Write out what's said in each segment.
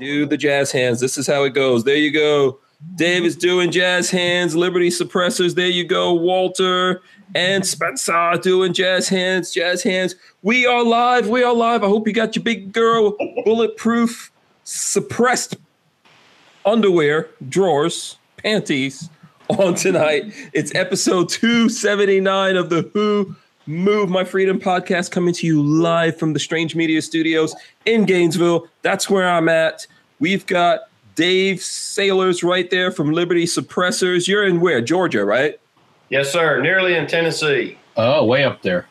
Do the jazz hands. This is how it goes. There you go. Dave is doing jazz hands, Liberty suppressors. There you go. Walter and Spencer doing jazz hands, jazz hands. We are live. We are live. I hope you got your big girl bulletproof suppressed underwear, drawers, panties on tonight. It's episode 279 of the Who Move My Freedom podcast coming to you live from the Strange Media Studios in Gainesville. That's where I'm at. We've got Dave Sailors right there from Liberty Suppressors. You're in where? Georgia, right? Yes, sir. Nearly in Tennessee. Oh, way up there.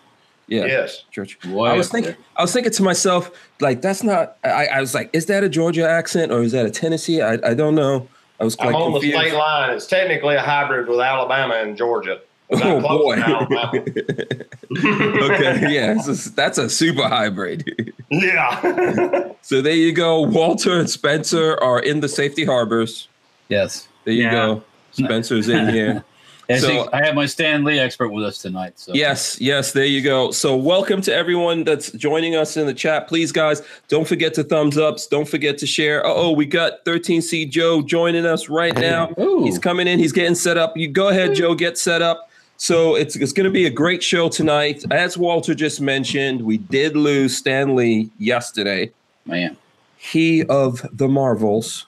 Yeah. Yes. Georgia. Way I was thinking there. I was thinking to myself, like, that's not I, I was like, is that a Georgia accent or is that a Tennessee? I, I don't know. I was I'm on confused. the state line. It's technically a hybrid with Alabama and Georgia. It's not Oh boy. to Alabama. okay, yeah, it's a- that's a super hybrid. yeah. so there you go. Walter and Spencer are in the safety harbors. Yes. There you Yeah. go. Spencer's in here. And So- see, I have my Stan Lee expert with us tonight. So Yes, yes, there you go. So, welcome to everyone that's joining us in the chat. Please, guys, don't forget to thumbs ups. Don't forget to share. Uh oh, we got 13C Joe joining us right now. Ooh. He's coming in. He's getting set up. You go ahead, Joe, get set up. So, it's, it's going to be a great show tonight. As Walter just mentioned, we did lose Stan Lee yesterday. man. He of the Marvels.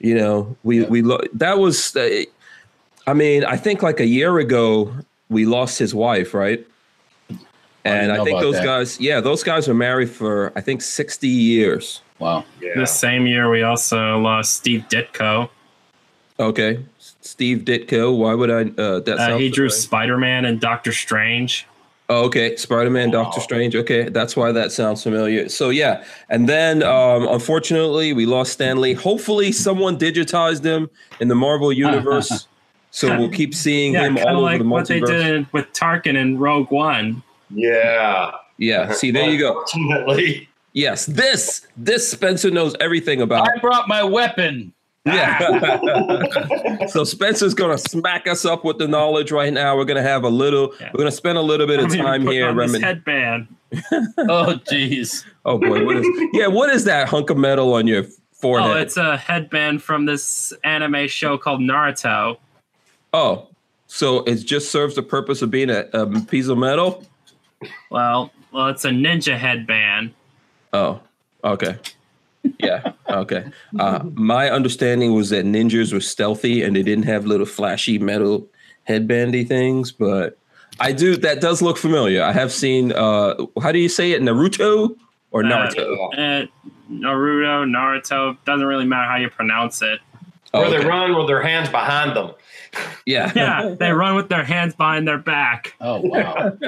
You know, we Yeah. we lo- that was. Uh, I mean, I think like a year ago we lost his wife, right? And didn't I think those that. guys, yeah, those guys were married for I think sixty years. Wow. yeah. The same year, we also lost Steve Ditko. Okay, Steve Ditko. Why would I? Uh, that Uh, sounds he drew familiar. Spider Man and Doctor Strange. Oh, okay, Spider Man, Doctor Strange. Okay, that's why that sounds familiar. So yeah, and then um, unfortunately we lost Stan Lee. Hopefully, someone digitized him in the Marvel universe, so we'll keep seeing Yeah, him all of over like the what they did with Tarkin in Rogue One. Yeah. Yeah, see, there you go. Unfortunately. Yes, this this Spencer knows everything about. I brought my weapon. Yeah. so Spencer's gonna smack us up with the knowledge right now. We're gonna have a little. Yeah. We're gonna spend a little bit of I'm time here. on this Remin- headband. Oh, jeez. oh boy, what is? Yeah, what is that hunk of metal on your forehead? Oh, it's a headband from this anime show called Naruto. Oh, so it just serves the purpose of being a, a piece of metal? Well, well, it's a ninja headband. Oh, okay. Yeah, okay. Uh, my understanding was that ninjas were stealthy and they didn't have little flashy metal headbandy things, but I do. That does look familiar. I have seen. Uh, how do you say it? Naruto or Uh, Naruto? Uh, Naruto, Naruto, doesn't really matter how you pronounce it. Oh, Where okay. they run with their hands behind them. Yeah, Yeah, they run with their hands behind their back. Oh, wow.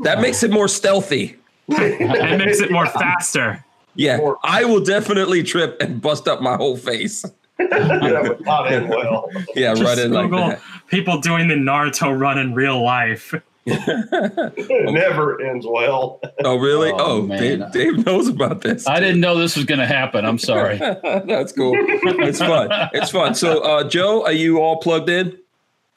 that makes it more stealthy. It makes it more faster. Yeah, More- I will definitely trip and bust up my whole face. that would not end well. Yeah, Just right in like that. people doing the Naruto run in real life. It never ends well. Oh, really? Oh, Oh. Dave, Dave knows about this. I didn't know this was going to happen. I'm sorry. That's cool. It's fun. It's fun. So, uh, Joe, are you all plugged in?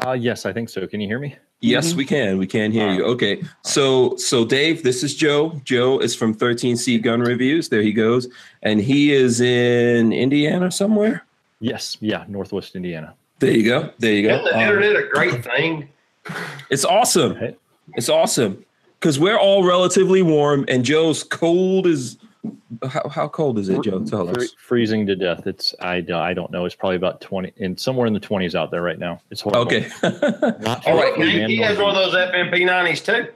Uh, yes, I think so. Can you hear me? Yes, we can. We can hear you. Okay. So, so Dave, this is Joe. Joe is from 13C Gun Reviews. There he goes, and he is in Indiana somewhere. Yes, yeah, Northwest Indiana. There you go. There you go. Isn't the Um, internet a great thing? it's awesome. Right? It's awesome because we're all relatively warm, and Joe's cold is. How, how cold is it, Joe? Tell us. freezing to death. It's I, don't- I don't know. It's probably about twenty and somewhere in the twenties out there right now. It's horrible. Okay. All right. He, he has one of those FN P90s too.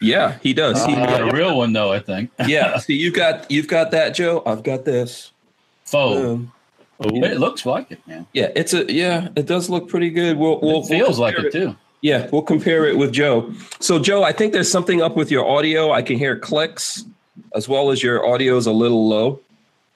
yeah, he does. He, Uh, a real one, though, I think. yeah. See, you've got you've got that, Joe. I've got this. Foe. Um. It looks like it, man. yeah, it's a yeah. It does look pretty good. We'll, we'll It feels we'll like compare it, too. Yeah, we'll compare it with Joe. So, Joe, I think there's something up with your audio. I can hear clicks, as well as your audio is a little low.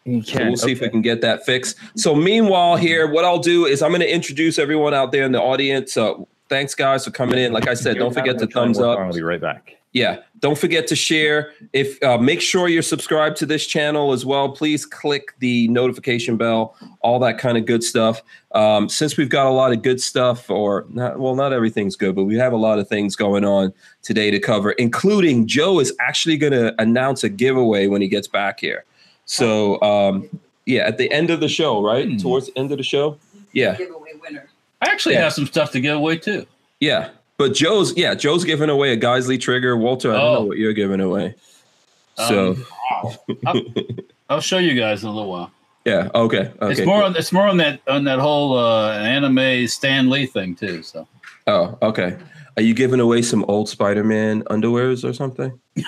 You So we'll see if we can get that fixed. So, meanwhile, here, what I'll do is I'm going to introduce everyone out there in the audience. Uh, thanks, guys, for coming in. Like I said, don't forget to thumbs up. I'll be right back. Yeah, don't forget to share. If uh, make sure you're subscribed to this channel as well. Please click the notification bell, all that kind of good stuff. Um, since we've got a lot of good stuff, or not, well, not everything's good, but we have a lot of things going on today to cover, including Joe is actually going to announce a giveaway when he gets back here. So um, yeah, at the end of the show, right? Hmm. Towards the end of the show. Yeah, Giveaway winner. I actually Yeah. have some stuff to give away too. yeah. But Joe's yeah, Joe's giving away a Geissele trigger. Walter, I don't know Oh. what you're giving away. So Um, I'll show you guys in a little while. yeah, okay, okay. it's more on it's more on that on that whole uh, anime Stan Lee thing too. So Oh, okay. Are you giving away some old Spider-Man underwears or something? Is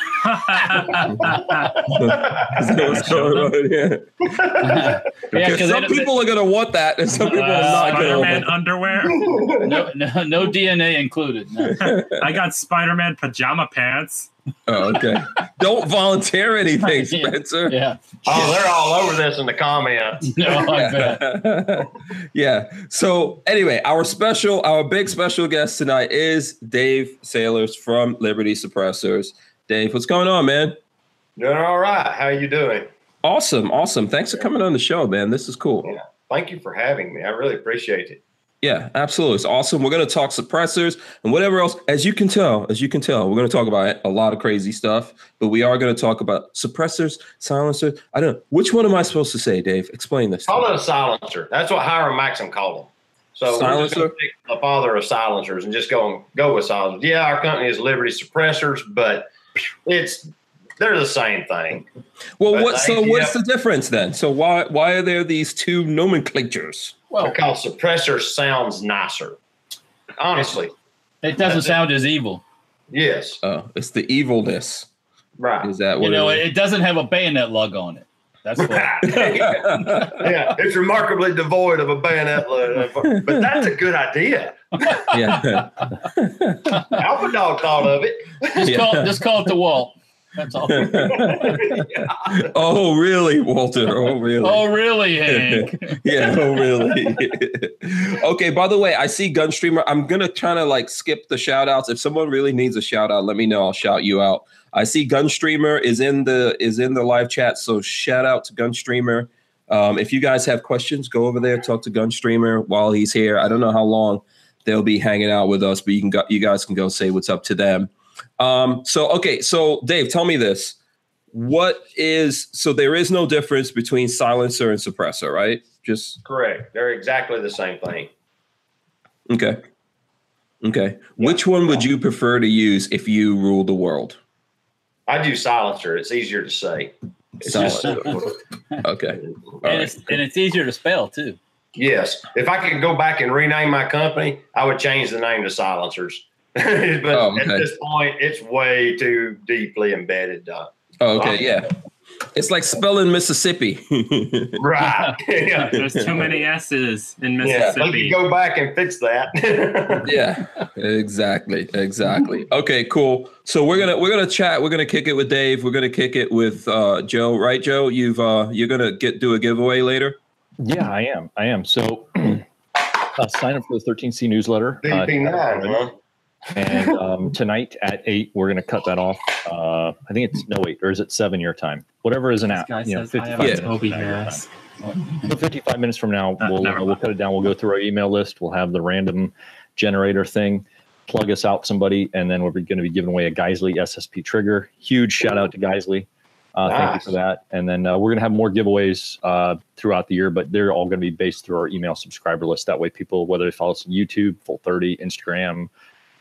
that what's going on here? yeah, Because because some people are gonna want that, and some people are Uh, not gonna. Spider-Man Want underwear. no, no no DNA included. No. I got Spider-Man pajama pants. Oh, okay. Don't volunteer anything, Spencer. Yeah, Oh, they're all over this in the comments. no, I bet. yeah. So anyway, our special, our big special guest tonight is Dave Sailors from Liberty Suppressors. Dave, what's going on, man? Doing all right. How are you doing? Awesome, awesome. Thanks for coming on the show, man. This is cool. Yeah. Thank you for having me. I really appreciate it. Yeah, absolutely. It's awesome. We're going to talk suppressors and whatever else. As you can tell, as you can tell, we're going to talk about a lot of crazy stuff, but we are going to talk about suppressors, silencers. I don't know. Which one am I supposed to say, Dave? Explain this. Call it a silencer. That's what Hiram Maxim called them. So Silencer? the father of silencers and just go and go with silencers. Yeah, our company is Liberty Suppressors, but it's they're the same thing. Well, But what? So what's the difference then? So why why are there these two nomenclatures? Well, Because suppressor sounds nicer. Honestly, it doesn't sound as evil. yes, Oh, it's the evilness. right. Is that what You know, it it doesn't have a bayonet lug on it. That's what. yeah, it's remarkably devoid of a bayonet, load, but that's a good idea. yeah. Alpha Dog thought of it. Just Yeah. call just call it the Walt. That's all. oh, really, Walter? Oh, really? Oh, really, Hank? yeah, oh really? okay, by the way, I see Gunstreamer. I'm gonna kind of like skip the shout outs. If someone really needs a shout out, let me know. I'll shout you out. I see Gunstreamer is in the is in the live chat, so shout out to Gunstreamer. Um, if you guys have questions, go over there, talk to Gunstreamer while he's here. I don't know how long they'll be hanging out with us, but you can go, you guys can go say what's up to them. Um, so okay, so Dave, tell me this. What is so there is no difference between silencer and suppressor, right? Just Correct. They're exactly the same thing. Okay. Okay. Which one would you prefer to use if you rule the world? I do silencer. It's easier to say. It's just Okay. And right. it's and it's easier to spell too. Yes. If I could go back and rename my company, I would change the name to Silencers. but Oh, at this point, it's way too deeply embedded. Uh, Oh, okay. Yeah. It's like spelling Mississippi. right. yeah. There's too many S's in Yeah. Let me Mississippi. go back and fix that. yeah. Exactly. Exactly. Okay. Cool. So we're gonna we're gonna chat. We're gonna kick it with Dave. We're gonna kick it with uh, Joe. Right, Joe? You've uh, you're gonna get do a giveaway later. Yeah, I am. I am. So uh, sign up for the 13C newsletter. Uh, DP9, huh? And um, tonight at eight, we're going to cut that off. Uh, I think it's no eight, or is it seven your time? Whatever is an This app. You know, says 55 have minutes. Toby from now your mask. time. So 55 minutes from now, Uh, we'll never we'll cut it down. We'll go through our email list. We'll have the random generator thing. Plug us out somebody, and then we're going to be giving away a Geissele SSP trigger. Huge shout out to Geissele. Uh, Thank you for that. And then uh, we're going to have more giveaways uh, throughout the year, but they're all going to be based through our email subscriber list. That way, people, whether they follow us on YouTube, Full 30, Instagram,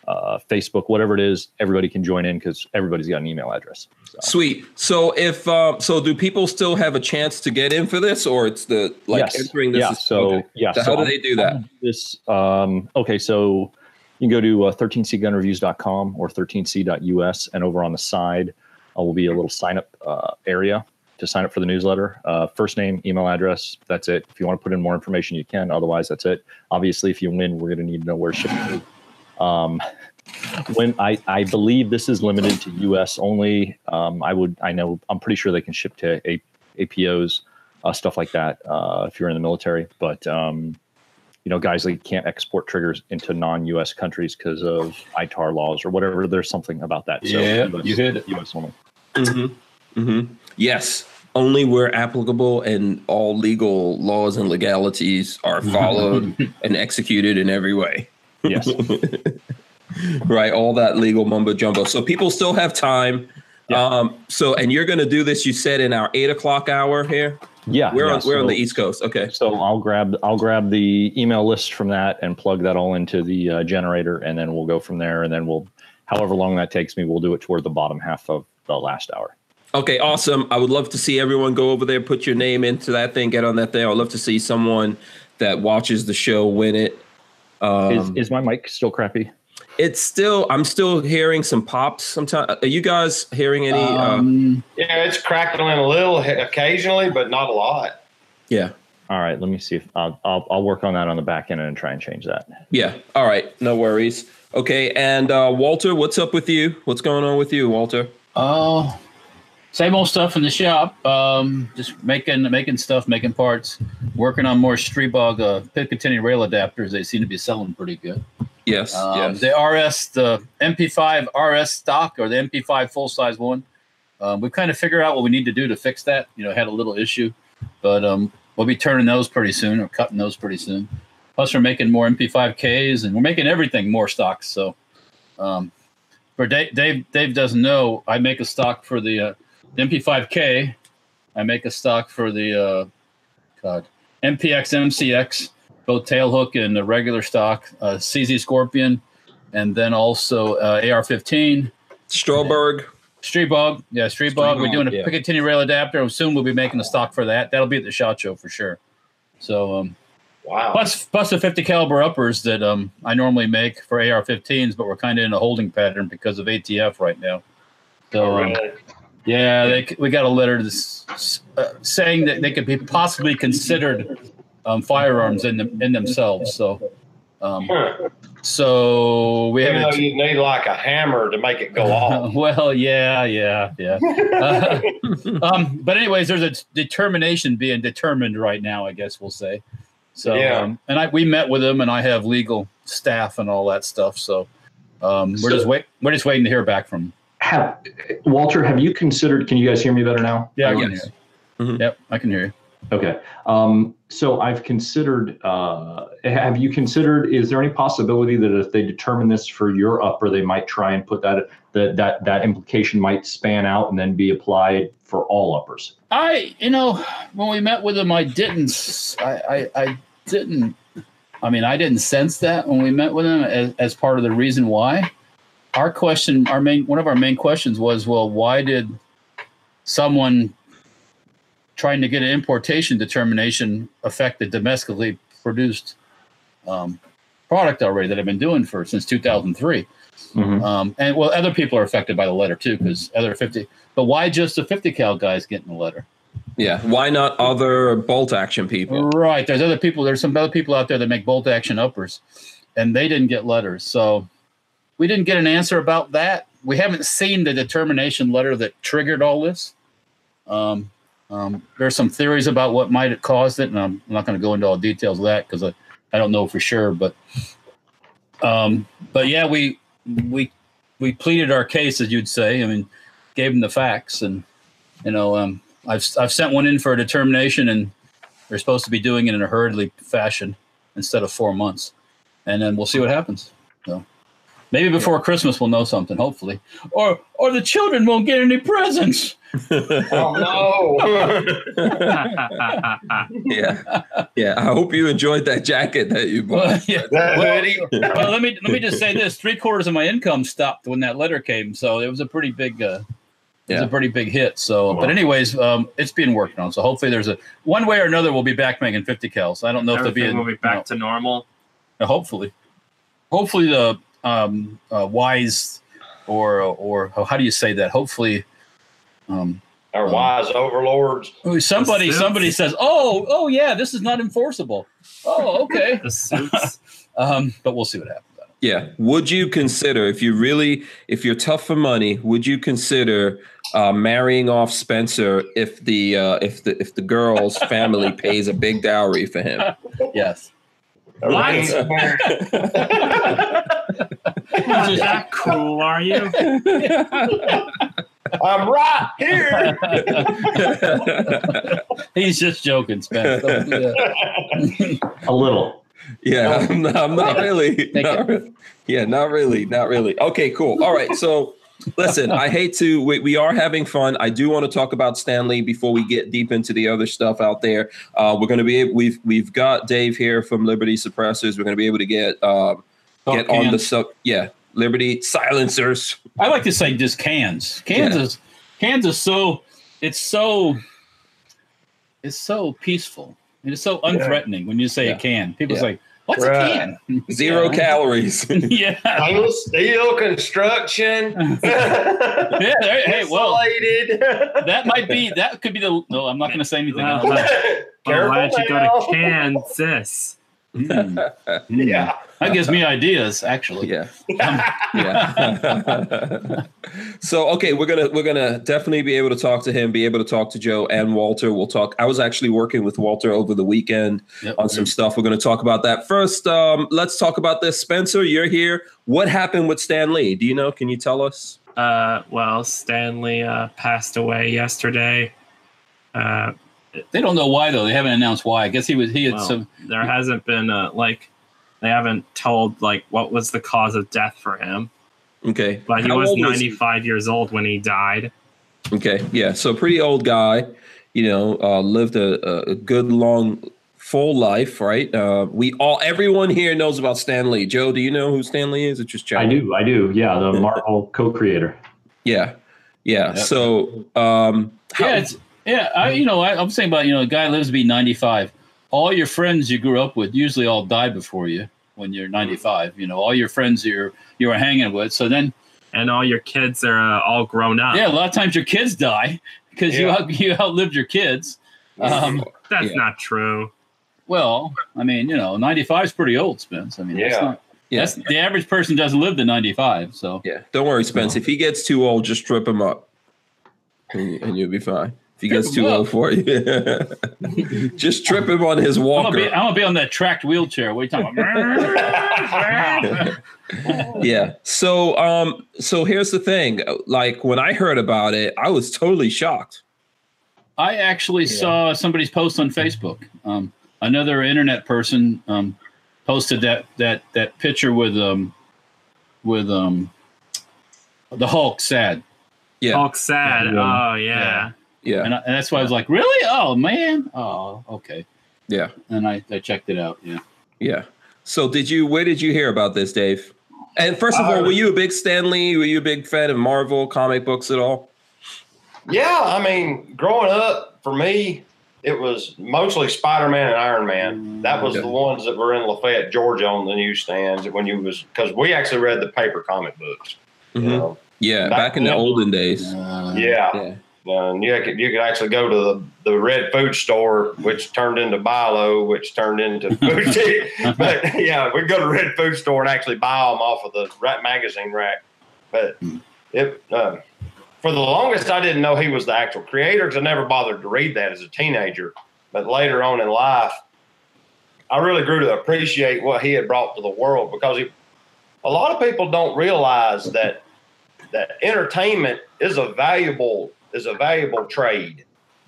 uh, Facebook, whatever it is, everybody can join in because everybody's got an email address. So, Sweet. So if uh, so, do people still have a chance to get in for this, or it's the like yes. entering this? yeah. is- So, okay. yeah. So so how do they do that? This, um, okay. So you can go to uh, 13cgunreviews.com or 13c.us, and over on the side uh, will be a little sign up uh, area to sign up for the newsletter. Uh, first name, email address. That's it. If you want to put in more information, you can. Otherwise, that's it. Obviously, if you win, we're going to need to know where shipping. Um, when I, I believe this is limited to U.S. only. Um, I would I know I'm pretty sure they can ship to A, APOs, uh, stuff like that. Uh, if you're in the military, but um, you know, guys like can't export triggers into non-U.S. countries because of ITAR laws or whatever. There's something about that. So Yeah, US, you hit it. U.S. only. Mm-hmm. Mm-hmm. Yes, only where applicable and all legal laws and legalities are followed and executed in every way. Yes. right, all that legal mumbo jumbo. So people still have time. Yeah. Um, so and you're gonna do this, you said in our eight o'clock hour here? Yeah, We're yeah, on we're on the East Coast. Okay. So I'll grab I'll grab the email list from that and plug that all into the uh, generator, and then we'll go from there. And then we'll, however long that takes me, we'll do it toward the bottom half of the last hour. Okay, awesome. I would love to see everyone go over there, put your name into that thing, get on that thing. I'd love to see someone that watches the show win it. Um, is, is my mic still crappy? it's still, I'm still hearing some pops. Sometimes, are you guys hearing any? uh, Um, Yeah, it's crackling a little occasionally, but not a lot. yeah, All right, let me see if I'll, I'll I'll work on that on the back end and try and change that. yeah. All right, no worries. Okay, and uh, Walter, what's up with you? What's going on with you, Walter? Oh, same old stuff in the shop. Um, just making making stuff, making parts, working on more Stribog uh, Picatinny rail adapters. They seem to be selling pretty good. Yes, Um, yes. The RS, the MP5 RS stock or the MP5 full size one. Um, we've kind of figured out what we need to do to fix that. You know, had a little issue, but um, we'll be turning those pretty soon or cutting those pretty soon. Plus, we're making more MP5Ks and we're making everything more stocks. So, um, for Dave, Dave, Dave doesn't know, I make a stock for the, uh, the MP5K. I make a stock for the uh, God MPX MCX, both tail hook and the regular stock, uh, CZ Scorpion, and then also uh, AR15. Stroberg. Stribog, yeah, Stribog. We're doing a yeah. Picatinny rail adapter. Soon we'll be making a stock for that. That'll be at the shot show for sure. So, um, Wow. plus plus the 50 caliber uppers that um, I normally make for AR-15s, but we're kind of in a holding pattern because of ATF right now. So, Oh, um, really? Yeah, they, we got a letter this, uh, saying that they could be possibly considered um, firearms in them, in themselves. So, um, Huh. so we Even have. though you need like a hammer to make it go off. well, yeah, yeah, yeah. Uh, um, but anyways, there's a determination being determined right now. I guess we'll say. So, Yeah. um, and I we met with them, and I have legal staff and all that stuff. So, um, we're So- just wait. We're just waiting to hear back from. Them. Have, Walter, have you considered? Can you guys hear me better now? Yeah, I Yes. can hear. You. Mhm. Yep, I can hear you. Okay. Um, so I've considered. Uh, have you considered? Is there any possibility that if they determine this for your upper, they might try and put that that that that implication might span out and then be applied for all uppers? I, you know, when we met with them, I didn't, I I didn't, I mean, I didn't sense that when we met with them as, as part of the reason why. Our question, our main, one of our main questions was, well, why did someone trying to get an importation determination affect the domestically produced um, product already that I've been doing for since 2003? Mhm. Um, and well, other people are affected by the letter too, because other 50, but why just the 50 cal guys getting the letter? Yeah. Why not other bolt action people? Right. There's other people. There's some other people out there that make bolt action uppers, and they didn't get letters. So we didn't get an answer about that. We haven't seen the determination letter that triggered all this. Um, um, there's some theories about what might have caused it, and I'm not going to go into all details of that because I, I don't know for sure. But um, but yeah, we we we pleaded our case, as you'd say. I mean, gave them the facts, and you know, um, I've I've sent one in for a determination, and they're supposed to be doing it in a hurriedly fashion instead of four months, and then we'll see what happens. So maybe before Christmas we'll know something, hopefully, or or the children won't get any presents. Oh no! yeah. Yeah. I hope you enjoyed that jacket that you bought. Well, yeah. Well, well, let me let me just say this: three quarters of my income stopped when that letter came, so it was a pretty big. Uh, it was Yeah. a pretty big hit. So, but anyways, um, it's being worked on. So hopefully, there's a one way or another we'll be back making 50 cals. I don't know if there'll be. Everything A, will be you know, back to normal. Hopefully hopefully the um uh, wise or or how do you say that? Hopefully um Our wise overlords. somebody somebody says oh oh yeah this is not enforceable. Oh okay. Um but we'll see what happens Yeah. Would you consider if you really if you're tough for money, would you consider uh, marrying off Spencer if the uh, if the if the girl's family pays a big dowry for him? yes What? Is that cool? Are you? I'm right here. he's just joking Spence. Don't do that. A little. yeah, I'm not, I'm not really. Not re- yeah, not really, not really. Okay, cool. All right, so Listen, I hate to. We, we are having fun. I do want to talk about Stan Lee before we get deep into the other stuff out there. Uh, we're going to be. We've we've got Dave here from Liberty Suppressors. We're going to be able to get um, get on the cans. sub. Yeah, Liberty silencers. I like to say just cans. Cans Yeah. is cans is so it's so it's so peaceful. It is so unthreatening when you say Yeah. a can. People Yeah. say, "What's Right. a can?" Zero Yeah. calories. yeah. Stainless steel construction. Yeah, there- hey, well, that might be that could be the no. I'm not going to say anything. Well, else. Well, why don't you go now. to Kansas? Hmm. Yeah. That gives me ideas, actually. yeah. yeah. so okay, we're gonna we're gonna definitely be able to talk to him, be able to talk to Joe and Walter. We'll talk. I was actually working with Walter over the weekend Yep. on some stuff. We're gonna talk about that first. Um, let's talk about this. Spencer, you're here. What happened with Stan Lee? Do you know? Can you tell us? Uh, well, Stan Lee uh, passed away yesterday. Uh, They don't know why though. They haven't announced why. I guess he was he had well, some. there hasn't been uh like they haven't told like what was the cause of death for him, Okay, but he How was 95 years old when he died. Okay, yeah. So pretty old guy. You know, uh, lived a, a- a good long full life, right? Uh, we all everyone here knows about Stan Lee. Joe, do you know who Stan Lee is? Or just I do, I do. Yeah, the Marvel co-creator. Yeah, yeah. Yep. So, um, how- Yeah, it's yeah. I you know I, I'm saying about you know a guy lives to be 95. All your friends you grew up with usually all die before you when you're 95. You know all your friends you're you were hanging with. So then And all your kids are uh, all grown up. yeah, a lot of times your kids die because you out, you outlived your kids. Um, That's Yeah. not true. well, I mean you know 95 is pretty old, Spence. I mean that's Yeah. not. yeah, That's the average person doesn't live to 95. So yeah. Don't worry, Spence. If he gets too old, just strip him up, and, you- and you'll be fine. If he gets Strip him too up. old for you, just trip him on his I'm walker. gonna, be, I'm gonna be on that tracked wheelchair. What are you talking about? yeah. So um so here's the thing. Like when I heard about it, I was totally shocked. I actually saw somebody's post on Facebook. Um, another internet person um, posted that that that picture with um with um the Hulk sad, Yeah. Hulk sad. Yeah. Oh yeah. Yeah. And, I, and that's why I was like, really? Oh man, oh okay. Yeah. And I, I checked it out. Yeah. Yeah. So did you where did you hear about this, Dave? And first of all, Uh, were you a big Stan Lee? Were you a big fan of Marvel comic books at all? Yeah, I mean, growing up for me, it was mostly Spider Man and Iron Man. That was Okay. the ones that were in Lafayette, Georgia, on the newsstands when you was because we actually read the paper comic books. You Mhm. know? Yeah, Back back in the olden days. Uh, Yeah, Yeah. And you could you could actually go to the, the Red Food Store, which turned into Bi-Lo, which turned into Food City. But yeah, we'd go to Red Food Store and actually buy them off of the Rat magazine rack. But it um, for the longest, I didn't know he was the actual creator because I never bothered to read that as a teenager. But later on in life, I really grew to appreciate what he had brought to the world because he, a lot of people don't realize that that entertainment is a valuable is a valuable trade.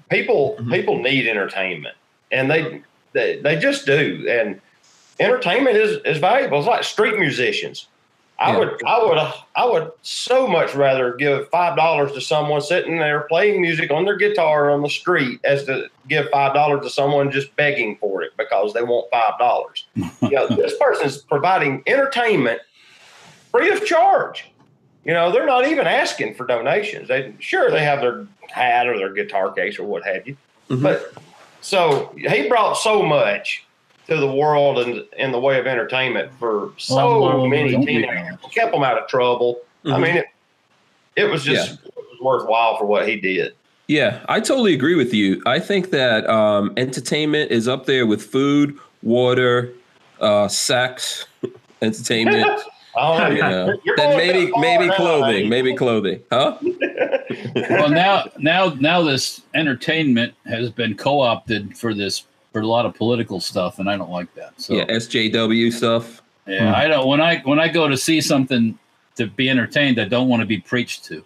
People Mhm. people need entertainment, and they, they they just do. And entertainment is is valuable. It's like street musicians. I Yeah. would I would I would so much rather give five dollars to someone sitting there playing music on their guitar on the street as to give five dollars to someone just begging for it because they want five dollars. you know, this person's providing entertainment free of charge. You know, they're not even asking for donations. They sure they have their hat or their guitar case or what have you. Mhm. But so he brought so much to the world and in the way of entertainment for so Oh, many teenagers. Kept them out of trouble. I Mhm. mean, it, it was just it was worthwhile for what he did. Yeah, I totally agree with you. I think that um, entertainment is up there with food, water, uh, sex, entertainment. Oh, you know, then maybe maybe clothing, Eddie. maybe clothing, huh? well now now now this entertainment has been co-opted for this for a lot of political stuff and i don't like that so Yeah, SJW stuff. yeah i don't when i when i go to see something to be entertained i don't want to be preached to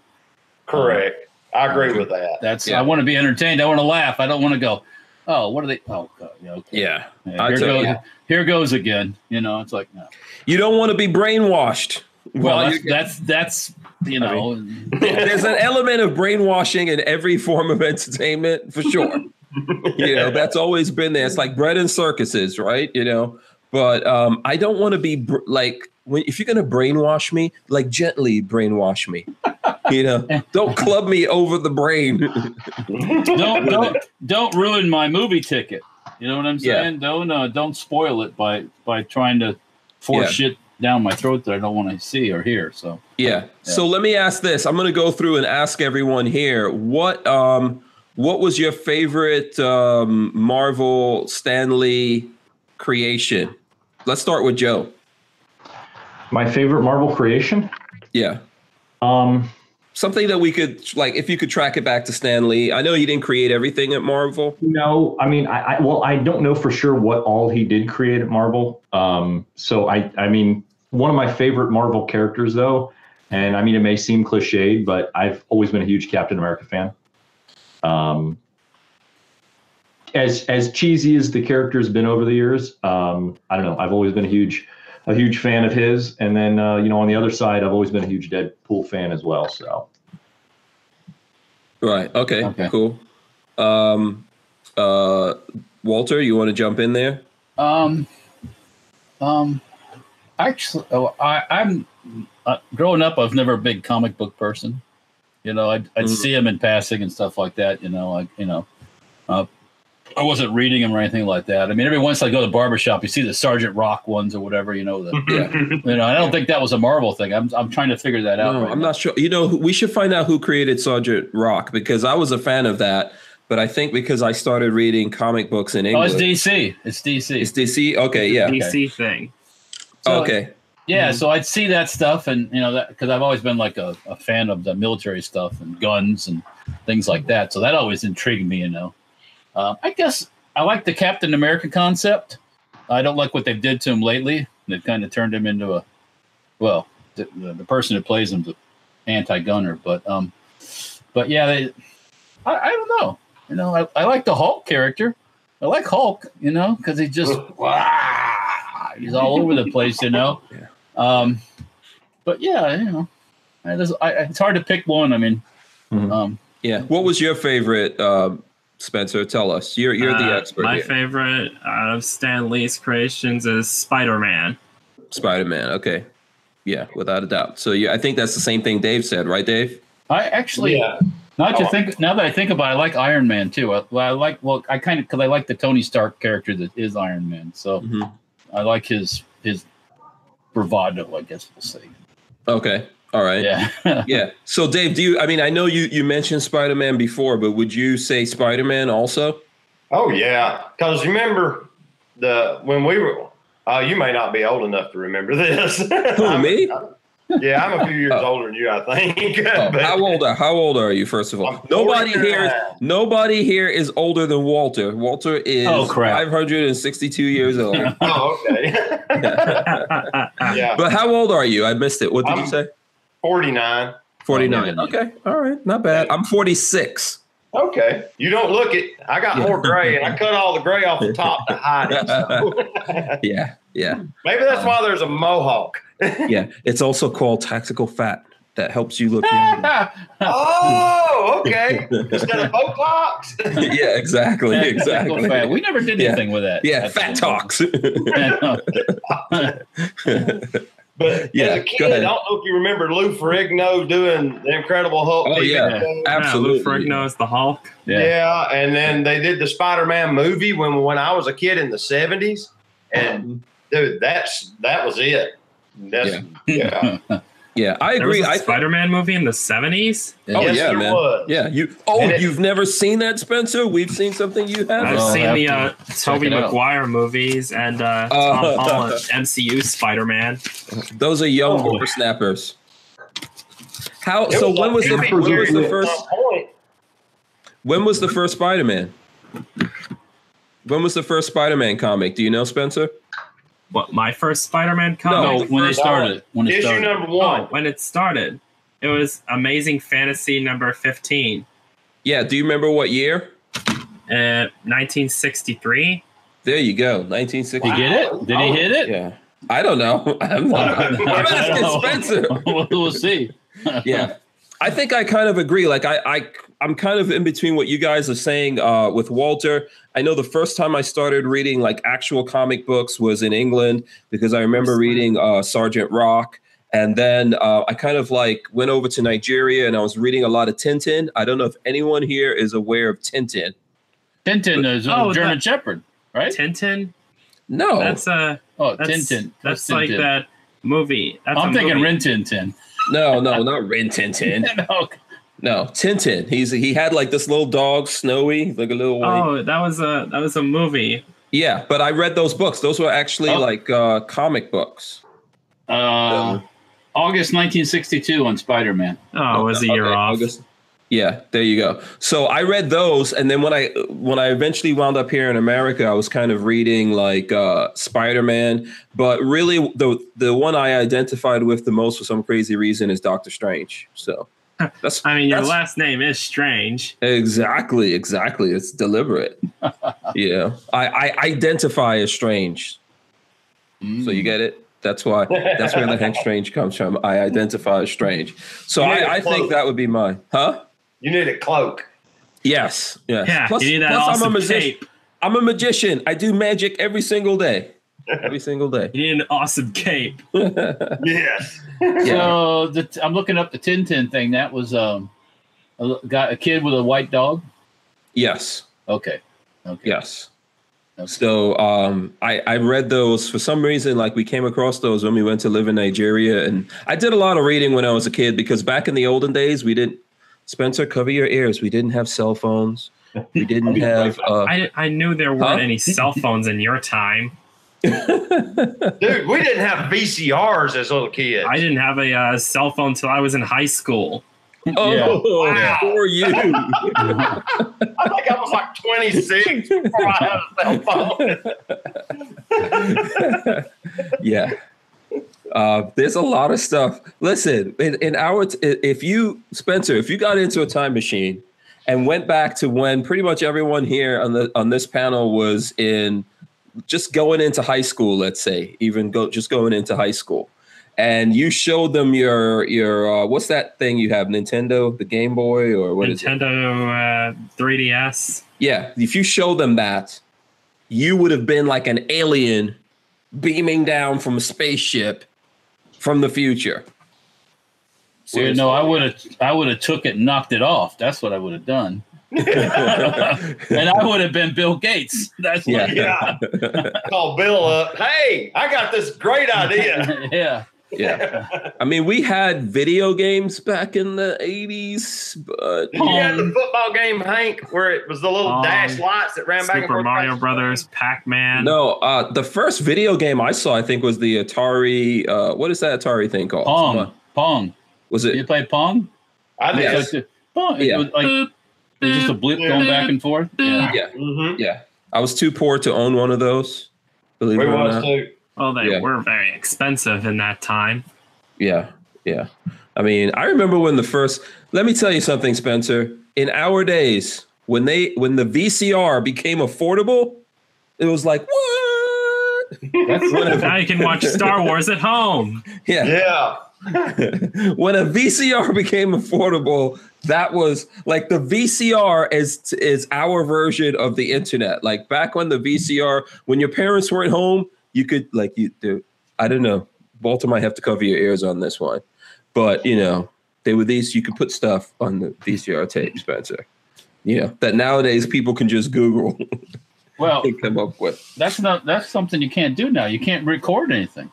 Correct. I agree with that. that's Yeah. i want to be entertained i want to laugh i don't want to go oh what are they oh God, yeah, okay. Yeah, Yeah, here, goes, you. here goes again you know it's like no you don't want to be brainwashed. well while that's, that's that's you know. There's an element of brainwashing in every form of entertainment for sure. you know, that's always been there. It's like bread and circuses, right? You know, but um, I don't want to be br- like when if you're gonna brainwash me, like gently brainwash me. You know, don't club me over the brain. don't don't don't ruin my movie ticket. You know what I'm Yeah. saying? Don't uh, don't spoil it by by trying to force Yeah. shit down my throat that I don't want to see or hear. So Yeah. So let me ask this. I'm going to go through and ask everyone here what um what was your favorite um Marvel Stan Lee creation? Let's start with Joe. My favorite Marvel creation. Yeah. Um, Something that we could like if you could track it back to Stan Lee. I know you didn't create everything at Marvel. No, I mean, I, I well, I don't know for sure what all he did create at Marvel. Um, so I, I mean, one of my favorite Marvel characters, though, and I mean, it may seem cliched, but I've always been a huge Captain America fan. Um, as as cheesy as the character has been over the years, um, I don't know. I've always been a huge a huge fan of his, and then uh, you know, on the other side, I've always been a huge Deadpool fan as well. So. Right. Okay. Okay. Cool. Um uh Walter, you want to jump in there? um um actually oh, I I'm uh, growing up. I was never a big comic book person. You know, I'd, I'd Mhm. see them in passing and stuff like that. You know, like you know, uh, I wasn't reading them or anything like that. I mean, every once I go to the barbershop, you see the Sergeant Rock ones or whatever. You know, the Yeah. you know. I don't think that was a Marvel thing. I'm I'm trying to figure that out. No, right I'm now. not sure. You know, we should find out who created Sergeant Rock because I was a fan of that, but I think because I started reading comic books in Oh, English. it's DC. It's DC. It's DC. Okay, yeah. DC thing. So- okay. Yeah, Mhm. so I'd see that stuff, and you know that because I've always been like a, a fan of the military stuff and guns and things like that. So that always intrigued me. You know, um, I guess I like the Captain America concept. I don't like what they've did to him lately. They've kind of turned him into a well, the, the, the person who plays him's an anti-gunner, but um, but yeah, they, I, I don't know. You know, I, I like the Hulk character. I like Hulk. You know, because he just wow, he's all over the place. You know. Yeah. Um, but yeah, you know, I I, it's hard to pick one. I mean, Mhm. um, Yeah. What was your favorite, um, Spencer? Tell us. You're you're the Uh, expert. My here. favorite out of Stan Lee's creations is Spider Man. Spider Man. Okay. Yeah, without a doubt. So yeah, I think that's the same thing Dave said, right, Dave? I actually, Yeah. now that Oh. think, now that I think about it, I like Iron Man too. I, well, I like, well, I kind of, cause I like the Tony Stark character that is Iron Man. So Mhm. I like his, his bravado, I guess we'll say. Okay. All right. Yeah. Yeah. So Dave, do you? I mean, I know you you mentioned Spider Man before, but would you say Spider Man also? Oh yeah, because remember the when we were. Uh, you may not be old enough to remember this. Who me? Yeah, I'm a few years Oh. older than you, I think. Oh, But- how old are How old are you? First of all, I'm nobody 49. here. Is, nobody here is older than Walter. Walter is Oh, crap. 562 years old. Oh, okay. yeah, But how old are you? I missed it. What did you I'm- say? 49. 49. Oh, Okay. All right. Not bad. I'm 46. Okay, you don't look it. I got more gray, and I cut all the gray off the top to hide it. so. Yeah. Yeah. Maybe that's why there's a mohawk. Yeah. It's also called tactical fat that helps you look younger. Oh, okay. Instead of Botox. yeah, exactly. Tactical Exactly. fat. We never did Yeah. anything with that. Yeah, That's- fat talks. But Yeah, as a kid, I don't know if you remember Lou Ferrigno doing the Incredible Hulk. Oh, yeah. show. Absolutely. Yeah, Lou Ferrigno is the Hulk. yeah. Yeah. and then they did the Spider-Man movie when when I was a kid in the seventies, and dude, that's that was it. That's yeah. yeah, I There was agree. a I Spider-Man movie in the 70s. Oh Yes, yeah, there man. was. Yeah, you. Oh, it, you've never seen that, Spencer? We've seen something you I've haven't. I'll seen have the to uh, Tobey it out. Maguire movies and uh, Oh. Tom Holland MCU Spider-Man. Those are young Oh. whippersnappers. How? It So was when was the when was the first when was the first Spider Man? When was the first Spider Man comic? Do you know, Spencer? What my first Spider-Man comic? No, when they started. When it Issue started. number Oh, one. when it started, it was Amazing Fantasy number 15, Yeah. Do you remember what year? uh, 1963. There you go, 1960. Did he get it? Did he hit it? Yeah. I don't know. I'm, not, I'm asking. Spencer. we'll we'll see. yeah i think i kind of agree like i i i'm kind of in between what you guys are saying uh with walter i know the first time i started reading like actual comic books was in england because i remember reading uh sergeant rock and then uh, I kind of like went over to Nigeria and I was reading a lot of Tintin. I don't know if anyone here is aware of Tintin. Tintin is a Oh, German that- Shepherd, right? Tintin. No, That's a. Oh, that's, Tintin. That's What's like that movie. That's I'm thinking movie. Rin Tin Tin. no, no, not Rin Tintin. no, No, Tintin. He's he had like this little dog, Snowy, like a little white. Oh, that was a that was a movie. Yeah, but I read those books. Those were actually Oh. like uh, comic books. uh, August 1962 on Spider Man. Oh, it was a year Okay, off. August. Yeah, there you go. So I read those, and then when I when I eventually wound up here in America, I was kind of reading like uh, Spider Man, but really the the one I identified with the most for some crazy reason is Doctor Strange. So that's I mean, your last name is strange. exactly exactly it's deliberate. yeah, I, I identify as strange, so you mm. get it. That's why. That's where the Hank Strange comes from. I identify as strange. So I, I think that would be mine. Huh? You need a cloak. Yes. Yes. Yeah, Plus, you need that plus I'm a awesome magician. cape. I'm a magician. I do magic every single day. Every single day. You need an awesome cape. Yes. Yeah. So the, I'm looking up the Tintin thing. That was um, a l- got a kid with a white dog. Yes. Okay. Okay. Yes. Okay. So um, I, I read those for some reason. Like we came across those when we went to live in Nigeria, and I did a lot of reading when I was a kid because back in the olden days we didn't. Spencer, cover your ears. We didn't have cell phones. We didn't have. Uh, I, I knew there weren't Huh? any cell phones in your time. Dude, we didn't have VCRs as little kids. I didn't have a uh, cell phone until I was in high school. oh, Wow. for you. I think I was like 26 before I had a cell phone. yeah. Uh, there's a lot of stuff. Listen, in, in our t- if you Spencer, if you got into a time machine and went back to when pretty much everyone here on the on this panel was in just going into high school, let's say, even go just going into high school, and you showed them your your uh, what's that thing you have, Nintendo, the Game Boy, or what is it? Nintendo uh, 3DS. Yeah, if you show them that, you would have been like an alien beaming down from a spaceship from the future. Well, no, I would have I would have took it and knocked it off. That's what I would have done. and I would have been Bill Gates. That's what, Yeah. Yeah. Call Bill up. Hey, I got this great idea. yeah. yeah. I mean, we had video games back in the 80s, but you had the football game, Hank, where it was the little Um, dash lights that ran back and Super forth. Mario Brothers, Pac Man. no, uh, the first video game I saw, I think, was the Atari. Uh, what is that Atari thing called? Pong. Pong. Was it You it? play Pong? I think Yes. it's- Like the- Pong. It Yeah. was like it was just a blip going back and forth. Yeah. Yeah. Mhm. Yeah. I was too poor to own one of those. Believe We it or not. too. Well, they Yeah. were very expensive in that time. Yeah, yeah. I mean, I remember when the first. Let me tell you something, Spencer. In our days, when they when the VCR became affordable, it was like what? That's Now you can watch Star Wars at home. Yeah. Yeah. When a VCR became affordable, that was like the VCR is is our version of the internet. Like back when the VCR, when your parents weren't home, you could like you do. I don't know. Walter might have to cover your ears on this one, but you know they were these. You could put stuff on the VCR tape, Spencer. You know that nowadays people can just Google well, come up with. that's not that's something you can't do now. You can't record anything.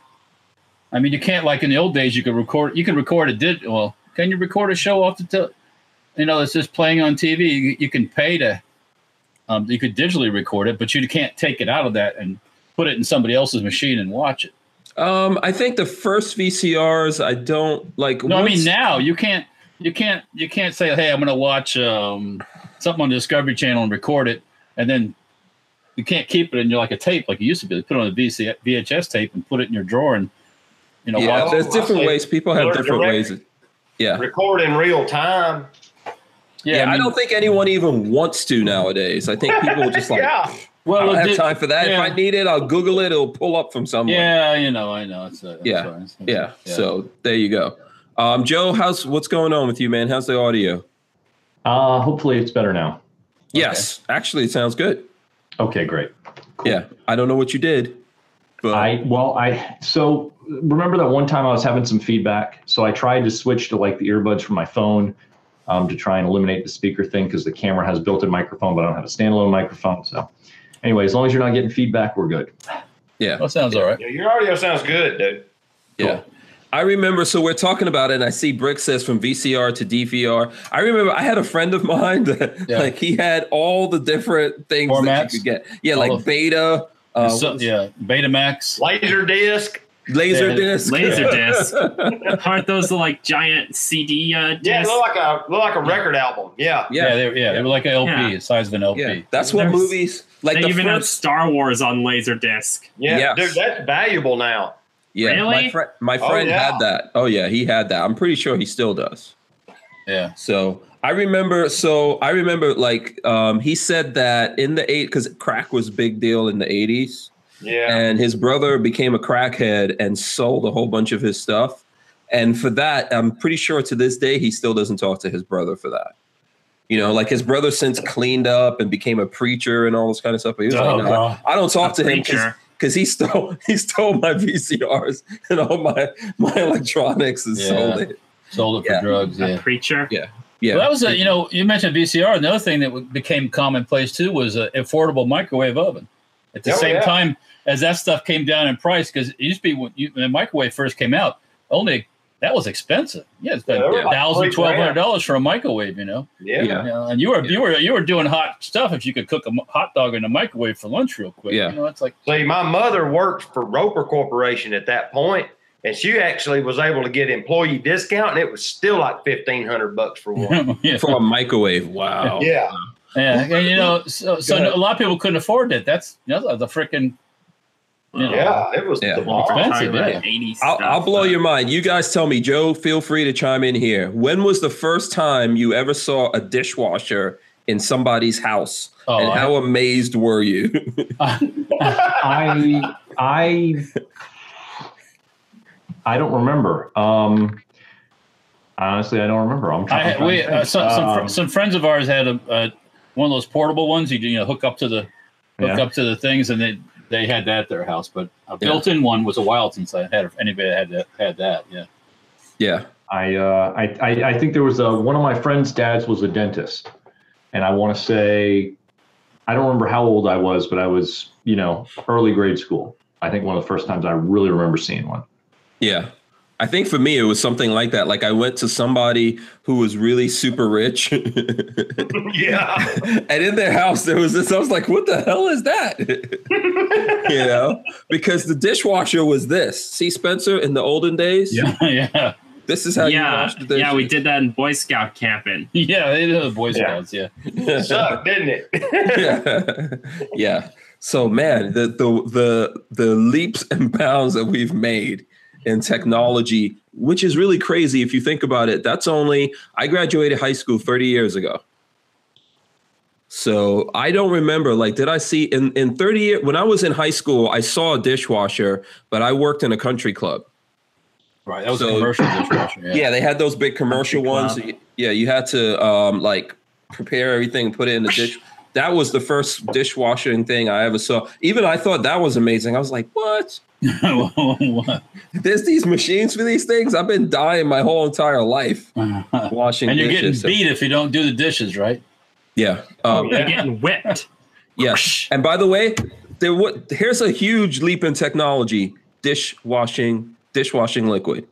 I mean, you can't like in the old days. You could record. You can record a did. Well, can you record a show off the? You know, it's just playing on TV. You, you can pay to. Um, you could digitally record it, but you can't take it out of that and put it in somebody else's machine and watch it. Um, I think the first VCRs, I don't like. No, I mean now you can't. You can't. You can't say, "Hey, I'm going to watch um, something on the Discovery Channel and record it," and then you can't keep it in your like a tape like you used to be. Put it on a VC, VHS tape and put it in your drawer and you know yeah, watch. there's different ways. People have different direct- ways. Yeah. Record in real time. Yeah, I, mean, don't think anyone even wants to nowadays. I think people just like, yeah. I Well, don't have did- time for that. yeah. If I need it, I'll Google it. It'll pull up from somewhere. Yeah, you know, I know. It's, uh, Yeah, sorry, it's- Yeah. So there you go. Um, Joe, how's what's going on with you, man? How's the audio? Uh, hopefully it's better now. Yes, actually, it sounds good. Okay, great. Yeah, I don't know what you did, but I well, I so remember that one time I was having some feedback, so I tried to switch to like the earbuds from my phone um, to try and eliminate the speaker thing because the camera has built-in microphone, but I don't have a standalone microphone. So, anyway, as long as you're not getting feedback, we're good. yeah, That sounds all right. Yeah, your audio sounds good, dude. yeah. I remember. So we're talking about it, and I see Brick says from VCR to DVR. I remember I had a friend of mine that Yeah. like he had all the different things that Formats? you could get. Yeah, All like Beta, uh, So- what yeah, Betamax. Laser disc. laser Yeah, disc, laser disc. Aren't those the like giant CD uh, discs? Yeah, it look like a look like a record album. Yeah. Yeah, yeah, they, were- yeah, they were like an LP, Yeah. the size of an LP. yeah. That's what There's- movies like they the even have. Star Wars on laser disc. Yeah, Yes. dude, that's valuable now. Yeah, my Really? friend, my Oh, friend yeah. had that. Oh yeah, he had that. I'm pretty sure he still does. Yeah. So I remember. So I remember, like, um, he said that in the eight because crack was a big deal in the '80s, Yeah. and his brother became a crackhead and sold a whole bunch of his stuff. And for that, I'm pretty sure to this day he still doesn't talk to his brother for that. You know, like his brother since cleaned up and became a preacher and all this kind of stuff. But he was Oh, like, "No, God. I don't talk A to him because he stole he stole my VCRs and all my my electronics and Yeah. sold it. Sold it for Yeah. drugs. A Yeah. preacher. Yeah. Yeah, well, that was a, you know, you mentioned VCR. Another thing that became commonplace too was an affordable microwave oven. At the Oh, same yeah. time as that stuff came down in price, because it used to be when, you, when the microwave first came out, only that was expensive. Yeah, it's Yeah, been like thousand, twelve hundred dollars for a microwave. You know, yeah. Yeah. You know, and you were you were you were doing hot stuff if you could cook a hot dog in a microwave for lunch real quick. Yeah. you know, it's like See, my mother worked for Roper Corporation at that point, and she actually was able to get employee discount, and it was still like fifteen hundred bucks for one. yeah. For a microwave. Wow. yeah. Yeah, and you know, so, so a lot of people couldn't afford it. That's you know, the freaking you know, Yeah, it was Yeah. Expensive, Talking yeah. I'll, I'll blow your mind. You guys tell me, Joe, feel free to chime in here. When was the first time you ever saw a dishwasher in somebody's house? Oh, and I- how amazed were you? I I I don't remember. Um, honestly, I don't remember. I'm I trying. had, we uh, some, some, Um, some friends of ours had a, a one of those portable ones you you know hook up to the hook Yeah. up to the things, and they they had that at their house. But a built-in one was a while since I had anybody had that had that. Yeah. yeah. I, uh, I, I, I think there was a, one of my friend's dads was a dentist. And I want to say, I don't remember how old I was, but I was, you know, early grade school. I think one of the first times I really remember seeing one. Yeah. I think for me, it was something like that. Like I went to somebody who was really super rich. yeah. and in their house, there was this. I was like, what the hell is that? you know, because the dishwasher was this. See, Spencer, in the olden days, Yeah. Yeah. this is how you yeah, wash the yeah, we did that in Boy Scout camping. Yeah. They did the Boy Yeah. Scouts. Yeah. It sucked, didn't it? yeah. yeah. So man, the the the the leaps and bounds that we've made in technology, which is really crazy if you think about it. That's only I graduated high school 30 years ago. So I don't remember like did I see in in 30 years when I was in high school, I saw a dishwasher, but I worked in a country club. Right. That was So- a commercial dishwasher. Yeah. Yeah, they had those big commercial ones. Yeah, you had to um like prepare everything, put it in the dish. That was the first dishwashing thing I ever saw. Even I thought that was amazing. I was like, "What? What? There's these machines for these things? I've been dying my whole entire life washing. and you're getting dishes." beat if you don't do the dishes right. yeah. Um, They're getting whipped. Yes. And by the way, there what here's a huge leap in technology: dishwashing, dishwashing liquid.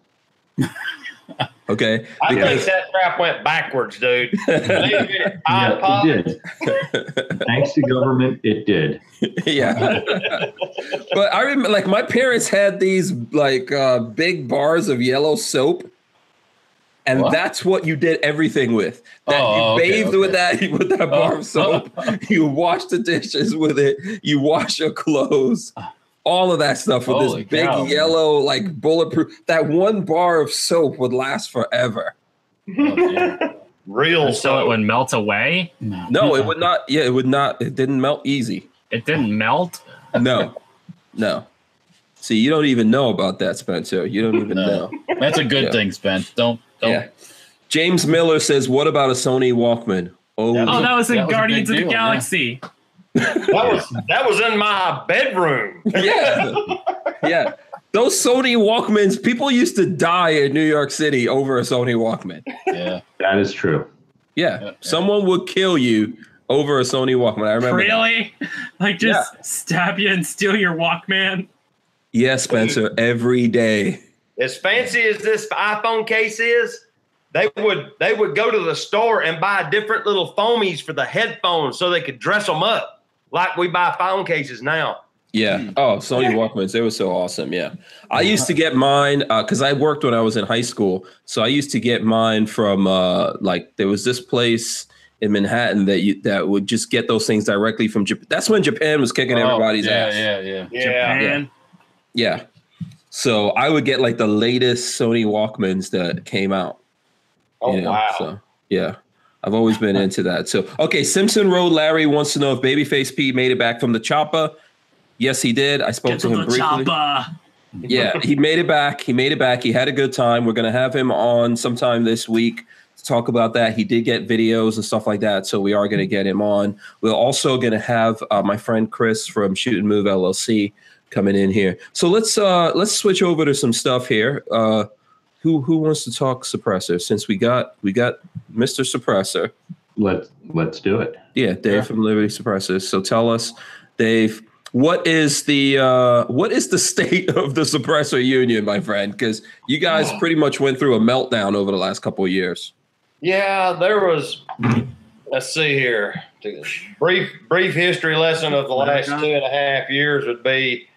Okay, I think that crap went backwards, dude. It, Yeah, it did. Thanks to government, it did. yeah. but I remember, like, my parents had these like uh, big bars of yellow soap, and What? that's what you did everything with. That Oh, you okay, bathed with that with that bar Oh. of soap. you washed the dishes with it. You wash your clothes. All of that stuff with Holy this big cow, man. yellow, like bulletproof. That one bar of soap would last forever. Oh, dear. Real Until it would melt away. No, it would not. Yeah, it would not. It didn't melt easy. It didn't melt. No, no. See, you don't even know about that, Spencer. You don't even No. know. That's a good Yeah. thing, Spence. Don't don't. Yeah. James Miller says, "What about a Sony Walkman?" Oh, That Oh, that was in That was Guardians of the deal, yeah. Galaxy. That was that was in my bedroom. yeah, yeah. Those Sony Walkmans, people used to die in New York City over a Sony Walkman. Yeah. That is true. Yeah, Yeah. someone would kill you over a Sony Walkman. I remember. that. Really? Like just stab you and steal your Walkman? Yeah, Spencer, every day. As fancy as this iPhone case is, they would they would go to the store and buy different little foamies for the headphones so they could dress them up like we buy phone cases now. Yeah. Oh, Sony Walkmans, they were so awesome. Yeah. I used to get mine because I worked when I was in high school. So I used to get mine from uh, like there was this place in Manhattan that you that would just get those things directly from Japan. That's when Japan was kicking Oh, everybody's yeah, ass. Yeah, yeah, Yeah. Japan. Yeah. So I would get like the latest Sony Walkmans that came out. Oh you know, wow. So yeah. I've always been into that. So okay, Simpson Road Larry wants to know if Babyface P made it back from the chopper. Yes, he did. I spoke Get to to him the briefly. chopper. yeah, he made it back. He made it back. He had a good time. We're gonna have him on sometime this week to talk about that. He did get videos and stuff like that, so we are gonna get him on. We're also gonna have uh, my friend Chris from Shoot and Move LLC coming in here. So let's uh let's switch over to some stuff here. Uh, who who wants to talk suppressor? Since we got we got Mr. Suppressor. Let's let's do it. Yeah, Dave from Liberty Suppressors. So tell us, Dave, what is the uh, what is the state of the suppressor union, my friend? Because you guys pretty much went through a meltdown over the last couple of years. Yeah, there was. Let's see here. Brief brief history lesson of the last two and a half years would be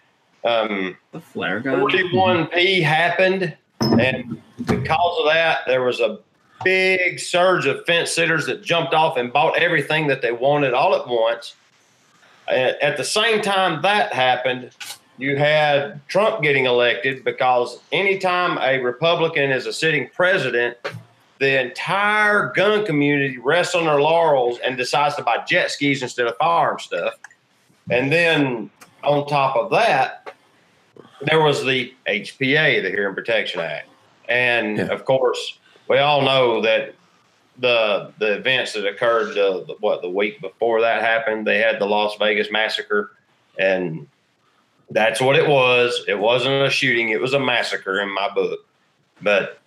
um, The flare gun. 41P happened, and because of that, there was a big surge of fence sitters that jumped off and bought everything that they wanted all at once. At at the same time that happened, you had Trump getting elected because anytime a Republican is a sitting president, the entire gun community rests on their laurels and decides to buy jet skis instead of firearm stuff. And then on top of that, there was the HPA, the Hearing Protection Act. And Yeah. of course, we all know that the the events that occurred uh, the, what the week before that happened, they had the Las Vegas massacre, and that's what it was. It wasn't a shooting; it was a massacre in my book. But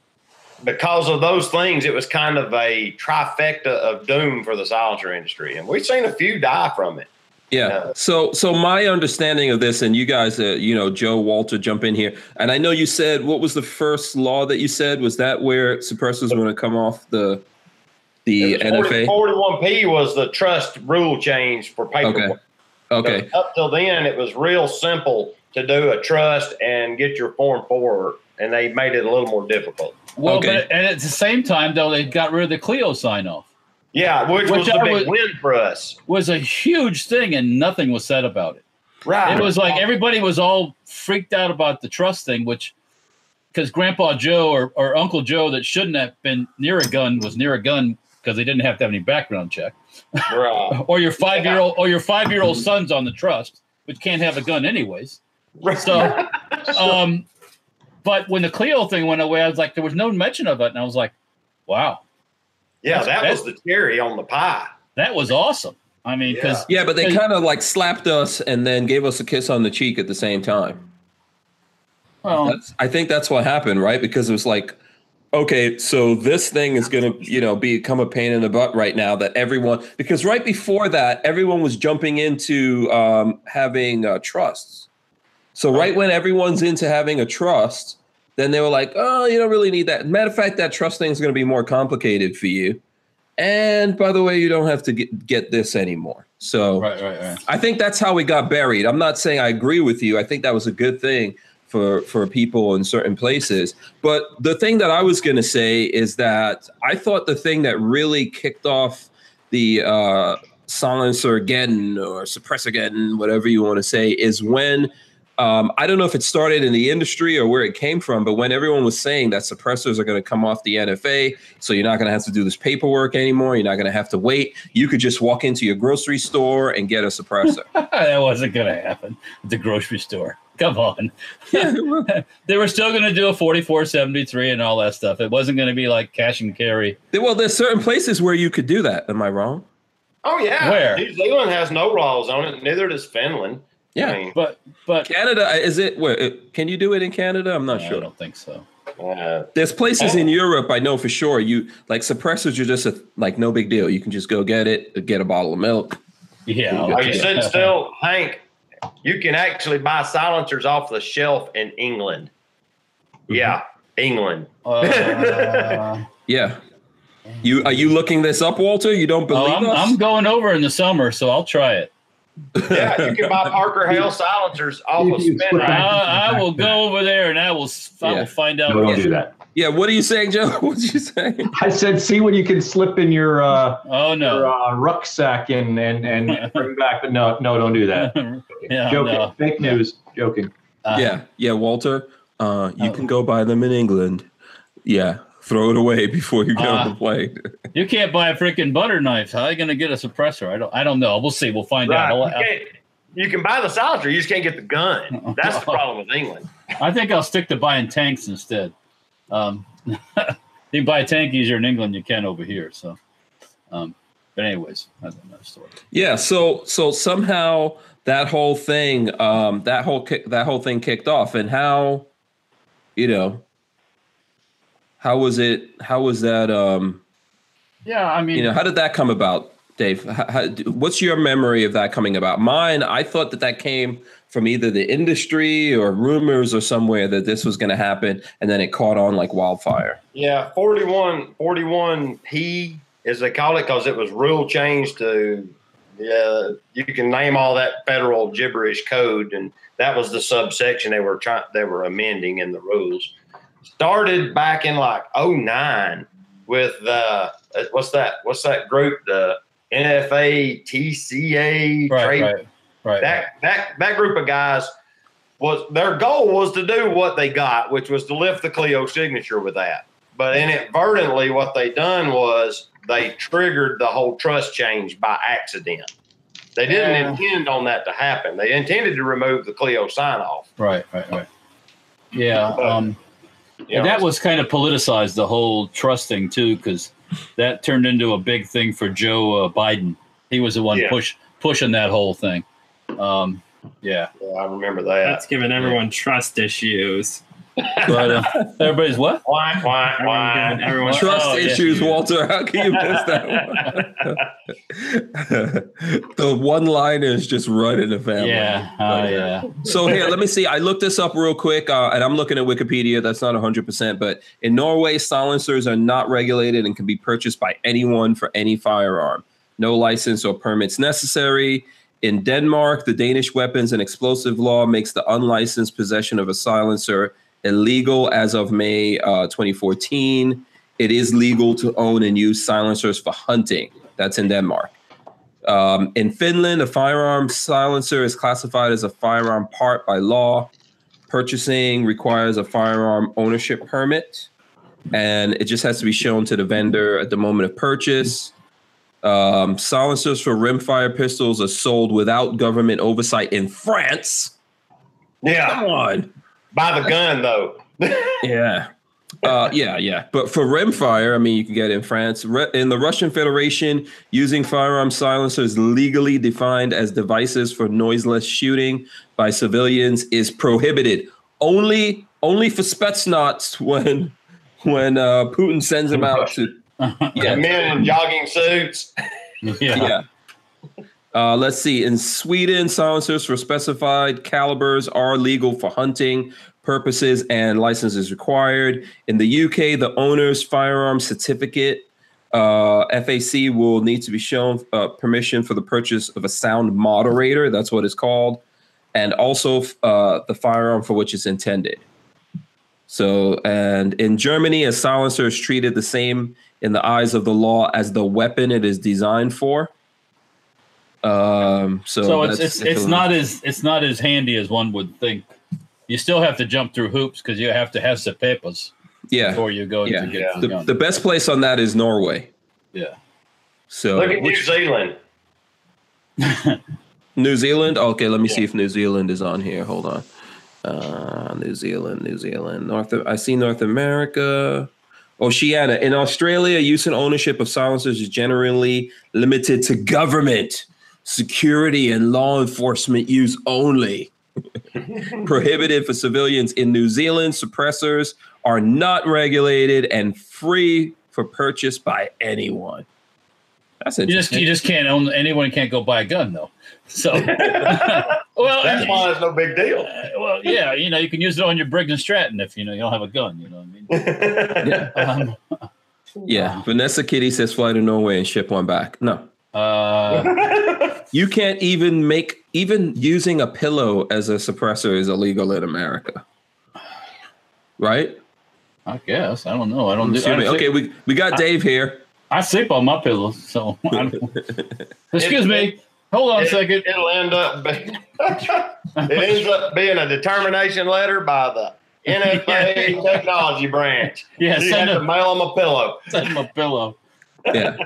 because of those things, it was kind of a trifecta of doom for the silencer industry, and we've seen a few die from it. Yeah. Yeah. So, so my understanding of this, and you guys, uh, you know, Joe Walter, jump in here. And I know you said what was the first law that you said was that where suppressors were going to come off the the It was NFA. 41P was the trust rule change for paper. Okay. Okay. Up till then, it was real simple to do a trust and get your form four, and they made it a little more difficult. Well, Okay. but and at the same time, though, they got rid of the CLEO sign off. Yeah, which, Which was I big would- win for us. Was a huge thing, and nothing was said about it. Right. It was like everybody was all freaked out about the trust thing, which because Grandpa Joe or, or Uncle Joe that shouldn't have been near a gun was near a gun because they didn't have to have any background check. right. Or your five year old or your five year old son's on the trust, which can't have a gun anyways. Right. So, um, but when the CLEO thing went away, I was like, there was no mention of it, and I was like, wow, yeah, that that's- was the cherry on the pie. that was awesome. I mean, because Yeah, but they kind of like slapped us and then gave us a kiss on the cheek at the same time. well, That's, I think that's what happened, right? Because it was like, okay, so this thing is going to, you know, become a pain in the butt right now that everyone, because right before that, everyone was jumping into um, having uh, trusts. So right when everyone's into having a trust, then they were like, oh, you don't really need that. Matter of fact, that trust thing is going to be more complicated for you. And by the way, you don't have to get, get this anymore. So right, right, right. I think that's how we got buried. I'm not saying I agree with you. I think that was a good thing for for people in certain places. But the thing that I was going to say is that I thought the thing that really kicked off the uh, silencer again or suppressor again, whatever you want to say, is when Um, I don't know if it started in the industry or where it came from, but when everyone was saying that suppressors are going to come off the NFA, so you're not going to have to do this paperwork anymore, you're not going to have to wait. You could just walk into your grocery store and get a suppressor. that wasn't going to happen at the grocery store. Come on. they were still going to do a 4473 and all that stuff. It wasn't going to be like cash and carry. well, there's certain places where you could do that. Am I wrong? Oh yeah, Where? New Zealand has no laws on it. Neither does Finland. Yeah. I mean, But, but Canada is it? Where can you do it in Canada? I'm not I sure. I don't think so. uh, There's places in Europe I know for sure. You like suppressors are just a, like no big deal. You can just go get it, get a bottle of milk. Yeah. are you sitting still, Hank? You can actually buy silencers off the shelf in England. Yeah, England. Uh, Yeah. You are you looking this up, Walter? You don't oh, believe I'm, us? I'm going over in the summer, so I'll try it. Yeah, you can buy Parker Hale silencers off of You- you spin I, rack. I will go over there and I will I Yeah. will find out. No, don't do that. yeah. What are you saying, Joe? What did you say? I said, see what you can slip in your uh, Oh your no. uh, rucksack and and and bring back. But no, no, don't do that. yeah, Joking. no. Fake news. Joking. Uh, yeah, yeah, Walter. Uh, you Oh. can go buy them in England. Yeah, throw it away before you get on Ah. the plane. You can't buy a freaking butter knife. How are you going to get a suppressor? I don't. I don't know. We'll see. We'll find Right. out. You, I'll- can't- you can buy the silencer, you just can't get the gun. That's the problem with England. I think I'll stick to buying tanks instead. Um, you can buy a tank easier in England than you can over here. So, um, but anyways, that's another story. Yeah, so so somehow that whole thing, um, that whole kick, that whole thing kicked off, and how, you know, how was it? How was that? Um, Yeah, I mean, you know, how did that come about, Dave? How, how, what's your memory of that coming about? Mine, I thought that that came from either the industry or rumors or somewhere that this was going to happen, and then it caught on like wildfire. Yeah, 41, 41P, as they call it, because it was rule change to, yeah, you can name all that federal gibberish code, and that was the subsection they were trying, they were amending in the rules. Started back in like 09 with uh, what's that? What's that group? The NFA, TCA, right, trade right, right. that that that group of guys was their goal was to do what they got, which was to lift the CLEO signature with that. But inadvertently, what they done was they triggered the whole trust change by accident. They didn't Yeah. intend on that to happen. They intended to remove the CLEO sign off. right, right, right. Yeah, um, You know, that was kind of politicized the whole trust thing too, because that turned into a big thing for Joe uh, Biden. He was the one Yeah. push pushing that whole thing. Um, yeah, yeah, I remember that. That's giving everyone trust issues. But uh, everybody's what? Why, why, Everyone why? everyone Trust Oh, yeah. issues, Walter. How can you miss that one? the one liners just run in the family. Yeah, uh, yeah. So here, let me see. I looked this up real quick, uh, and I'm looking at Wikipedia. That's not 100%, but in Norway, silencers are not regulated and can be purchased by anyone for any firearm. No license or permits necessary. In Denmark, the Danish weapons and explosive law makes the unlicensed possession of a silencer illegal as of May uh, 2014. It is legal to own and use silencers for hunting. That's in Denmark. Um, in Finland, a firearm silencer is classified as a firearm part by law. Purchasing requires a firearm ownership permit, and it just has to be shown to the vendor at the moment of purchase. Um, silencers for rimfire pistols are sold without government oversight in France. Yeah, Come on. By the gun though. Yeah. Uh, yeah, yeah. But for rimfire, I mean, you can get it in France. Re- in the Russian Federation, using firearm silencers legally defined as devices for noiseless shooting by civilians is prohibited. Only, only for Spetsnaz when, when uh, Putin sends them out to. Yeah, Men in jogging suits. yeah. yeah. Uh, let's see. In Sweden, silencers for specified calibers are legal for hunting purposes and license is required. In the UK, the owner's firearm certificate uh, FAC will need to be shown uh, permission for the purchase of a sound moderator. That's what it's called, and also uh, the firearm for which it's intended. So, and in Germany, a silencer is treated the same in the eyes of the law as the weapon it is designed for. Um, so So it's it's it's not as it's not as handy as one would think. You still have to jump through hoops because you have to have the papers yeah. before you go Yeah. to get Yeah. the, The, the best place on that is Norway. yeah. So Look at New Zealand. New Zealand. Okay, let me see if New Zealand is on here. Hold on. Uh, New Zealand, New Zealand, North. I see North America, Oceania. In Australia, use and ownership of silencers is generally limited to government, security, and law enforcement use only. Prohibited for civilians in New Zealand. Suppressors are not regulated and free for purchase by anyone. That's You just interesting. you just can't own anyone can't go buy a gun though. So well, That's why it's no big deal. uh, well, yeah, you know, you can use it on your Briggs and Stratton if you know you don't have a gun. You know what I mean? yeah. Um, Yeah, Vanessa Kitty says fly to Norway and ship one back. No, uh, you can't even make even using a pillow as a suppressor is illegal in America, right? I guess I don't know. I don't. I'm Do, I, assuming. don't Okay, we we got Dave here. I sleep on my pillow, so. I don't, excuse me. Hold on a second. It'll end up being, it ends up being a determination letter by the NFA technology branch. Yeah, you send have to mail them a pillow. send him a pillow. Yeah.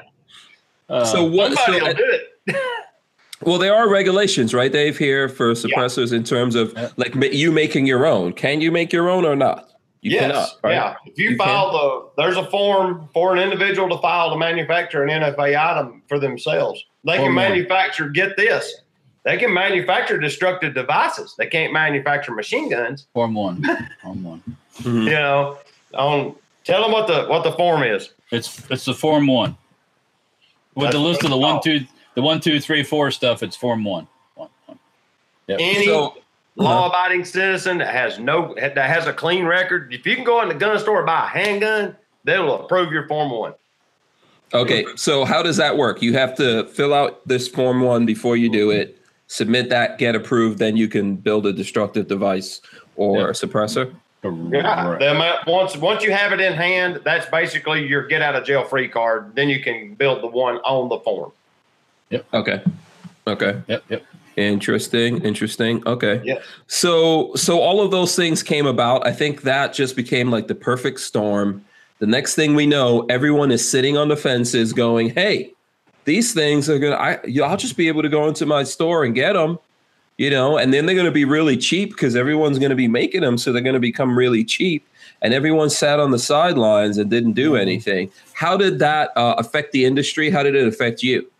Uh, So what? Somebody So, will do it. well, there are regulations, right, Dave, here for suppressors in terms of Yeah. like you making your own. Can you make your own or not? You yes, cannot. Right? yeah. If you, You file the, there's a form for an individual to file to manufacture an NFA item for themselves. They can Form one. manufacture. Get this, they can manufacture destructive devices. They can't manufacture machine guns. Form one. Form one. Mhm. You know, on tell them what the what the form is. It's it's the form one. With the list of the one, two, the one, two, three, four stuff, it's form one. One, one. Yep. Any So- law-abiding citizen that has no that has a clean record, if you can go in the gun store and buy a handgun, they'll approve your form one. Okay, so how does that work? You have to fill out this form one before you do it, submit that, get approved, then you can build a destructive device or Yeah. a suppressor. Yeah. The amount, once once you have it in hand, that's basically your get out of jail free card. Then you can build the one on the form. Yep. Okay. Okay. Yep, yep. Interesting. Interesting. Okay. Yeah. So so all of those things came about. I think that just became like the perfect storm. The next thing we know, everyone is sitting on the fences going, "Hey, these things are going to I I'll just be able to go into my store and get them." You know, and then they're going to be really cheap because everyone's going to be making them, so they're going to become really cheap. And everyone sat on the sidelines and didn't do anything. How did that uh, affect the industry? How did it affect you?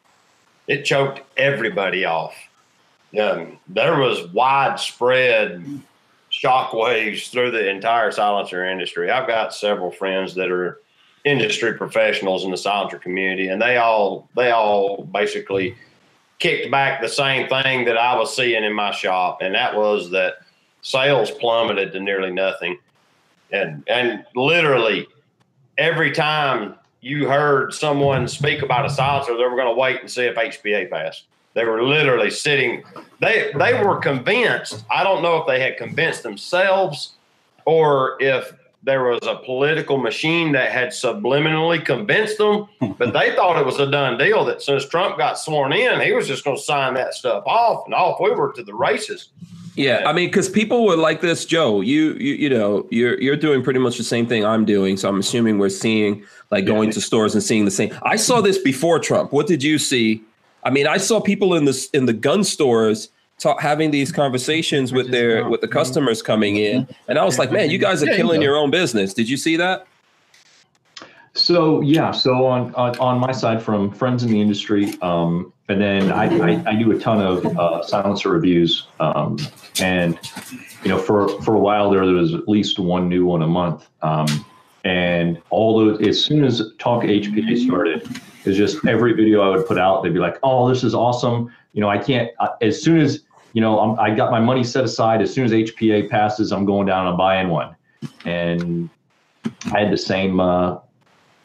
It choked everybody off. Um, there was widespread shockwaves through the entire silencer industry. I've got several friends that are industry professionals in the silencer community, and they all they all basically kicked back the same thing that I was seeing in my shop, and that was that sales plummeted to nearly nothing, and and literally every time you heard someone speak about a silencer, they were going to wait and see if HPA passed. They were literally sitting. They they were convinced. I don't know if they had convinced themselves or if there was a political machine that had subliminally convinced them, but they thought it was a done deal. That since Trump got sworn in, he was just going to sign that stuff off, and off we were to the races. Yeah, I mean, because people were like this, Joe. You, you, you know, you're you're doing pretty much the same thing I'm doing. So I'm assuming we're seeing like going to stores and seeing the same. I saw this before Trump. What did you see? I mean, I saw people in this in the gun stores talk, having these conversations with their with the customers coming in, and I was like, man, you guys are killing your own business. Did you see that? So yeah, so on, on on my side from friends in the industry, um, and then I, I, I do a ton of uh, silencer reviews, um, and you know for for a while there there was at least one new one a month, um, and all those as soon as Talk HPA started, it's just every video I would put out, they'd be like, "Oh, this is awesome!" You know, I can't as soon as you know I'm, I got my money set aside. As soon as HPA passes, I'm going down and buying one, and I had the same. Uh,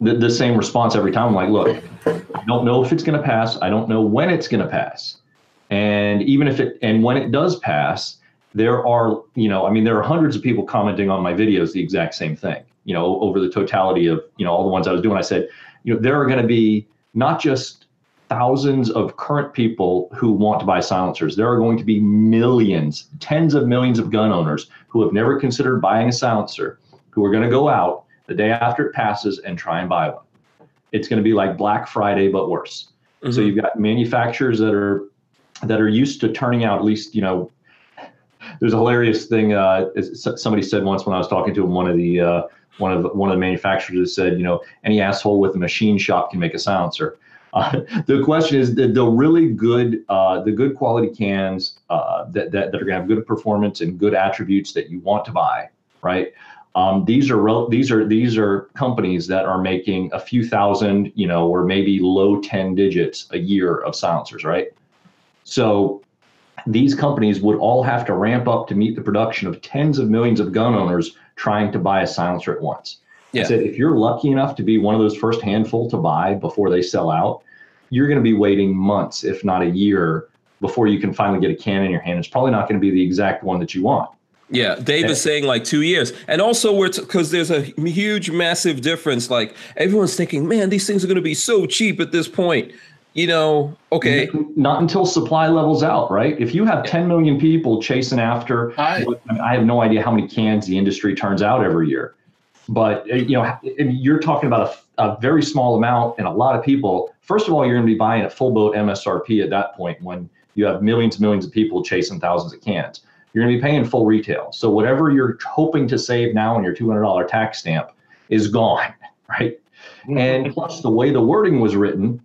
the, the same response every time. I'm like, look, I don't know if it's going to pass. I don't know when it's going to pass. And even if it, and when it does pass, there are, you know, I mean, there are hundreds of people commenting on my videos the exact same thing, you know, over the totality of, you know, all the ones I was doing. I said, you know, there are going to be not just thousands of current people who want to buy silencers. There are going to be millions, tens of millions of gun owners who have never considered buying a silencer who are going to go out the day after it passes and try and buy one. It's going to be like Black Friday, but worse. So Mhm. you've got manufacturers that are that are used to turning out at least you know. There's a hilarious thing. Uh, somebody said once when I was talking to one of the uh, one of the, one of the manufacturers said, you know, any asshole with a machine shop can make a silencer. Uh, the question is the, the really good, uh, the good quality cans uh, that, that, that are going to have good performance and good attributes that you want to buy, right? Um, these are rel- these are these are companies that are making a few thousand, you know, or maybe low ten digits a year of silencers, right? So these companies would all have to ramp up to meet the production of tens of millions of gun owners trying to buy a silencer at once. I Yeah. said, if you're lucky enough to be one of those first handful to buy before they sell out, you're going to be waiting months, if not a year, before you can finally get a can in your hand. It's probably not going to be the exact one that you want. Yeah, Dave is saying like two years, and also we're because there's a huge, massive difference. Like everyone's thinking, man, these things are going to be so cheap at this point. You know, okay, Not until supply levels out, right? If you have 10 million people chasing after, I- I, I have no idea how many cans the industry turns out every year. But uh, you know, you're talking about a, a very small amount and a lot of people. First of all, you're going to be buying at full boat MSRP at that point when you have millions and millions of people chasing thousands of cans. You're going to be paying full retail. So whatever you're hoping to save now on your $200 tax stamp is gone, right? And plus, the way the wording was written,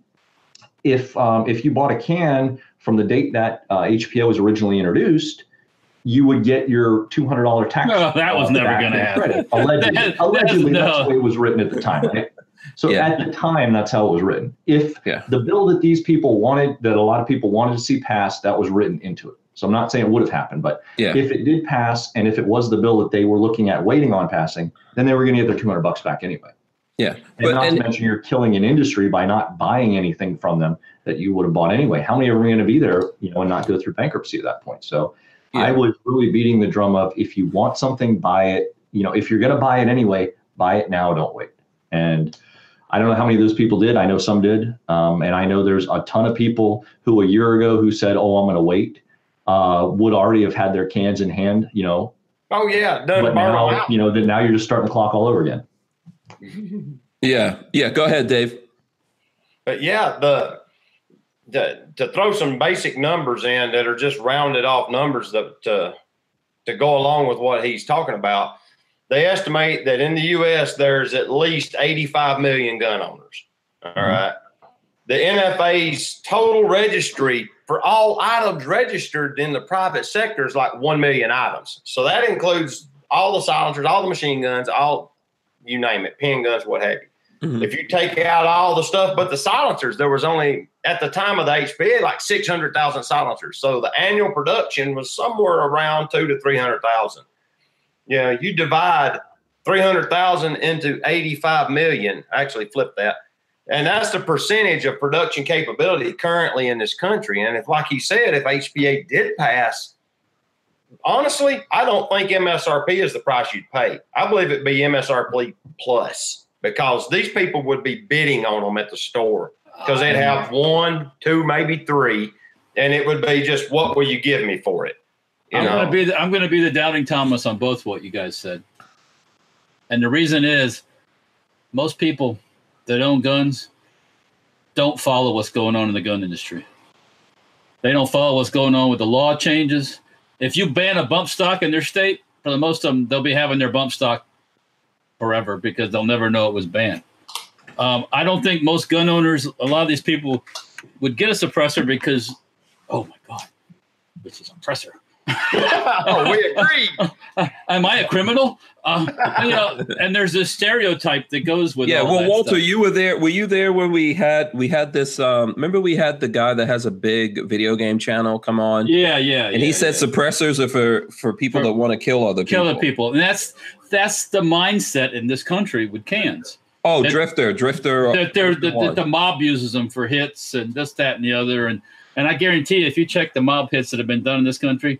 if um, if you bought a can from the date that uh, HPA was originally introduced, you would get your two hundred dollar tax. No, that was never gonna happen. credit. Allegedly, That- that's- allegedly that's no. the way it was written at the time. Right? So Yeah. at the time, that's how it was written. If Yeah. the bill that these people wanted, that a lot of people wanted to see passed, that was written into it. So I'm not saying it would have happened, but Yeah. if it did pass, and if it was the bill that they were looking at waiting on passing, then they were going to get their 200 bucks back anyway. yeah, And but not and to mention, you're killing an industry by not buying anything from them that you would have bought anyway. How many are going to be there, you know, and not go through bankruptcy at that point? So, I was really beating the drum of if you want something, buy it. You know, if you're going to buy it anyway, buy it now. Don't wait. And I don't know how many of those people did. I know some did, um, and I know there's a ton of people who a year ago who said, "Oh, I'm going to wait," uh, would already have had their cans in hand. You know, Oh yeah, done but burn now, you know, that now you're just starting the clock all over again. yeah, yeah. Go ahead, Dave. But yeah, the, the to throw some basic numbers in that are just rounded off numbers that to to go along with what he's talking about. They estimate that in the U.S. there's at least 85 million gun owners. All mm-hmm. right. The NFA's total registry for all items registered in the private sector is like 1 million items. So that includes all the silencers, all the machine guns, all you name it, pin guns, what have you. Mhm. If you take out all the stuff but the silencers, there was only at the time of the HPA like 600,000 silencers. So the annual production was somewhere around two to 300,000. Yeah, you divide 300,000 into 85 million, actually flip that. And that's the percentage of production capability currently in this country. And if, like he said, if HPA did pass, honestly, I don't think MSRP is the price you'd pay. I believe it'd be MSRP plus because these people would be bidding on them at the store because they'd have one, two, maybe three, and it would be just what will you give me for it? You I'm know, gonna be the, I'm gonna be the doubting Thomas on both what you guys said, and the reason is most people that own guns don't follow what's going on in the gun industry. They don't follow what's going on with the law changes. If you ban a bump stock in their state, for the most of them, they'll be having their bump stock forever because they'll never know it was banned. Um, I don't think most gun owners, a lot of these people, would get a suppressor because, oh my god, this is a suppressor. oh, we agree. Am I a criminal? Uh, you know, and there's this stereotype that goes with yeah well walter stuff. you were there were you there when we had we had this um remember we had the guy that has a big video game channel come on yeah, yeah, and he said yeah. suppressors are for for people For that want to kill other people killing people, and that's that's the mindset in this country with cans. oh That- drifter drifter That they're the, the, the mob uses them for hits and this, that, and the other, and and I guarantee you, if you check the mob hits that have been done in this country,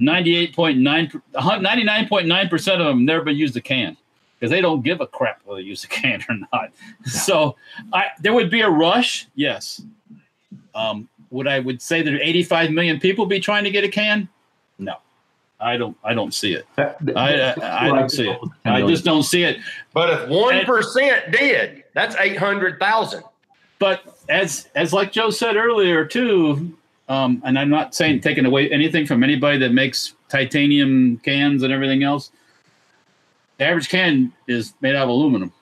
98.9, 99.9 percent of them never been used a can because they don't give a crap whether they use a can or not. So I there would be a rush, yes, Um, would I would say that 85 million people be trying to get a can? No, I don't. I don't see it. I, I, I don't see it. go with the 10 I just don't see it. But if one percent did, that's eight hundred thousand. But as as like Joe said earlier too, um, and I'm not saying taking away anything from anybody that makes titanium cans and everything else. The average can is made out of aluminum.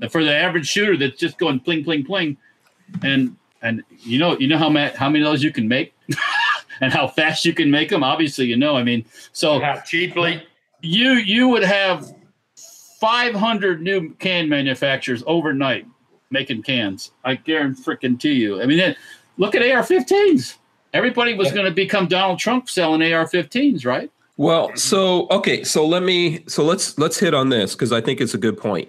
And for the average shooter that's just going pling pling pling, and and you know you know how many how many of those you can make, and how fast you can make them. Obviously, you know. I mean, so How cheaply? you you would have 500 new can manufacturers overnight making cans. I guarantee freaking to you. I mean, then look at AR-15s. Everybody was going to become Donald Trump selling AR-15s, right? Well, so okay, so let me so let's let's hit on this because I think it's a good point.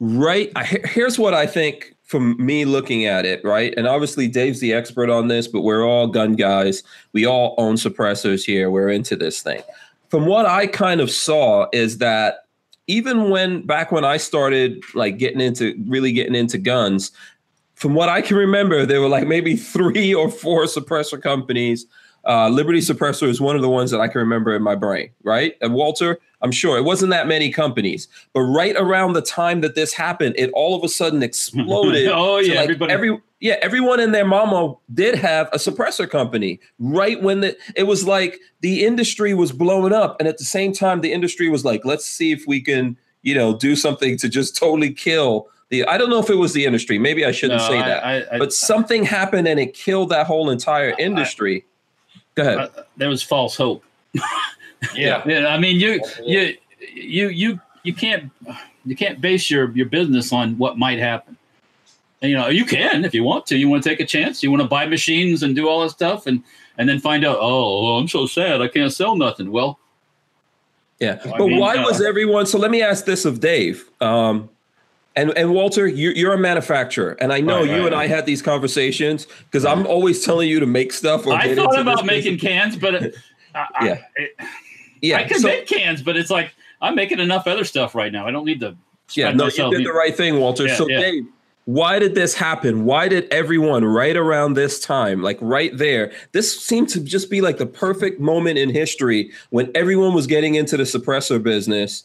Right, I, here's what I think from me looking at it. Right, and obviously Dave's the expert on this, but we're all gun guys. We all own suppressors here. We're into this thing. From what I kind of saw is that even when back when I started like getting into really getting into guns, from what I can remember, there were like maybe three or four suppressor companies. Uh, Liberty Suppressor is one of the ones that I can remember in my brain, right? And Walter, I'm sure it wasn't that many companies, but right around the time that this happened, it all of a sudden exploded. Oh, yeah, like, everybody- every yeah, everyone and their mama did have a suppressor company. Right when the it was like the industry was blowing up, and at the same time, the industry was like, let's see if we can, you know, do something to just totally kill the. I don't know if it was the industry. Maybe I shouldn't No, say I- that I- I- but something happened and it killed that whole entire industry. Go ahead. there was false hope. Yeah. Yeah, I mean, you you you you you can't you can't base your your business on what might happen. And, you know, you can if you want to. You want to take a chance. You want to buy machines and do all that stuff, and and then find out, oh, I'm so sad, I can't sell nothing. Well, yeah, I but mean, why uh, was everyone? So let me ask this of Dave. Um, and and Walter, you, you're a manufacturer, and I know Right, you right, and I had these conversations because I'm always telling you to make stuff. Or I thought about making business. cans, but I, Yeah. I, it, Yeah, I can so- make cans, but it's like I'm making enough other stuff right now. I don't need to. Yeah, no, you did the right thing, Walter. Yeah, so, yeah. Dave, why did this happen? Why did everyone right around this time, like right there, this seemed to just be like the perfect moment in history when everyone was getting into the suppressor business.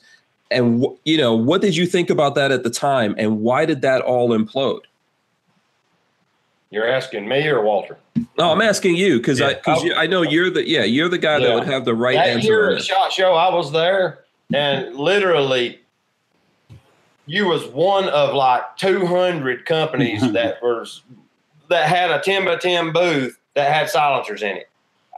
And you know, what did you think about that at the time, and why did that all implode? You're asking me or Walter? No, I'm asking you because I because I know you're the yeah you're the guy that would have the right that answer. year at. Shot Show, I was there, and literally, you was one of like 200 companies that was that had a 10 by 10 booth that had silencers in it.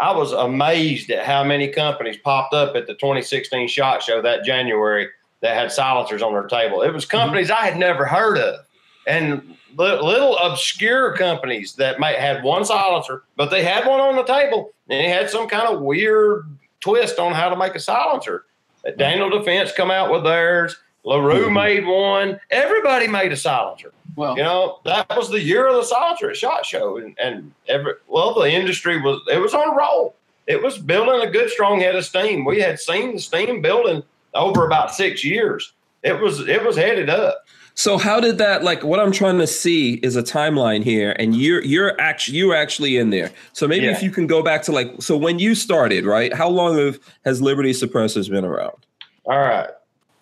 I was amazed at how many companies popped up at the 2016 Shot Show that January that had silencers on their table. It was mm-hmm. companies I had never heard of, and little obscure companies that might had one silencer, but they had one on the table and it had some kind of weird twist on how to make a silencer. Uh, mm-hmm. Daniel Defense come out with theirs. LaRue mm-hmm. made one. Everybody made a silencer. Well, You know, that was the year of the silencer at Shot Show. And, and every, well, the industry was, it was on a roll. It was building a good, strong head of steam. We had seen the steam building over about six years. It was, it was headed up. So how did that like what I'm trying to see is a timeline here and you're you're actually you're actually in there. So maybe Yeah. if you can go back to like so when you started, right? How long have has Liberty Suppressors been around? All right.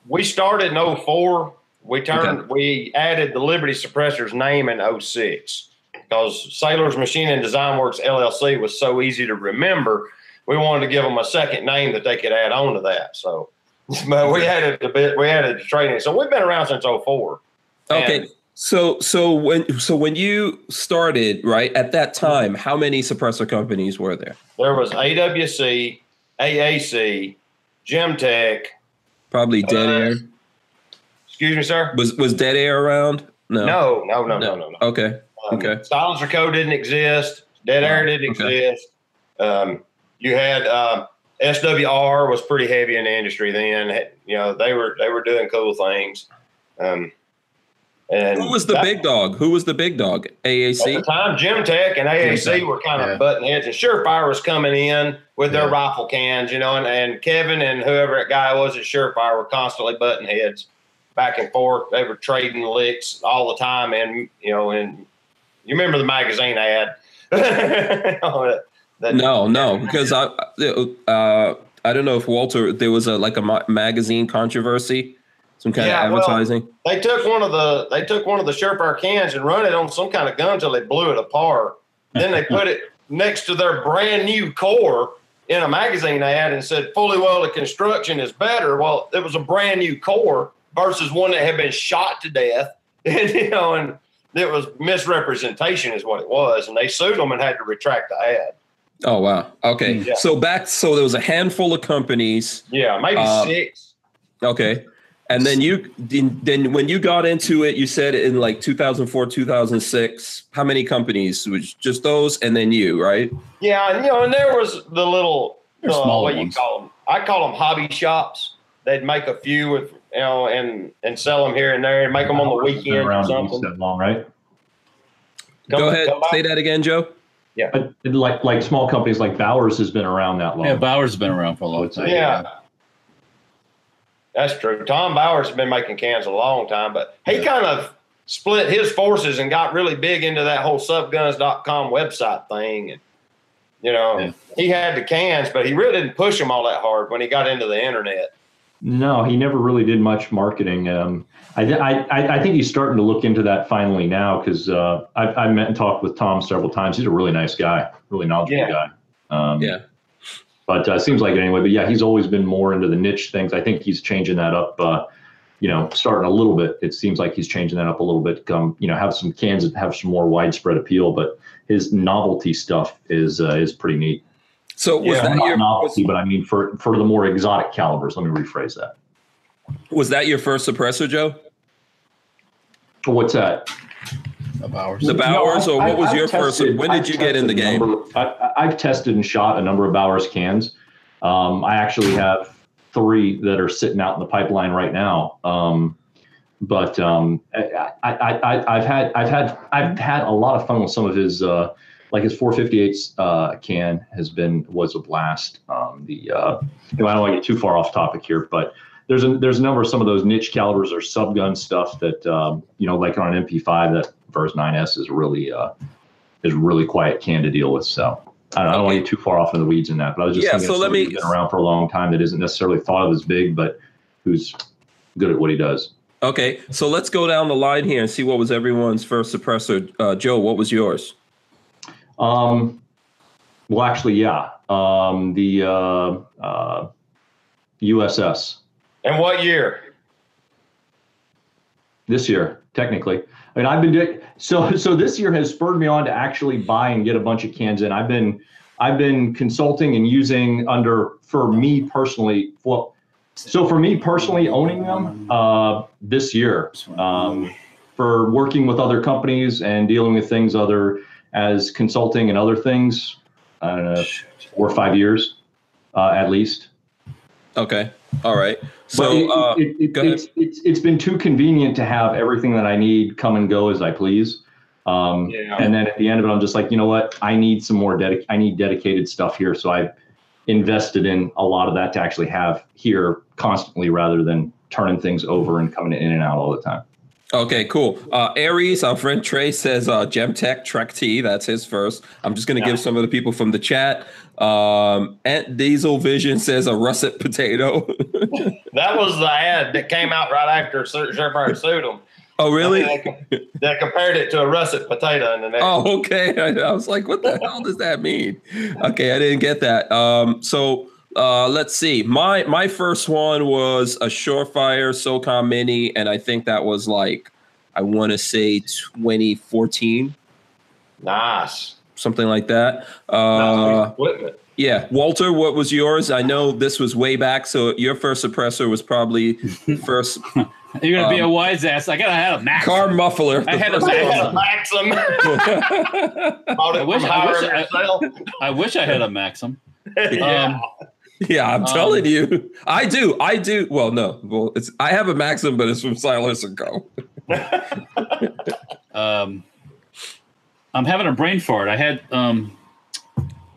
We started in 04. We turned, we added the Liberty Suppressors name in 06 because Sailors Machine and Design Works LLC was so easy to remember. We wanted to give them a second name that they could add on to that. So, but we added a bit, we had the training. So we've been around since 04. Okay. So so when so when you started, right, at that time, how many suppressor companies were there? There was AWC, AAC, Gemtech. Probably Dead Uh, Air. Excuse me, sir? Was was Dead Air around? No. No, no, no, no, no, no. Okay. Um, Okay. SilencerCo didn't exist. Dead air didn't Okay. exist. Um, you had um, SWR was pretty heavy in the industry then. You know they were they were doing cool things. Um, and Who was the that- big dog? Who was the big dog? AAC at the time, Gemtech and AAC Tech, were kind of yeah. button heads, and Surefire was coming in with their Yeah. rifle cans, you know, and, and Kevin and whoever that guy was at Surefire were constantly butting heads back and forth. They were trading licks all the time, and you know, and you remember the magazine ad. That- No, no, because I, uh, I don't know if Walter, there was a like a ma- magazine controversy, some kind Yeah, of well- advertising. They took one of the they took one of the Surefire cans and run it on some kind of gun until they blew it apart. Then they put it next to their brand new core in a magazine ad and said fully welded construction is better. Well, it was a brand new core versus one that had been shot to death, and you know, and it was misrepresentation is what it was, and they sued them and had to retract the ad. Oh wow. Okay. Yeah. So back, so there was a handful of companies. Yeah, maybe Um, six. Okay. And then you then then when you got into it, you said in like 2004, 2006. How many companies? Was just those, and then you, right? Yeah, and you know, and there was the little uh, smaller what you call them? I call them hobby shops. They'd make a few with you know, and and sell them here and there, and make them on the weekend or around at something. that long, right? Come- Go ahead. Say that again, Joe. But like like small companies like Bowers has been around that long. Yeah, Bowers has been around for a long time. Yeah. That's true. Tom Bowers has been making cans a long time, but he kind of split his forces and got really big into that whole subguns.com website thing. And, you know, Yeah. he had the cans, but he really didn't push them all that hard when he got into the internet. No, he never really did much marketing. Um, I, I, I I think he's starting to look into that finally now because uh, I've, I've met and talked with Tom several times. He's a really nice guy, really knowledgeable Yeah. guy. Um, Yeah. But uh, seems like it anyway. But yeah, he's always been more into the niche things. I think he's changing that up. Uh, you know, starting a little bit. It seems like he's changing that up a little bit. to Come, you know, have some cans that have some more widespread appeal. But his novelty stuff is uh, is pretty neat. So was Yeah, that Not your novelty, but I mean for for the more exotic calibers. Let me rephrase that. was that your first suppressor, Joe? What's that? The Bowers. The Bowers, No, or I- what was I've your first? When did I've you get in the game? number- I, I've tested and shot a number of Bowers cans. Um, I actually have three that are sitting out in the pipeline right now. Um, but um, I, I, I, I've had I've had I've had a lot of fun with some of his uh, like his 458 uh, can has been was a blast. Um, the uh, I don't want to get too far off topic here, but there's a there's a number of some of those niche calibers or subgun stuff that um, you know like on an MP5 that Vers 9S is really uh, is really quiet can to deal with. So I don't, I don't want to get too far off in the weeds in that, but I was just Yeah, thinking so let me- been around for a long time that isn't necessarily thought of as big, but who's good at what he does. Okay, so let's go down the line here and see what was everyone's first suppressor. Uh, Joe, what was yours? Um, well, actually, yeah, um, the uh, uh, USS And what year? this year, technically. I mean, I've been doing so. So this year has spurred me on to actually buy and get a bunch of cans in. I've been, I've been consulting and using under for me personally. Well, so for me personally, owning them uh, this year, um, for working with other companies and dealing with things other as consulting and other things. I don't know, four or five years, uh, at least. Okay, all right. But So it- uh, it, it, go ahead. it's, it's it's been too convenient to have everything that I need come and go as I please. Um, Yeah. And then at the end of it, I'm just like, you know what? I need some more dedic. I need dedicated stuff here. So I've invested in a lot of that to actually have here constantly, rather than turning things over and coming in and out all the time. Okay, cool. Uh, Aries, our friend Trey says uh, Gemtech Trek T. That's his first. I'm just going to Yeah. give some of the people from the chat. Um, Ant Diesel Vision says a russet potato. That was the ad that came out right after Sur- Surefire sued him. oh, really? They, they compared it to a russet potato in the next. Oh, okay. I, I was like, what the hell does that mean? Okay, I didn't get that. Um, so uh, let's see. My my first one was a Surefire SOCOM Mini, and I think that was like I want to say 2014, Nice. something like that. Uh, equipment. Yeah, Walter, what was yours? I know this was way back, so your first suppressor was probably first You're gonna be a Um, wise ass. I gotta have a max. car muffler. I had a first I Maxim. had a Maxim. I wish- I wish I- I wish I had a Maxim. yeah. Um, yeah, I'm Um, telling you, I do. I do. Well, no, well, it's I have a Maxim, but it's from SilencerCo. um, I'm having a brain fart. I had um,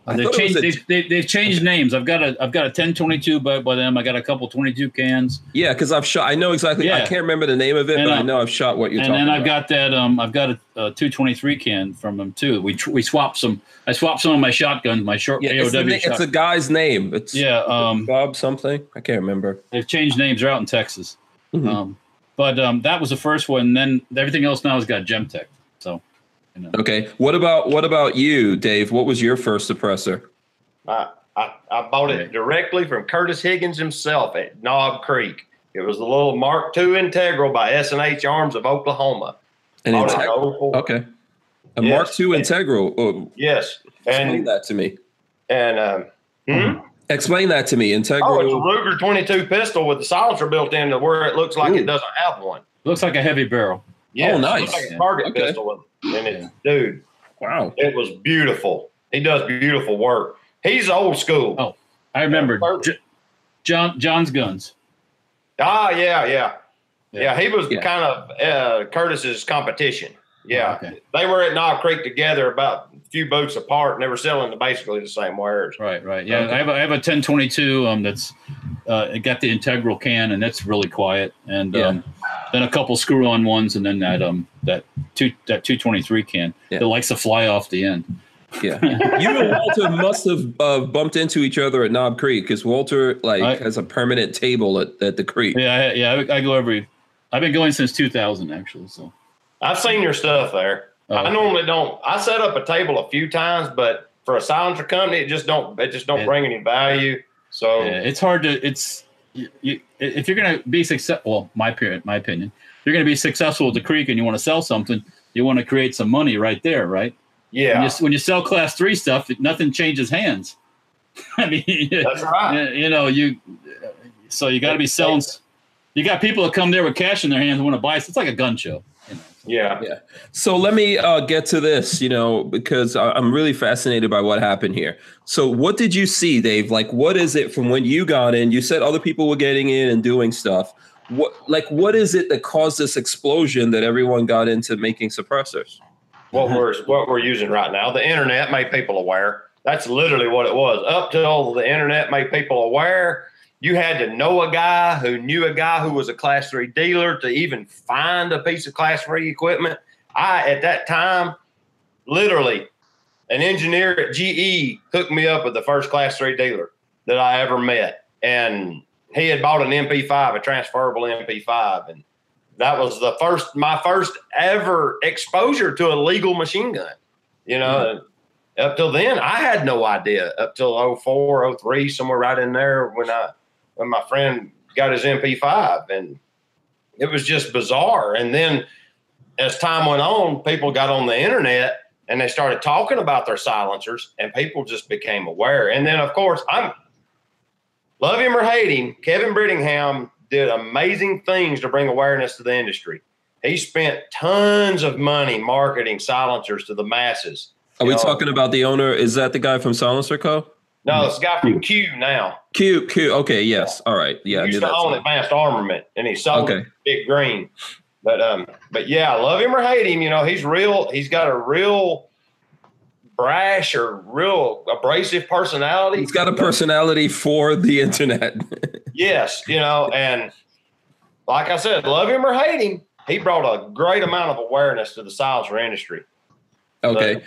I they've thought it was changed. a- They've, they, they've changed names. I've got a I've got a 1022 by, by them. I got a couple 22 cans, yeah, because I've shot. I know exactly. I can't remember the name of it, And, but I uh, know I've shot what you're talking. and talking then I've about. got that um I've got a, a 223 can from them too. We we swapped some. I swapped some of my shotguns, my short yeah, it's, the AOW it's shot- a guy's name. It's yeah. Um, Bob something. I can't remember. they've changed names. They're out in Texas. Mhm. Um, but um, that was the first one. Then everything else now has got Gemtech. So, you know. Okay. What about what about you, Dave? What was your first suppressor? I, I, I bought it directly from Curtis Higgins himself at Knob Creek. It was the little Mark II Integral by S&H Arms of Oklahoma. An Bought it in Integ- 04. okay. A Yes. Mark II Integral. Oh, Yes. explain And, that to me. and, um, hmm? Explain that to me. Integral. Oh, it's a Integral. Ruger 22 pistol with the silencer built in to where it looks like Ooh. it doesn't have one. Looks like a heavy barrel. Yeah, Oh, nice. Like a target Okay. pistol with, and it's, dude, wow. it was beautiful. He does beautiful work. He's old school. Oh. I remember J- John John's guns. Ah, yeah, yeah, Yeah. yeah. he was Yeah. kind of uh, Curtis's competition. Yeah, Okay. they were at Knob Creek together, about a few boats apart, and they were selling basically the same wares. Right, right. Yeah, Okay. I have a, I have a 1022 um that's uh it got the integral can and that's really quiet and Yeah. um then a couple screw on ones and then that um that two that 223 can Yeah. that likes to fly off the end. Yeah. you and Walter must have uh, bumped into each other at Knob Creek because Walter like I- has a permanent table at, at the creek. Yeah, yeah, I, I go every I've been going since 2000 actually, so I've seen your stuff there. I uh-huh. normally don't. I set up a table a few times, but for a silencer company, it just don't. It just don't Yeah. bring any value. So yeah, it's hard to it's you, you, if you're going to be successful, well, my my opinion, you're going to be successful at the creek and you want to sell something, you want to create some money right there, right? yeah, When, you, when you sell class three stuff, nothing changes hands. I mean, that's right. you, you know, you so you got to be selling. You got people that come there with cash in their hands and want to buy. It's like a gun show. Know? Yeah, So let me uh, get to this, you know, because I'm really fascinated by what happened here. So what did you see, Dave? Like, what is it from when you got in? You said other people were getting in and doing stuff. What, like, what is it that caused this explosion that everyone got into making suppressors? what we're what we're using right now. The internet made people aware. That's literally what it was. Up till the internet made people aware, you had to know a guy who knew a guy who was a class three dealer to even find a piece of class three equipment. I at that time, literally, an engineer at GE hooked me up with the first class three dealer that I ever met, and he had bought an MP5, a transferable MP5, and that was the first my first ever exposure to a legal machine gun you know? And up till then i had no idea. Up till 04 03 somewhere right in there when i when my friend got his mp5 and it was just bizarre and then as time went on people got on the internet and they started talking about their silencers and people just became aware and then of course i'm love him or hate him kevin brittingham did amazing things to bring awareness to the industry. He spent tons of money marketing silencers to the masses. Are we know, talking about the owner? Is that the guy from SilencerCo? No, this guy from Q now. Q, Q. Okay, yes. All right. Yeah, he used to own Advanced Armament, and he sold Okay. Big Green. But um, but yeah, love him or hate him, you know, he's real. He's got a real brash or real abrasive personality. He's got a personality for the internet. Yes, you know, and like I said, love him or hate him, he brought a great amount of awareness to the silencer industry. Okay. So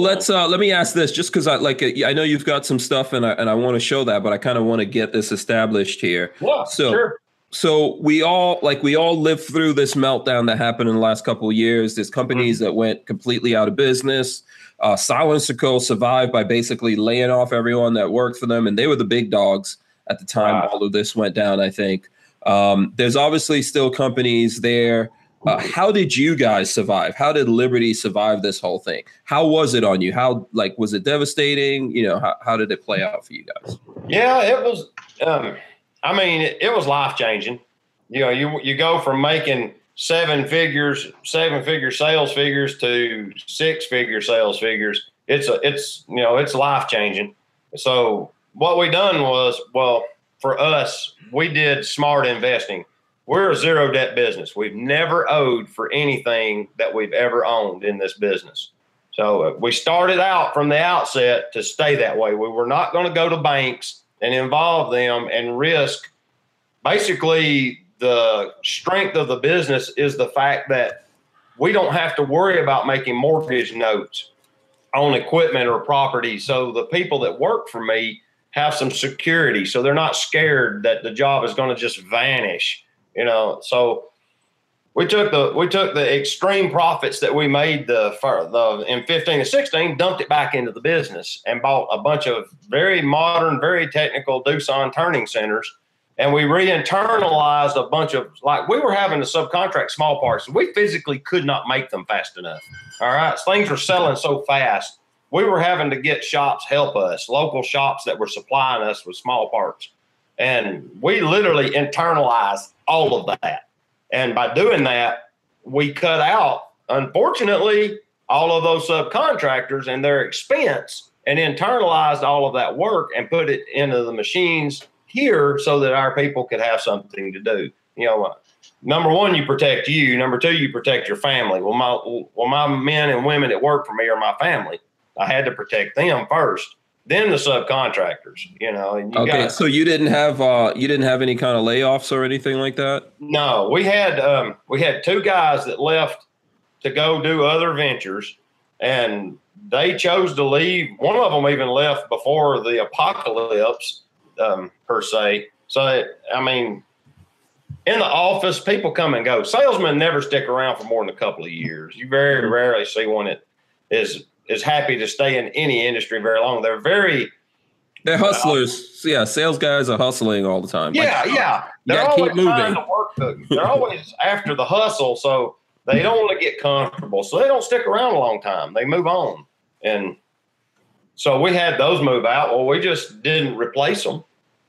let's uh let me ask this just cuz I like uh, I know you've got some stuff and I and I want to show that but I kind of want to get this established here. Yeah, So- sure. So we all like we all lived through this meltdown that happened in the last couple of years. There's companies that went completely out of business. Uh SilencerCo survived by basically laying off everyone that worked for them and they were the big dogs at the time Wow. all of this went down, I think. Um there's obviously still companies there uh, how did you guys survive? How did Liberty survive this whole thing? How was it on you? How like was it devastating? You know, how, how did it play out for you guys? Yeah, it was. Um, I mean, it, it was life changing. You know, you you go from making seven figures, seven figure sales figures to six figure sales figures. It's a, it's you know, it's life changing. So what we done was, well, for us, we did smart investing. We're a zero debt business. We've never owed for anything that we've ever owned in this business. So uh, we started out from the outset to stay that way. We were not going to go to banks and involve them and risk. Basically, the strength of the business is the fact that we don't have to worry about making mortgage notes on equipment or property. So the people that work for me have some security. So they're not scared that the job is going to just vanish. You know, so we took the we took the extreme profits that we made the, the in 15 and 16 dumped it back into the business and bought a bunch of very modern very technical Doosan turning centers. And we re-internalized a bunch of like we were having to subcontract small parts. We physically could not make them fast enough. All right? Things were selling so fast. We were having to get shops help us local shops that were supplying us with small parts. And we literally internalized all of that and by doing that, we cut out, unfortunately, all of those subcontractors and their expense and internalized all of that work and put it into the machines here so that our people could have something to do. You know, uh, number one, you protect you. Number two, you protect your family. Well, my well, my men and women that work for me are my family. I had to protect them first then the subcontractors, you know. And you okay, got, so you didn't have uh, you didn't have any kind of layoffs or anything like that. No, we had um, we had two guys that left to go do other ventures, and they chose to leave. One of them even left before the apocalypse, um, per se. So I mean, in the office, people come and go. Salesmen never stick around for more than a couple of years. You very rarely see one that is is happy to stay in any industry very long. They're very they're hustlers. Uh, yeah, sales guys are hustling all the time. Yeah, like, yeah. They're always to work. The, they're always after the hustle, so they don't want to get comfortable. So they don't stick around a long time. They move on, and so we had those move out. Well, we just didn't replace them,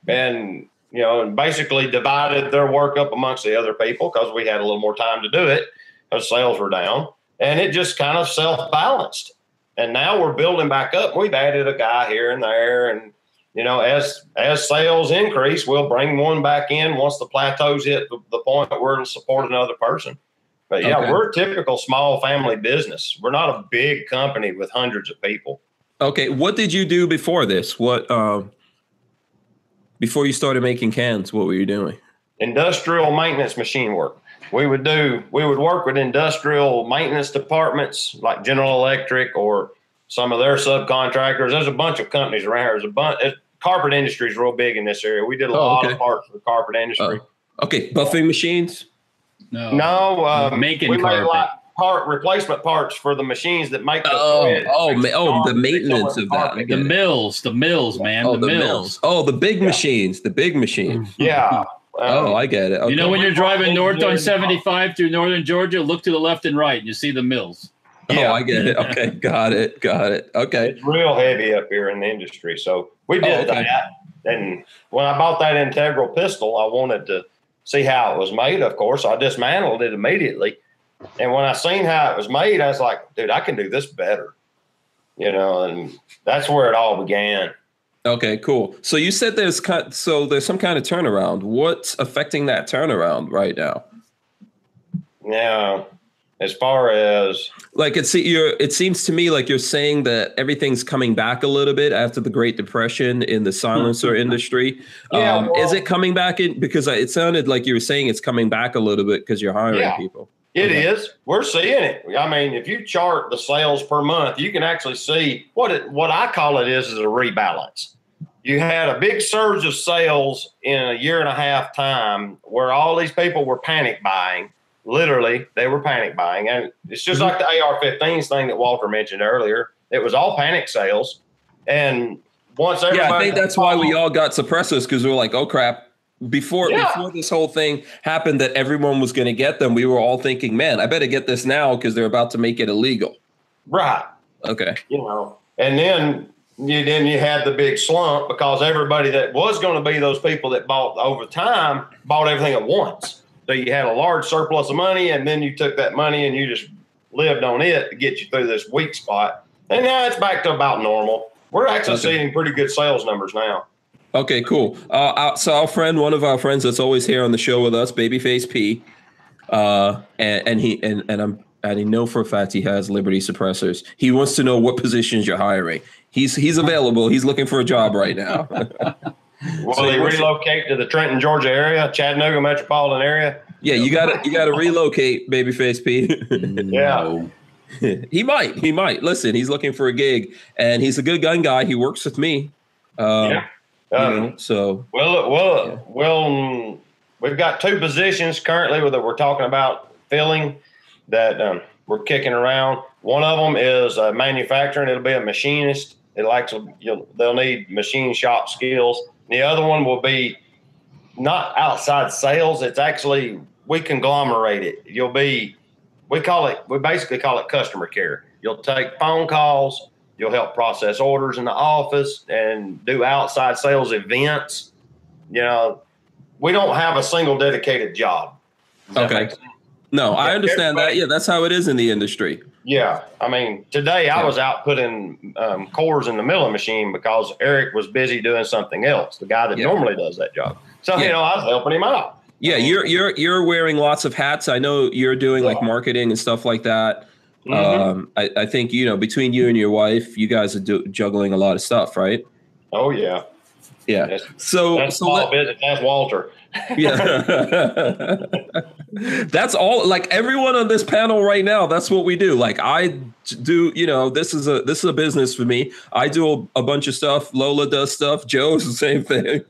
and you know, and basically divided their work up amongst the other people because we had a little more time to do it because sales were down, and it just kind of self balanced and now we're building back up. We've added a guy here and there, and you know, as as sales increase, we'll bring one back in once the plateaus hit the, the point that we're to support another person. But yeah, okay. we're a typical small family business. We're not a big company with hundreds of people. Okay, what did you do before this? What uh, before you started making cans? What were you doing? Industrial maintenance machine work we would do we would work with industrial maintenance departments like General Electric or some of their subcontractors. There's a bunch of companies around here. There's a bunch. carpet industry is real big in this area. We did a oh, lot okay. of parts for the carpet industry. Uh, okay, buffing machines. No, no, uh, making we carpet. Made part replacement parts for the machines that make the oh oh ma- oh the maintenance of that the mills the mills man oh the, the mills. mills. oh the big yeah. machines the big machines yeah Oh, um, I get it. Okay. You know, when you're driving north on 75 through northern Georgia, look to the left and right, and you see the mills. Yeah. Oh, I get it. Okay, got it, got it. Okay, it's real heavy up here in the industry, so we did oh, okay. that. And when I bought that integral pistol, I wanted to see how it was made. Of course, I dismantled it immediately, and when I seen how it was made, I was like, "Dude, I can do this better." You know, and that's where it all began. Okay, cool. So you said there's kind, so there's some kind of turnaround. What's affecting that turnaround right now? Yeah, as far as like it's you're, it seems to me like you're saying that everything's coming back a little bit after the Great Depression in the silencer industry. Yeah, um, well, is it coming back in? Because it sounded like you were saying it's coming back a little bit because you're hiring yeah. people. It is. We're seeing it. I mean, if you chart the sales per month, you can actually see what it what I call it is is a rebalance. You had a big surge of sales in a year and a half time where all these people were panic buying. Literally, they were panic buying. And it's just mm-hmm. like the AR 15s thing that Walter mentioned earlier. It was all panic sales. And once everybody. Yeah, I think that's why we all got suppressors because we were like, oh crap, before yeah. before this whole thing happened that everyone was going to get them, we were all thinking, "Man, I better get this now because they're about to make it illegal." Right. Okay. You know, and then you then you had the big slump because everybody that was going to be those people that bought over time bought everything at once. So you had a large surplus of money, and then you took that money and you just lived on it to get you through this weak spot. And now it's back to about normal. We're actually okay. seeing pretty good sales numbers now. Okay, cool. Uh, so our friend, one of our friends that's always here on the show with us, Babyface P, uh, and, and he and, and I'm and I know for a fact he has Liberty suppressors. He wants to know what positions you're hiring. He's he's available. He's looking for a job right now. Will So he relocate to the Trenton, Georgia area, Chattanooga metropolitan area? yeah, you got to you got to relocate, babyface P. No. he might. He might. Listen, he's looking for a gig, and he's a good gun guy. He works with me. Um, Yeah. You Um, know, so Well, well, Yeah. well, mm, we've got two positions currently that we're talking about filling that um, we're kicking around. One of them is uh, manufacturing. It'll be a machinist. It'll actually you'll, they'll need machine shop skills. The other one will be not outside sales. It's actually we conglomerate it. You'll be we call it we basically call it customer care. You'll take phone calls. You'll help process orders in the office and do outside sales events. You know, we don't have a single dedicated job. Okay. no, I understand that. Yeah, that's how it is in the industry. Yeah, I mean, today I Yeah. was out putting um, cores in the milling machine because Eric was busy doing something else. The guy that Yeah. normally does that job. So you know, I was helping him out. Yeah, you're you're you're wearing lots of hats. I know you're doing like marketing and stuff like that. Mhm. Um, I, I think you know between you and your wife, you guys are do, juggling a lot of stuff, right? oh yeah, Yeah. that's, So that's so small let- business. That's Walter. yeah that's all like everyone on this panel right now that's what we do like i do you know this is a this is a business for me i do a, a bunch of stuff lola does stuff joe's the same thing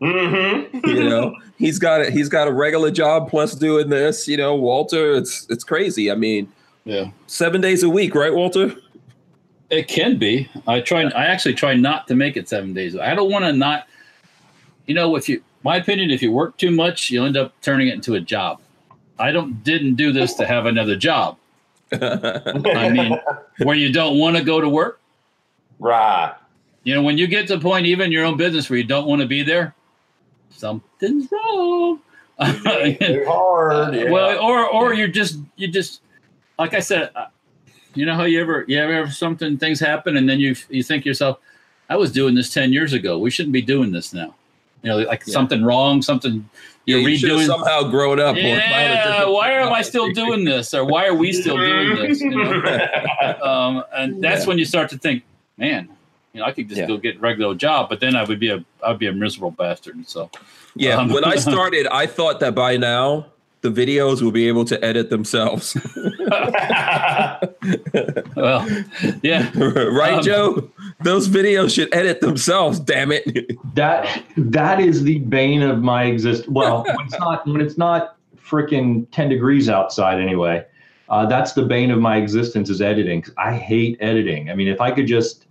Mm-hmm. you know he's got it he's got a regular job plus doing this you know walter it's it's crazy i mean Yeah. seven days a week right walter It can be. I try. I actually try not to make it seven days. I don't want to not. You know, if you, my opinion, if you work too much, you'll end up turning it into a job. I don't didn't do this to have another job. I mean, where you don't want to go to work. Right. You know, when you get to the point, even in your own business, where you don't want to be there, something's wrong. Too hard. Yeah. Well, or or you're just you just like I said, uh, you know how you ever you ever have something things happen and then you you think to yourself, I was doing this ten years ago. We shouldn't be doing this now. You know, like Yeah. something wrong, something you're you redoing. somehow grown up or found a Yeah, why am I still doing this, or why are we still doing this? You know? um, and that's Yeah. when you start to think, man, you know, I could just Yeah. go get a regular job, but then I would be a I'd be a miserable bastard. So yeah Um, when i started i thought that by now the videos will be able to edit themselves well, yeah, right, Um, Joe? Those videos should edit themselves. Damn it! That that is the bane of my exist. Well, when it's not when it's not freaking ten degrees outside anyway. Uh, that's the bane of my existence is editing. I hate editing. I mean, if I could just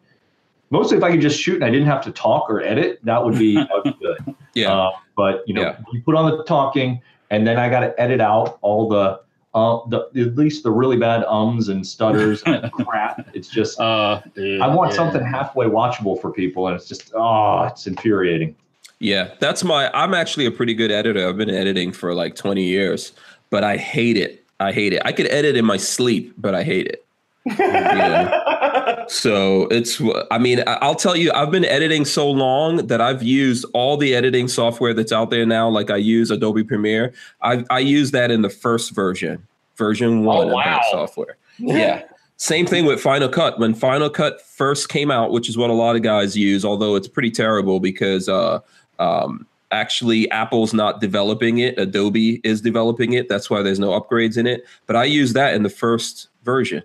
mostly if I could just shoot and I didn't have to talk or edit, that would be, that would be good. Yeah, Uh, but you know, Yeah. you put on the talking, and then I got to edit out all the, uh, the at least the really bad ums and stutters and crap. It's just uh, I want something halfway watchable for people, and it's just oh, it's infuriating. yeah. That's my. I'm actually a pretty good editor. I've been editing for like 20 years, but I hate it. I hate it. I could edit in my sleep, but I hate it. So it's. I mean, I'll tell you. I've been editing so long that I've used all the editing software that's out there now. Like I use Adobe Premiere. I I use that in the first version, version one of that software. yeah. Same thing with Final Cut. When Final Cut first came out, which is what a lot of guys use, although it's pretty terrible because uh, um, actually Apple's not developing it. Adobe is developing it. That's why there's no upgrades in it. But I use that in the first version.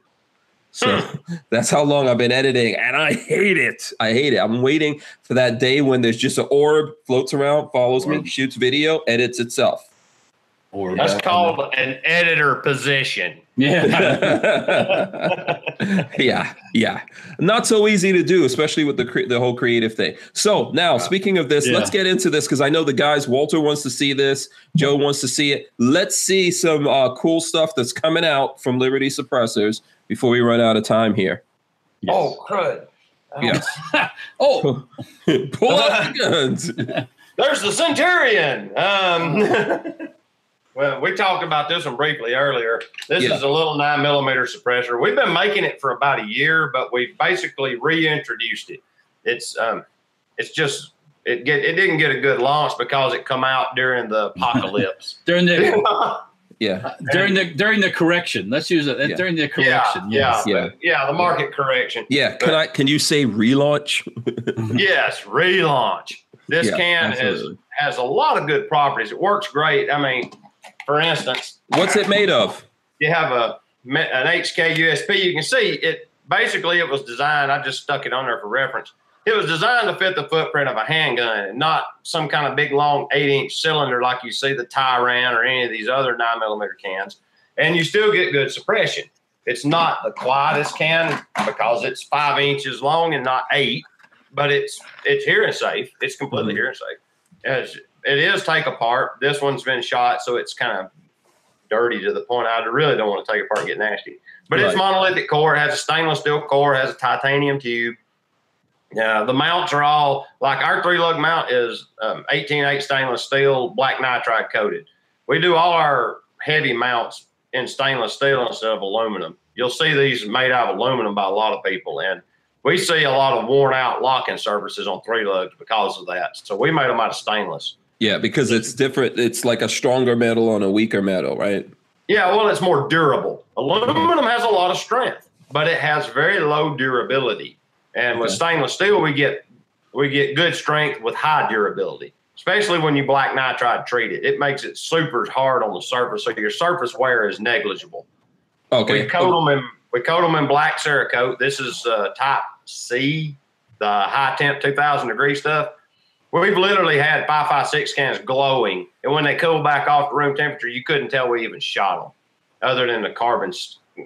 So that's how long I've been editing, and I hate it. I hate it. I'm waiting for that day when there's just an orb floats around, follows me, shoots video, edits itself. Or That's called an editor position. yeah. yeah, yeah. Not so easy to do, especially with the cre- the whole creative thing. So now, speaking of this, Yeah. let's get into this because I know the guys. Walter wants to see this. Joe wants to see it. Let's see some uh, cool stuff that's coming out from Liberty Suppressors before we run out of time here. Oh, crud. Yeah. oh, Pull out the guns. There's the Centurion. Um, well, we talked about this one briefly earlier. This Yeah. is a little nine millimeter suppressor. We've been making it for about a year, but we basically reintroduced it. It's um, it's just it get it didn't get a good launch because it come out during the apocalypse. during the Yeah. Uh, during the during the correction. Let's use it Yeah. during the correction. yeah, yes. Yeah. yeah, The market correction. Yeah. Can I? Can you say relaunch? Yes, relaunch. This Yeah, can absolutely. has has a lot of good properties. It works great. I mean, for instance, What's it made of? you have a an HK USP. You can see it. Basically, it was designed. I just stuck it on there for reference. It was designed to fit the footprint of a handgun, and not some kind of big long eight inch cylinder like you see the Tyran or any of these other nine millimeter cans. And you still get good suppression. It's not the quietest can because it's five inches long and not eight, but it's it's hearing safe. It's completely Mhm. hearing safe. It's, it is take apart. This one's been shot, so it's kind of dirty to the point I really don't want to take apart and get nasty. But it's monolithic core. It has a stainless steel core. It has a titanium tube. Yeah, the mounts are all like our three lug mount is um, 18.8 stainless steel, black nitride coated. We do all our heavy mounts in stainless steel instead of aluminum. You'll see these made out of aluminum by a lot of people, and we see a lot of worn out locking surfaces on three lugs because of that. So we made them out of stainless. Yeah, because it's different. It's like a stronger metal on a weaker metal, right? Yeah, well, it's more durable. Aluminum has a lot of strength, but it has very low durability. And with stainless steel, we get we get good strength with high durability, especially when you black nitride treat it. It makes it super hard on the surface, so your surface wear is negligible. Okay. We coat them in we coat them in black Cerakote. This is uh, Type C, the high temp 2000 degree stuff. We've literally had 556 cans glowing, and when they cool back off to room temperature, you couldn't tell we even shot them, other than the carbon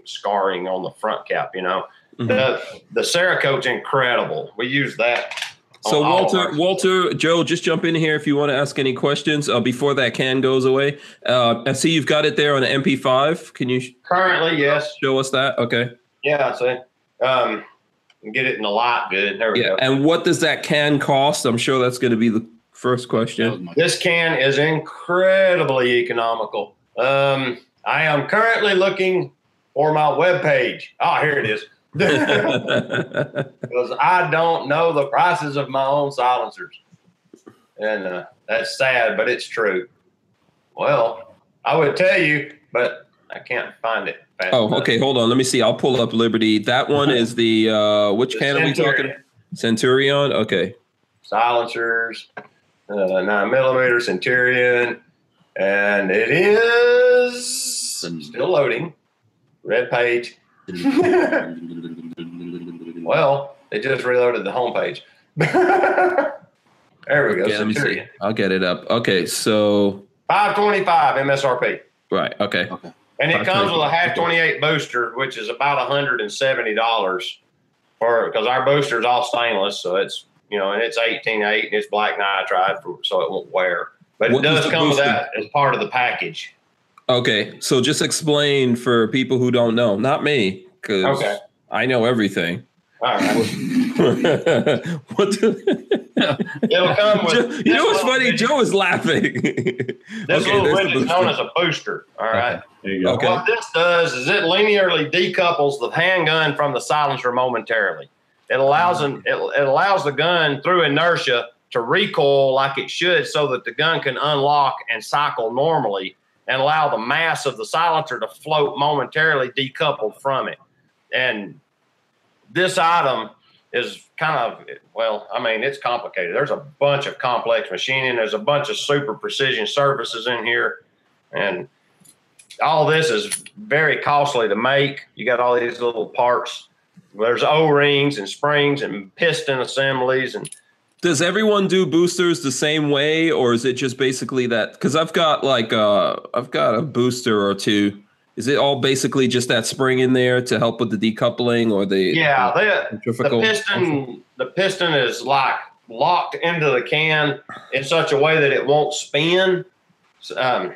scarring on the front cap. You know, Mhm. the the Cerakote's incredible. We use that. So on all of Walter. Walter, Joe, just jump in here if you want to ask any questions uh, before that can goes away. Uh, I see you've got it there on an MP5. Can you currently, yes, show us that? Okay. yeah, So, um, get it in the light good. There we Yeah. go. And what does that can cost? I'm sure that's going to be the first question. This can is incredibly economical. Um, I am currently looking for my webpage. Oh, here it is. Because I don't know the prices of my own silencers. And uh, that's sad, but it's true. Well, I would tell you, but I can't find it. oh, enough. okay. Hold on. Let me see. I'll pull up Liberty. That one is the uh, which The can are we talking? Centurion. Centurion. Okay. Silencers, uh, nine millimeter Centurion, and it is still loading. Red page. Well, they just reloaded the homepage. there we go. Let me see. I'll get it up. Okay. So 525 MSRP. right. Okay. Okay. And it comes with a half 28 booster, which is about $170 for because our booster is all stainless. So it's, you know, and it's 18.8 and it's black nitride, for, so it won't wear. But What it is does the come with that as part of the package. Okay. So just explain for people who don't know, not me, because Okay. I know everything. All right. what the, It'll come with. Joe, you know what's funny? bitty- Joe is laughing. This Okay, little there's widget is known as a booster. All right. There you go. Okay. What this does is it linearly decouples the handgun from the silencer momentarily. It allows an, it, it allows the gun through inertia to recoil like it should, so that the gun can unlock and cycle normally, and allow the mass of the silencer to float momentarily decoupled from it. And this item is kind of well, I mean, it's complicated. There's a bunch of complex machining. There's a bunch of super precision surfaces in here, and all this is very costly to make. You got all these little parts. There's O-rings and springs and piston assemblies and Does everyone do boosters the same way, or is it just basically that? Because I've got like uh, I've got a booster or two. Is it all basically just that spring in there to help with the decoupling or the yeah, the, the centrifugal? piston the piston is like locked into the can in such a way that it won't spin. Um,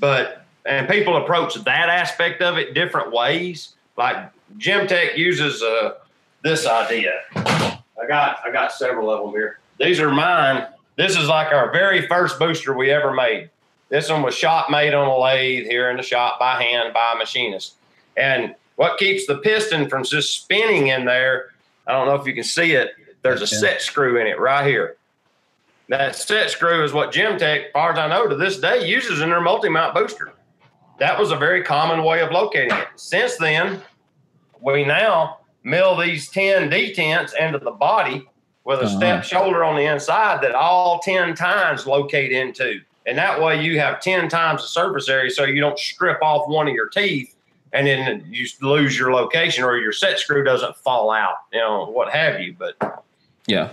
but and people approach that aspect of it different ways. Like Gemtech uses uh, this idea. I got I got several of them here. These are mine. This is like our very first booster we ever made. This one was shot made on a lathe here in the shop by hand by a machinist. And what keeps the piston from just spinning in there, I don't know if you can see it, there's a set screw in it right here. That set screw is what Gemtech, as far as I know, to this day uses in their multi-mount booster. that was a very common way of locating it. Since then, we now mill these 10 detents into the body with a Uh-huh. step shoulder on the inside that all 10 tines locate into. And that way you have 10 times the surface area so you don't strip off one of your teeth and then you lose your location or your set screw doesn't fall out, you know, what have you. But Yeah.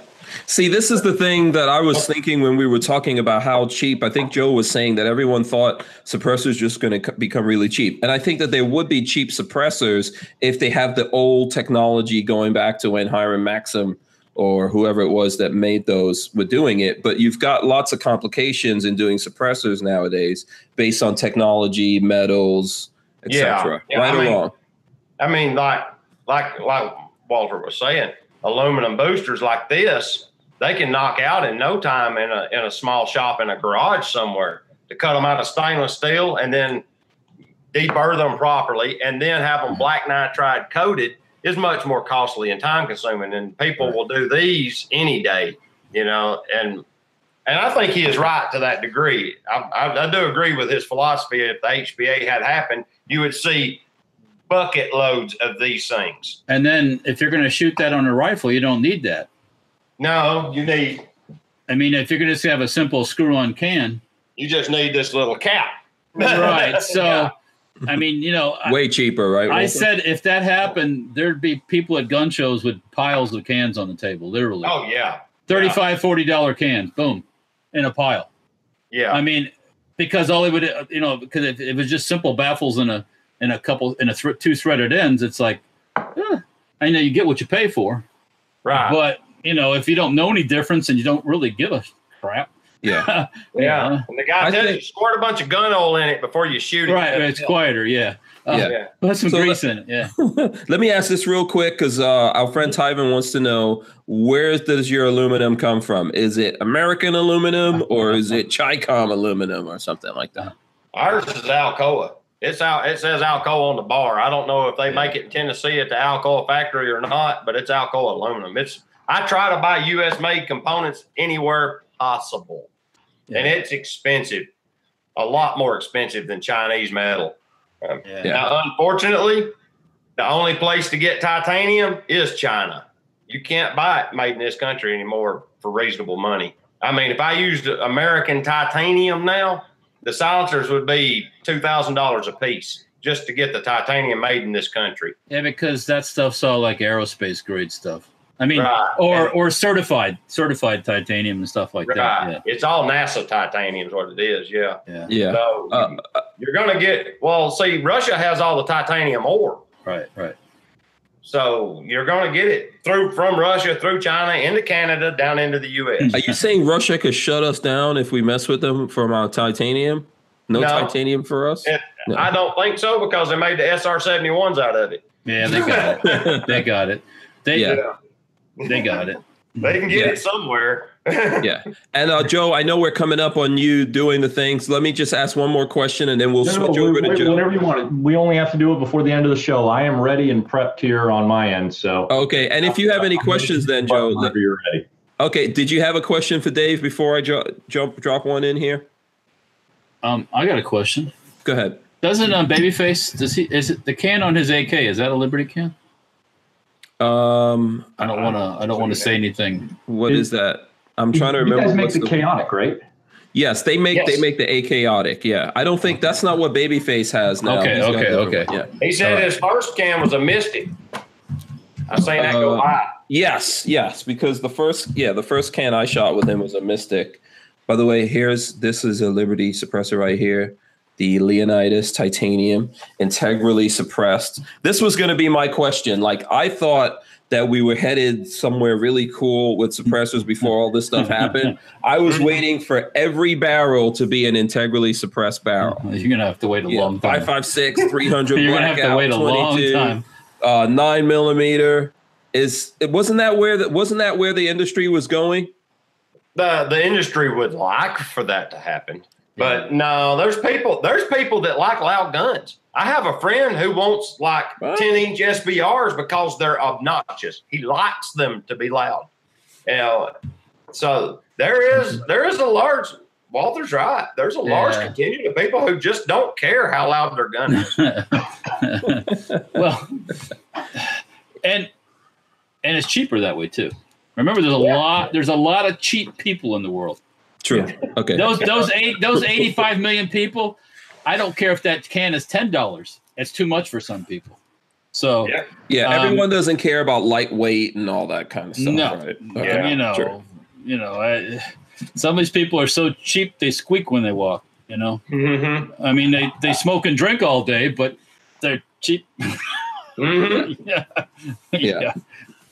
See, this is the thing that I was oh. thinking when we were talking about how cheap. I think Joe was saying that everyone thought suppressors just going to become really cheap, and I think that there would be cheap suppressors if they have the old technology going back to when Hiram Maxim or whoever it was that made those were doing it. But you've got lots of complications in doing suppressors nowadays based on technology, metals, Yeah. etc. Yeah, right I or mean- wrong? I mean, like like like Walter was saying, aluminum boosters like this, they can knock out in no time in a in a small shop in a garage somewhere. To cut them out of stainless steel and then deburr them properly, and then have them black nitride coated is much more costly and time consuming. And people will do these any day, you know. And and I think he is right to that degree. I, I, I do agree with his philosophy. If the HPA had happened, you would see bucket loads of these things. And then if you're going to shoot that on a rifle, you don't need that. No, you need I mean, if you're going to just have a simple screw-on can, you just need this little cap. right? So, Yeah. I mean, you know, I, Way cheaper, right? I Walter? said if that happened, there'd be people at gun shows with piles of cans on the table, literally. Oh yeah, 35 40 dollar cans, boom, in a pile. yeah. I mean, because all it would, you know, because if it was just simple baffles and a and a couple and a thr two threaded ends, it's like, eh, I know you get what you pay for, right. but you know, if you don't know any difference and you don't really give a crap, yeah. yeah. And the guy I tells think- you squirt a bunch of gun oil in it before you shoot it. right? It's quieter, yeah. Uh, Yeah. Yeah. Put some So grease in it, yeah. Let me ask this real quick because uh, our friend Tyven wants to know where does your aluminum come from? Is it American aluminum or is it Chicom aluminum or something like that? Ours is Alcoa. It's out. It says Alcoa on the bar. I don't know if they make it in Tennessee at the Alcoa factory or not, but it's Alcoa aluminum. It's. I try to buy U.S. made components anywhere possible, and it's expensive, a lot more expensive than Chinese metal. Um, yeah. Yeah. Now, unfortunately, the only place to get titanium is China. You can't buy it made in this country anymore for reasonable money. I mean, if I used American titanium now, the silencers would be two thousand dollars a piece just to get the titanium made in this country. Yeah, because that stuff's all like aerospace grade stuff. I mean, Right. or or certified certified titanium and stuff like Right. that. It's all NASA titanium is what it is. Yeah. Yeah, yeah, Yeah. So Uh, you're going to get, well, see, Russia has all the titanium ore. right, right. So you're going to get it through from Russia, through China, into Canada, down into the U.S. are you saying Russia could shut us down if we mess with them from our titanium? No, No. titanium for us? It- No. I don't think so because they made the SR 71s out of it. Yeah, they got it. they got it. They Yeah. they got it. They can get Yeah. it somewhere. Yeah. And uh, Joe, I know we're coming up on you doing the things. Let me just ask one more question and then we'll No, no, switch no, over to wait, Joe. whenever you want it. We only have to do it before the end of the show. I am ready and prepped here on my end. So Okay. And if you have any questions, then Joe. whenever you're ready. Okay. Did you have a question for Dave before I jo- jump drop one in here? Um, I got a question. Go ahead. Doesn't um, Babyface does he is it the can on his AK? Is that a Liberty can? Um, I don't want to. I don't want to say anything. what is that? I'm trying to You remember. guys make what's the the- chaotic, right? yes, they make Yes. they make the a chaotic. Yeah, I don't think that's not what Babyface has now. Okay, He's got okay, different- okay. Yeah. He said Alright. his first can was a Mystic. I seen that go Uh, by. Yes, yes, because the first yeah, the first can I shot with him was a Mystic. By the way, here's this is a Liberty suppressor right here. The Leonidas titanium integrally suppressed. This was going to be my question. Like I thought that we were headed somewhere really cool with suppressors before all this stuff happened. I was waiting for every barrel to be an integrally suppressed barrel. You're gonna have to wait a Yeah, long time. 556, 300 You're gonna have to wait a long 22 time. uh, nine millimeter. Is it wasn't that where that wasn't that where the industry was going? The the industry would like for that to happen. But no, there's people there's people that like loud guns. I have a friend who wants like What? 10 inch SBRs because they're obnoxious. He likes them to be loud. You know, so there is there is a large Walter's right. There's a large Yeah. contingent of people who just don't care how loud their gun is. well, and and it's cheaper that way too. Remember, there's a Yeah. lot. There's a lot of cheap people in the world. True. Okay. Those those eight those 85 million people. I don't care if that can is ten dollars. It's too much for some people. So Yeah. Yeah, Um, everyone doesn't care about lightweight and all that kind of stuff, No. right? Yeah, you know, sure. you know, I, some of these people are so cheap they squeak when they walk. You know, Mm-hmm. I mean, they they smoke and drink all day, but they're cheap. Mm-hmm. yeah. Yeah.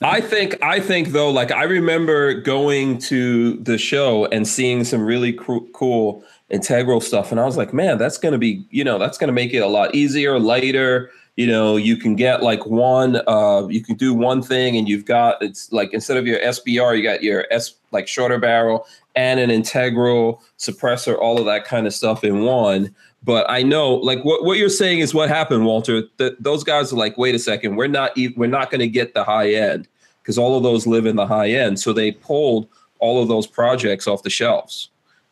I think I think though, like I remember going to the show and seeing some really coo- cool integral stuff, and I was like, man, that's gonna be, you know, that's gonna make it a lot easier, lighter. You know, you can get like one, uh, you can do one thing, and you've got it's like instead of your SBR, you got your S like shorter barrel and an integral suppressor, all of that kind of stuff in one. But I know, like what, what you're saying is what happened, Walter. Those guys are like, wait a second, we're not e- we're not going to get the high end because all of those live in the high end. So they pulled all of those projects off the shelves.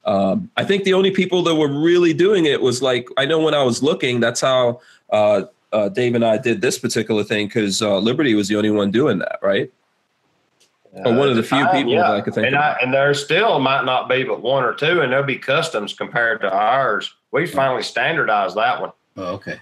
Um, I think the only people that were really doing it was like I know when I was looking, that's how uh, uh, Dave and I did this particular thing because uh, Liberty was the only one doing that, right? Or one of the few people that I could think and, of. I, and there still might not be but one or two, and there'll be customs compared to ours. We finally standardized that one. Oh, okay.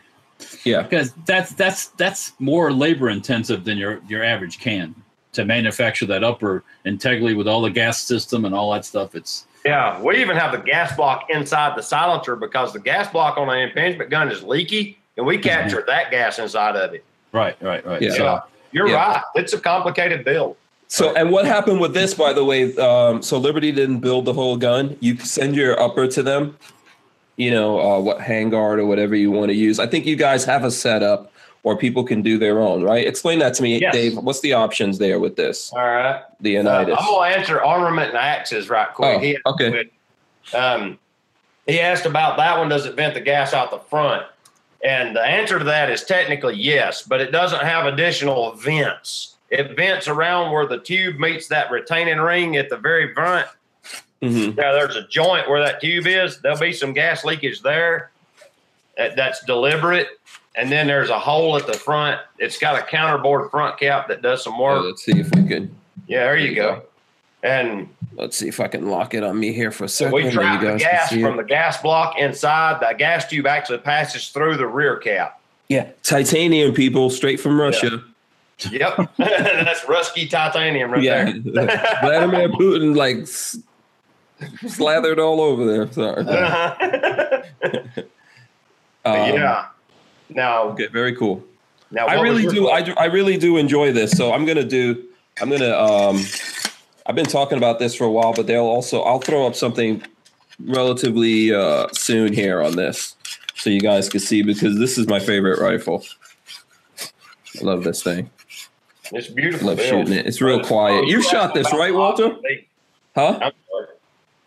Yeah. Because that's that's that's more labor intensive than your your average can to manufacture that upper integrally with all the gas system and all that stuff. It's Yeah, we even have the gas block inside the silencer because the gas block on the impingement gun is leaky, and we capture that gas inside of it. right, right, right. Yeah. So, Yeah, you're Yeah. right. It's a complicated build. So, and what happened with this, by the way? Um, so Liberty didn't build the whole gun. You send your upper to them, you know, uh, what handguard or whatever you want to use. I think you guys have a setup, or people can do their own, right? Explain that to me, Yes. Dave. What's the options there with this? All right. The Uh, I'm going to answer armament and axes right quick. Oh, He- okay. Um, he asked about that one. Does it vent the gas out the front? And the answer to that is technically yes, but it doesn't have additional vents. It vents around where the tube meets that retaining ring at the very front. hmm Now there's a joint where that tube is. There'll be some gas leakage there. That, that's deliberate. And then there's a hole at the front. It's got a counterbored front cap that does some work. let's see if we can. Yeah, there you go. And Let's see if I can lock it on me here for a second. we trap you the gas from it. the gas block inside. The gas tube actually passes through the rear cap. yeah, titanium people straight from Russia. Yep, that's Rusky titanium right Yeah, there. Vladimir Putin like slathered all over there. Sorry. Um, yeah. Now, Okay, very cool. now I really do. I. I really do enjoy this. So I'm gonna do. I'm gonna. Um, I've been talking about this for a while, but they'll also. I'll throw up something relatively uh, soon here on this, so you guys can see because this is my favorite rifle. I love this thing. It's beautiful. I beautiful. love build. shooting it. It's real quiet. You shot this, right, Walter? Huh? I'm sorry.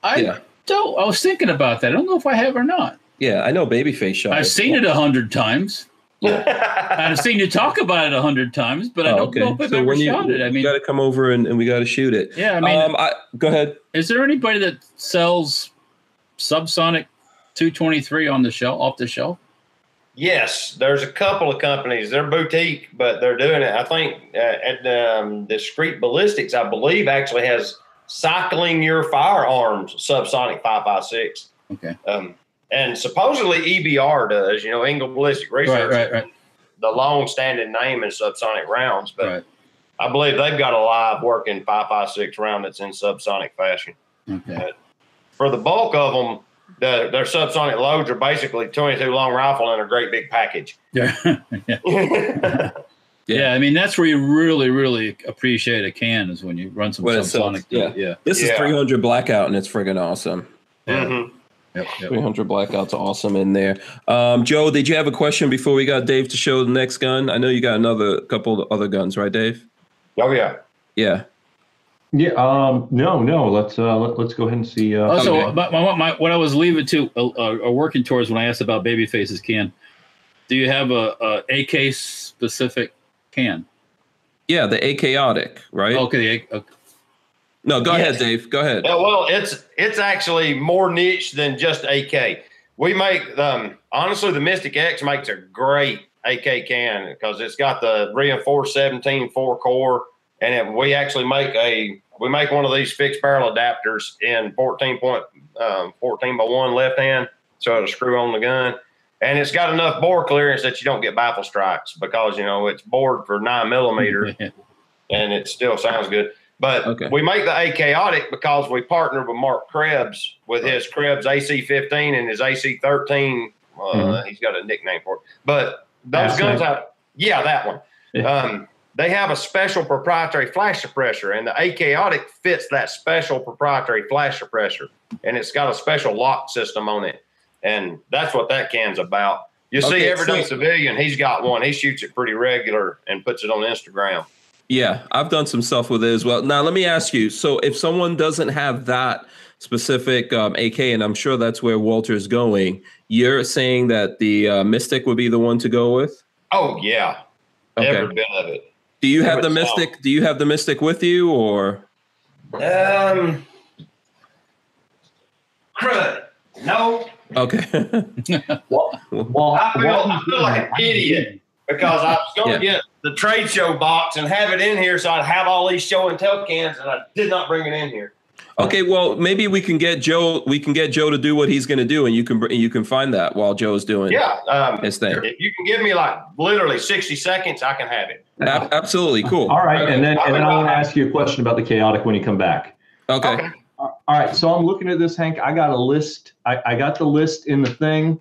I Yeah. don't. I was thinking about that. I don't know if I have or not. Yeah, I know Babyface shot. I've seen it a hundred times. Yeah. I've seen you talk about it a hundred times, but I Oh, don't okay. know if I've So ever when you, shot it. I you mean, got to come over and, and we got to shoot it. yeah. I mean, um, I, go ahead. is there anybody that sells subsonic 223 on the shelf off the shelf? Yes, there's a couple of companies. They're boutique, but they're doing it. I think uh, at um, Discreet Ballistics, I believe, actually has cycling your firearms subsonic 556. Okay. Um, and supposedly EBR does, you know, Engel Ballistic Research, Right, right, right, the long standing name in subsonic rounds. But right. I believe they've got a live working 556 round that's in subsonic fashion. Okay. For the bulk of them, the, their subsonic loads are basically 22 long rifle in a great big package. Yeah. yeah. Yeah. I mean, that's where you really, really appreciate a can is when you run some When it sells, subsonic. to it. Yeah. This is 300 blackout and it's friggin' awesome. Yeah. Yep, yep. 300 blackouts awesome in there. Um, Joe, did you have a question before we got Dave to show the next gun? I know you got another couple of other guns, right, Dave? Oh, yeah. Yeah. Yeah. Um. No. No. Let's uh. Let, let's go ahead and see. Uh, Also, Okay. my, my, my, what I was leaving to uh, uh, working towards when I asked about baby faces can, do you have a, a AK specific can? Yeah, the Achaotic, right? Okay, the A- okay. No, go Yes. ahead, Dave. Go ahead. Yeah, well, it's it's actually more niche than just AK. We make um honestly the Mystic X makes a great AK can because it's got the reinforced 17 four core, and it, we actually make a we make one of these fixed barrel adapters in 14 point um, 14 by one left hand, so it'll screw on the gun. And it's got enough bore clearance that you don't get baffle strikes because you know it's bored for nine millimeter and it still sounds good. But Okay. we make the achaotic because we partner with Mark Krebs with his Krebs AC15 and his AC13. Uh, Mhm. He's got a nickname for it. But those Assnet. guns have, yeah, that one. Yeah. Um, they have a special proprietary flash suppressor, and the achaotic fits that special proprietary flash suppressor, and it's got a special lock system on it, and that's what that can's about. You see, Okay, everyday so- civilian, he's got one. He shoots it pretty regular and puts it on Instagram. Yeah, I've done some stuff with it as well. Now, let me ask you. So, if someone doesn't have that specific um, AK, and I'm sure that's where Walter's going, you're saying that the uh, Mystic would be the one to go with? Oh yeah, Okay. every bit of it. Do you have the sound. Mystic? Do you have the Mystic with you, or Um, crud. No, okay? Well, well, I feel I feel like an idiot because I was going to Yeah. get the trade show box and have it in here, so I'd have all these show and tell cans, and I did not bring it in here. okay, well, maybe we can get Joe. We can get Joe to do what he's going to do, and you can br- you can find that while Joe's doing Yeah, um, his thing. if you can give me like literally sixty seconds, I can have it. Ab- absolutely, cool. all right, and then and then I want to ask you a question about the chaotic when you come back. Okay. Okay. All right, so I'm looking at this, Hank. I got a list. I, I got the list in the thing.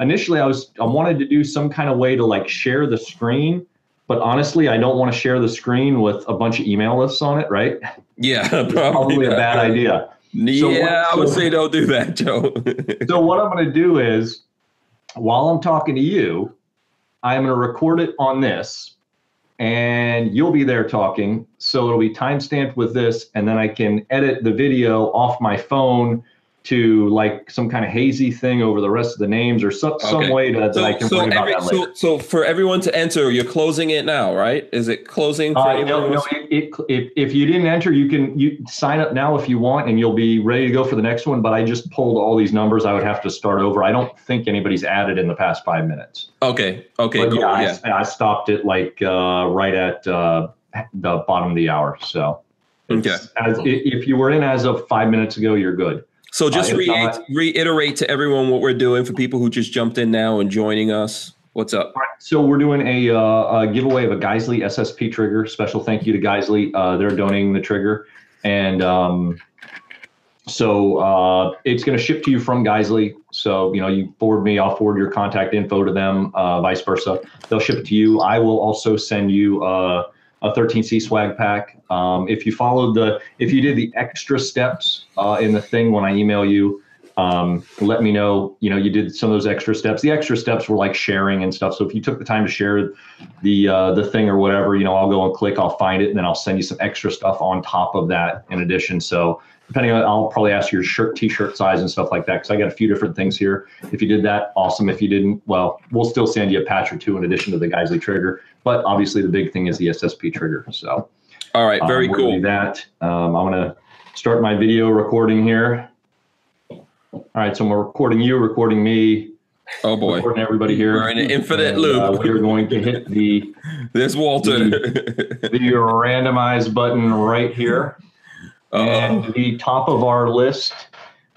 Initially, I was I wanted to do some kind of way to like share the screen, but honestly, I don't want to share the screen with a bunch of email lists on it. Right? Yeah, probably, Probably a bad idea. So yeah, what- I would so- say don't do that, Joe. So what I'm going to do is, while I'm talking to you, I'm going to record it on this, and you'll be there talking. So it'll be timestamped with this, and then I can edit the video off my phone to like some kind of hazy thing over the rest of the names or some some Okay. way that, that I can so, worry about that later. so, so for everyone to enter, you're closing it now, right? Is it closing for Uh, no, no, it, it, if, if you didn't enter, you can you sign up now if you want, and you'll be ready to go for the next one. But I just pulled all these numbers. I would have to start over. I don't think anybody's added in the past five minutes. Okay, okay, But cool. yeah, Yeah, I, I stopped it like uh, right at uh, the bottom of the hour. So, it's- as, if you were in as of five minutes ago, you're good. So just Uh, re- not- reiterate to everyone what we're doing for people who just jumped in now and joining us. What's up? Right, so we're doing a, uh, a giveaway of a Geissele SSP trigger. Special thank you to Geissele. Uh, they're donating the trigger, and um, so uh, it's going to ship to you from Geissele. So you know, you forward me, I'll forward your contact info to them. Uh, vice versa, they'll ship it to you. I will also send you uh, a 13C swag pack. Um, if you followed the, if you did the extra steps uh, in the thing when I email you, um, let me know. You know, you did some of those extra steps. The extra steps were like sharing and stuff. So if you took the time to share the uh, the thing or whatever, you know, I'll go and click, I'll find it, and then I'll send you some extra stuff on top of that in addition. So depending on, I'll probably ask your shirt, t-shirt size and stuff like that because I got a few different things here. If you did that, awesome. If you didn't, well, we'll still send you a patch or two in addition to the Geissele trigger. But obviously, the big thing is the SSP trigger. So All right, very um, cool. that. Um, I'm gonna start my video recording here. All right, so I'm recording you, recording me, Oh boy, recording everybody here. we're in an infinite And, uh, loop. we're going to hit the There's Walter. the randomize button right here. Uh-oh. And the top of our list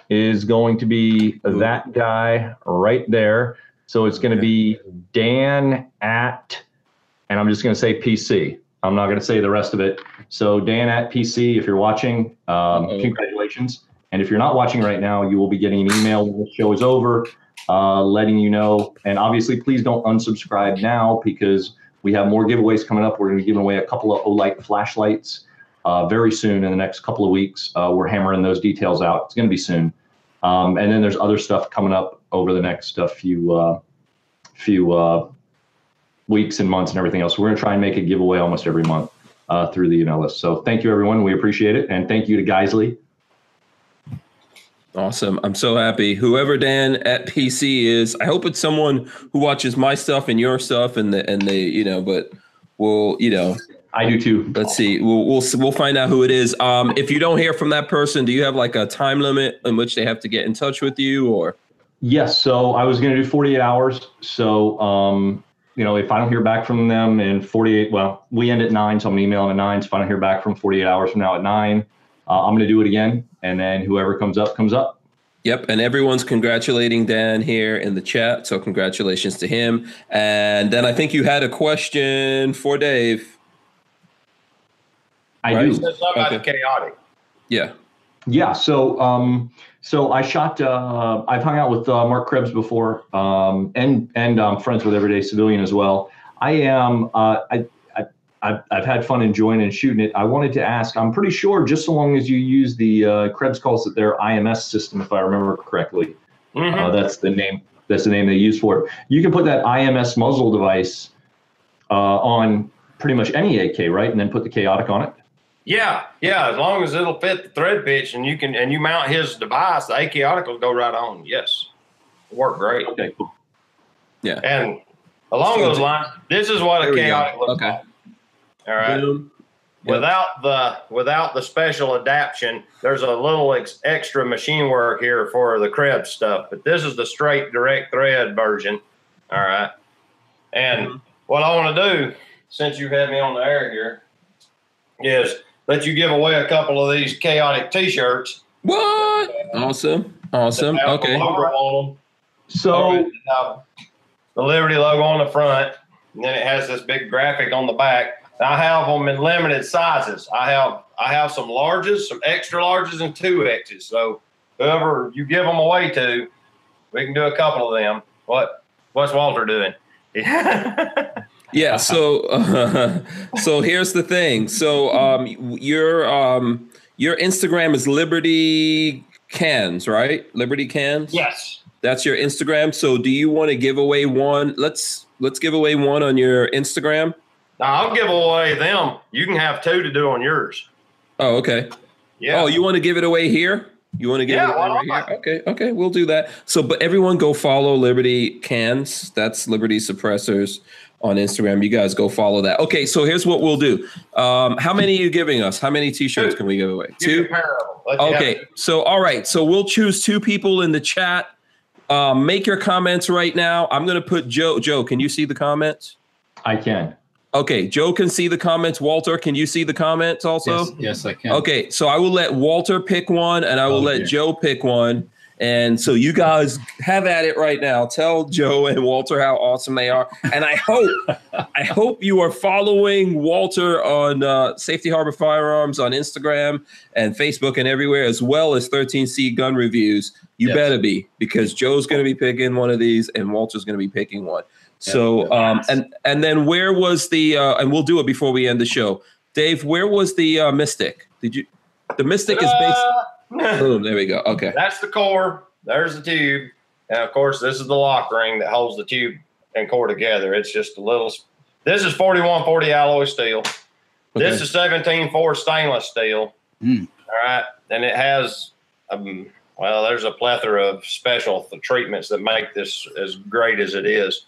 is going to be that guy right there. So it's going to be Dan at, and I'm just going to say PC. I'm not going to say the rest of it. So Dan at PC, if you're watching, um, congratulations. And if you're not watching right now, you will be getting an email when the show is over, uh, letting you know. And obviously, please don't unsubscribe now because we have more giveaways coming up. We're going to be giving away a couple of Olight flashlights uh, very soon in the next couple of weeks. Uh, we're hammering those details out. It's going to be soon. Um, and then there's other stuff coming up over the next uh, few uh, few uh, weeks and months and everything else. We're going to try and make a giveaway almost every month uh, through the email list. So thank you, everyone. We appreciate it. And thank you to Geissele. Awesome. I'm so happy. Whoever Dan at PC is, I hope it's someone who watches my stuff and your stuff and the and the, you know, but we'll, you know, I do too. Let's see. We'll, we'll we'll find out who it is. Um, if you don't hear from that person, do you have like a time limit in which they have to get in touch with you, or? Yes. So I was going to do 48 hours. So, um, you know, if I don't hear back from them in 48, well, we end at nine. So I'm going to email them at nine. So if I don't hear back from 48 hours from now at nine, uh, I'm going to do it again. And then whoever comes up, comes up. Yep, and everyone's congratulating Dan here in the chat. So congratulations to him. And then I think you had a question for Dave. I Right. do. Said something about Okay. the chaotic. Yeah. Yeah. So, um, so I shot. Uh, I've hung out with uh, Mark Krebs before, um, and and I'm friends with Everyday Civilian as well. I am. Uh, I, I I've, I've had fun enjoying and shooting it. I wanted to ask. I'm pretty sure, just so long as you use the uh, Krebs calls it their IMS system, if I remember correctly. Mhm. Uh, that's the name. That's the name they use for it. You can put that IMS muzzle device uh, on pretty much any AK, right? And then put the chaotic on it. Yeah, yeah. As long as it'll fit the thread pitch, and you can and you mount his device, the chaotic will go right on. Yes, work great. Okay, cool. Yeah, and along So those lines, this is what a chaotic looks Okay. like. All right. Boom. Yep. Without the without the special adaptation, there's a little ex- extra machine work here for the Krebs stuff. But this is the straight direct thread version. All right. And Mm-hmm. what I want to do, since you've had me on the air here, is let you give away a couple of these chaotic T-shirts. What? Awesome. Awesome. Okay. the logo on them. So. The Liberty logo on the front, and then it has this big graphic on the back. I have them in limited sizes. I have I have some larges, some extra larges, and two X's. So whoever you give them away to, we can do a couple of them. What what's Walter doing? Yeah. So, uh, so here's the thing. So, um, your um, your Instagram is Liberty Cans, right? Liberty Cans. yes. That's your Instagram. So, do you want to give away one? Let's let's give away one on your Instagram. Now I'll give away them. You can have two to do on yours. Oh, okay. Yeah. Oh, you want to give it away here? You want to get Yeah, it right not? here? Okay, okay, we'll do that. So, but everyone go follow Liberty Cans. That's Liberty Suppressors on Instagram. You guys go follow that. Okay, so here's what we'll do. Um, how many are you giving us? How many T-shirts Two. can we give away? Give Two. a pair of them. Let you have Okay, so all right, so we'll choose two people in the chat. Um, make your comments right now. I'm gonna put Joe. Joe, can you see the comments? I can. Okay, Joe can see the comments. Walter, can you see the comments also? yes, yes, I can. Okay, so I will let Walter pick one and I will Oh, let dear. Joe pick one. And so you guys have at it right now. Tell Joe and Walter how awesome they are. And I hope I hope you are following Walter on uh, Safety Harbor Firearms on Instagram and Facebook and everywhere, as well as 13C Gun Reviews. You Yes. better be because Joe's going to be picking one of these and Walter's going to be picking one. So um, and and then where was the uh, and we'll do it before we end the show. Dave, where was the uh, Mystic? Did you? The Mystic is based. Uh, Boom. There we go. Okay. That's the core. There's the tube. And of course, this is the lock ring that holds the tube and core together. It's just a little. This is 4140 alloy steel. This is 174 stainless steel. Mm. All right. And it has, um, well, there's a plethora of special th- treatments that make this as great as it is.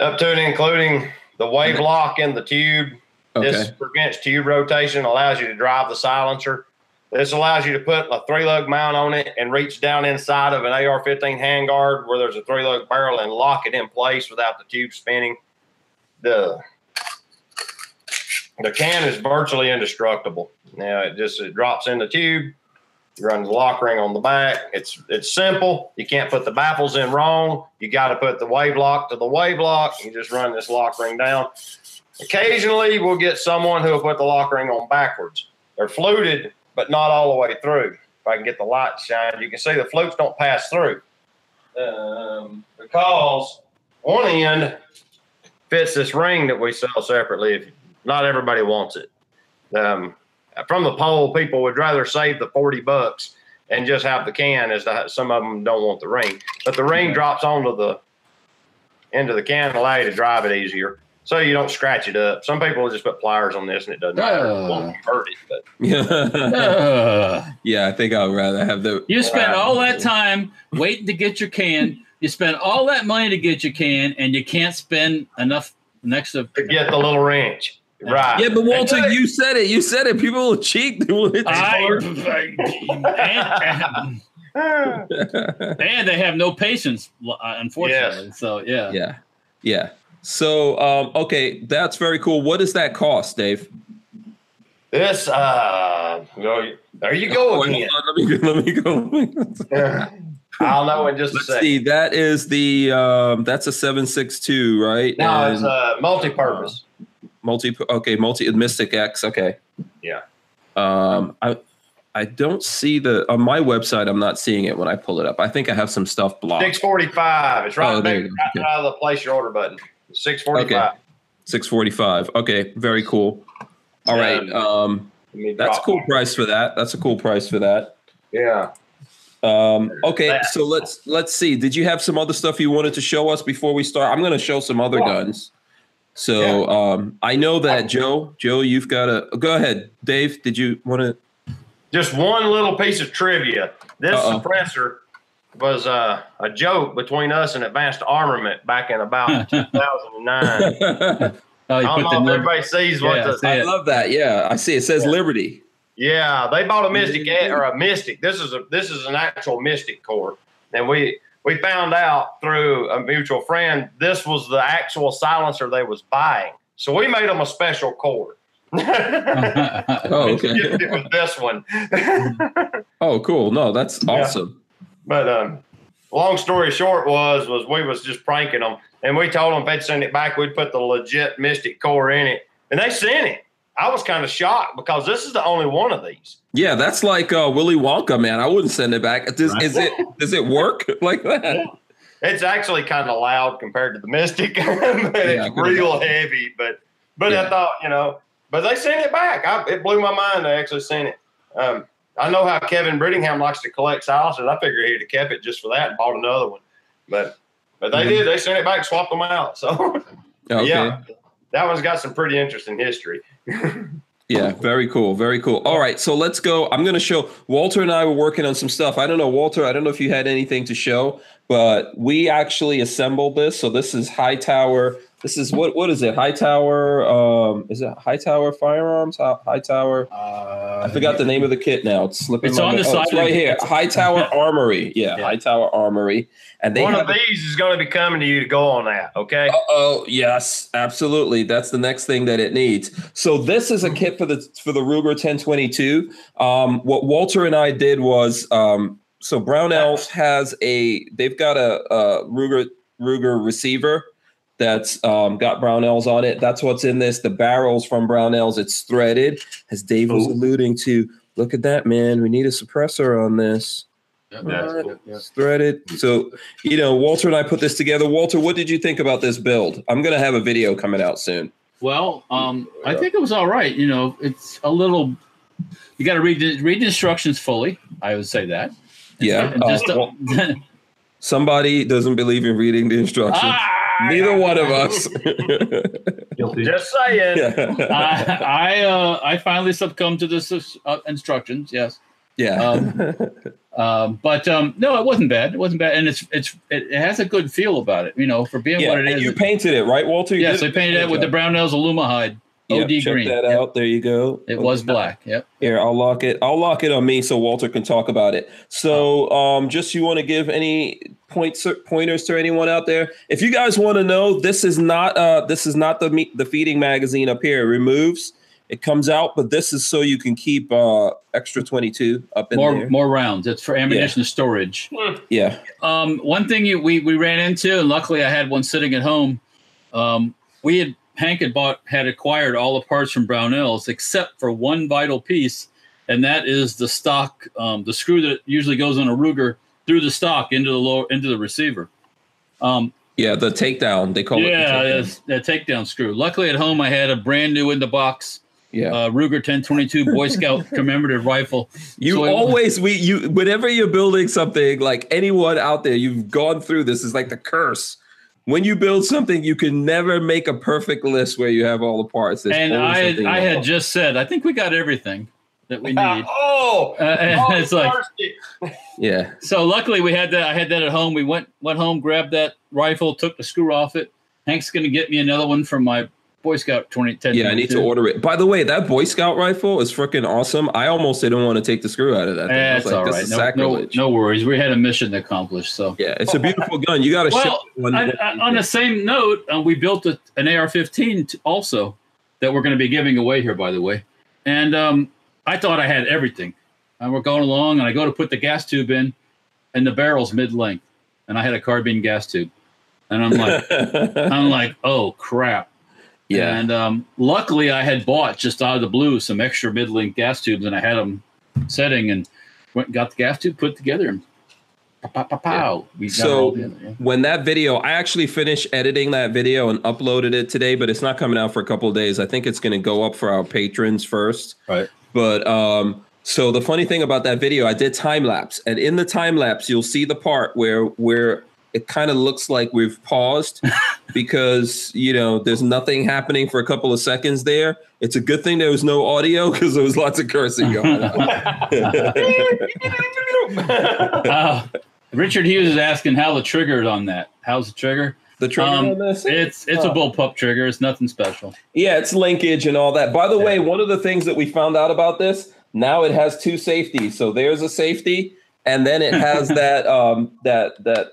Up to and including the wave lock in the tube. This prevents tube rotation, allows you to drive the silencer. This allows you to put a three lug mount on it and reach down inside of an AR 15 handguard where there's a three lug barrel and lock it in place without the tube spinning. The the can is virtually indestructible. Now it just it drops in the tube. You run the lock ring on the back. It's it's simple. You can't put the baffles in wrong. You got to put the wave lock to the wave lock. You just run this lock ring down. Occasionally, we'll get someone who will put the lock ring on backwards. They're fluted, but not all the way through. If I can get the light shined, you can see the flutes don't pass through um, because one end fits this ring that we sell separately. If not everybody wants it. Um, from the poll, people would rather save the forty bucks and just have the can, as the, some of them don't want the ring. But the ring drops onto the end of the can, allow you to drive it easier, so you don't scratch it up. Some people will just put pliers on this, and it doesn't matter. It won't hurt it, but Yeah. Uh, yeah. I think I would rather have the. you spend all that time waiting to get your can. You spend all that money to get your can, and you can't spend enough next to to get the little wrench. Right. Yeah, but Walter, you said it. You said it. People will cheat. I, and, and they have no patience, uh, unfortunately. So yeah. yeah, yeah. So, um, okay, that's very cool. What does that cost, Dave? This, uh, go- there you go Oh, again. Let me go. Let me go. I'll know in just a Let's second. see. That is the um, that's a seven six two, right? No, it's And uh, multi-purpose. Multi. Okay, multi Mystic X. Okay. Yeah. Um, I I don't see the on my website. I'm not seeing it when I pull it up. I think I have some stuff blocked. Six forty-five. It's right, Oh, there there, right Okay. out of the place your order button. Six forty-five. Six forty five. Okay, very cool. All right. Um, that's a cool price for that. That's a cool price for that. Yeah. Um, okay, That. so let's let's see. Did you have some other stuff you wanted to show us before we start? I'm going to show some other Yeah. guns. So um, I know that Joe, Joe, you've got a. Go ahead, Dave. Did you want to? Just one little piece of trivia. This Uh-oh. suppressor was uh, a joke between us and Advanced Armament back in about 2009. Oh, I don't know if number. everybody sees what Yeah, the see I it. love that. Yeah, I see. It says Yeah. Liberty. Yeah, they bought a Mystic or a Mystic. This is a this is an actual Mystic core, and we we found out through a mutual friend this was the actual silencer they was buying. So we made them a special core. Oh, okay. it was this one. Oh, cool. No, that's awesome. but um, long story short was was we was just pranking them, and we told them if they'd send it back, we'd put the legit Mystic core in it, and they sent it. I was kind of shocked because this is the only one of these. Yeah, that's like uh, Willy Wonka, man. I wouldn't send it back. Does, Is it? Does it work like that? It's actually kind of loud compared to the Mystic, but I it's can real heavy. But but Yeah. I thought you know, but they sent it back. I, it blew my mind. They actually sent it. Um, I know how Kevin Brittingham likes to collect silencers. I figured he'd have kept it just for that and bought another one. But but they Mhm. did. They sent it back, swapped them out. So Okay. yeah, that one's got some pretty interesting history. Yeah, very cool. Very cool. All right, so let's go. I'm going to show Walter and I were working on some stuff. I don't know, Walter, I don't know if you had anything to show, but we actually assembled this. So this is High Tower. This is what what is it? High Tower um is it High Tower Firearms? Hi- High Tower I forgot the name of the kit now. It's slipping. It's on the mind. Oh, side it's of the- right here. it's- High Tower Armory. Yeah, Yeah. High Tower Armory. And they one have of these is going to be coming to you to go on that. Okay. Oh yes, absolutely. That's the next thing that it needs. So this is a kit for the for the Ruger 1022. Um, what Walter and I did was um, so Brownells has a they've got a, a Ruger Ruger receiver that's um, got Brownells on it. That's what's in this. The barrels from Brownells. It's threaded, as Dave was Ooh. alluding to. Look at that, man. We need a suppressor on this. That's cool. Yeah. It's threaded. So, you know, Walter and I put this together. Walter, what did you think about this build? I'm going to have a video coming out soon. Well, um, I think it was all right. You know, it's a little. You got to read the, read the instructions fully. I would say that. Yeah. And Uh, just well, somebody doesn't believe in reading the instructions. Ah, Neither one of us. Just saying. yeah. I I, uh, I finally succumbed to the uh, instructions. Yes. yeah. Um, Um, but um, no, it wasn't bad. It wasn't bad, and it's it's it has a good feel about it. You know, for being yeah. what it and is. you painted it, right, Walter? You yes, did I a painted it with the job. Brownells Aluma-Hyde Yeah, OD check green. that Yep. out. There you go. It was black. Yep. Here, I'll lock it. I'll lock it on me so Walter can talk about it. So, um, just you want to give any points pointers to anyone out there? If you guys want to know, this is not uh this is not the me- the feeding magazine up here. It removes. It comes out, but this is so you can keep uh extra 22 up in More there. more rounds. It's for ammunition storage. Yeah. Um, one thing you, we we ran into, and luckily I had one sitting at home. Um, we had Hank had bought had acquired all the parts from Brownells except for one vital piece, and that is the stock, um, the screw that usually goes on a Ruger through the stock into the lower into the receiver. Um, Yeah, the takedown. They call it. yeah, it. the takedown. that takedown screw. Luckily at home I had a brand new in the box Yeah. uh, Ruger 1022 Boy Scout commemorative rifle. You So always we you whenever you're building something like anyone out there, you've gone through this is like the curse. When you build something, you can never make a perfect list where you have all the parts. There's and I had, I had wrong. just said I think we got everything that we need. oh, Uh, and oh, it's like yeah. so. Luckily, we had that. I had that at home. We went went home, grabbed that rifle, took the screw off it. Hank's going to get me another one from my Boy Scout 2010. Yeah, I need to order it. By the way, that Boy Scout rifle is freaking awesome. I almost didn't want to take the screw out of that. Thing. Was That's all this right. No, no, sacrilege. no worries. We had a mission accomplished. So, Yeah, it's a beautiful gun. You got to ship well, one. I, I, on the same note, uh, we built a, an AR-15 t- also that we're going to be giving away here, by the way. And um, I thought I had everything. And we're going along, and I go to put the gas tube in, and the barrel's mid-length, and I had a carbine gas tube, and I'm like, I'm like, oh crap. Yeah, And um, luckily, I had bought just out of the blue some extra mid-length gas tubes, and I had them setting, and went and got the gas tube put together, and pow, pow, pow, pow. We got it So- together, yeah. when that video, I actually finished editing that video and uploaded it today, but it's not coming out for a couple of days. I think it's going to go up for our patrons first. Right. But um, so the funny thing about that video, I did time lapse, and in the time lapse, you'll see the part where where it kind of looks like we've paused because you know there's nothing happening for a couple of seconds there. It's a good thing there was no audio because there was lots of cursing going on. Uh, Richard Hughes is asking how the trigger is on that. How's the trigger? the trigger Um, on this? It's it's a Oh. bullpup trigger. It's nothing special. Yeah, it's linkage and all that. By the way, one of the things that we found out about this, now it has two safeties. So there's a safety, and then it has that um that that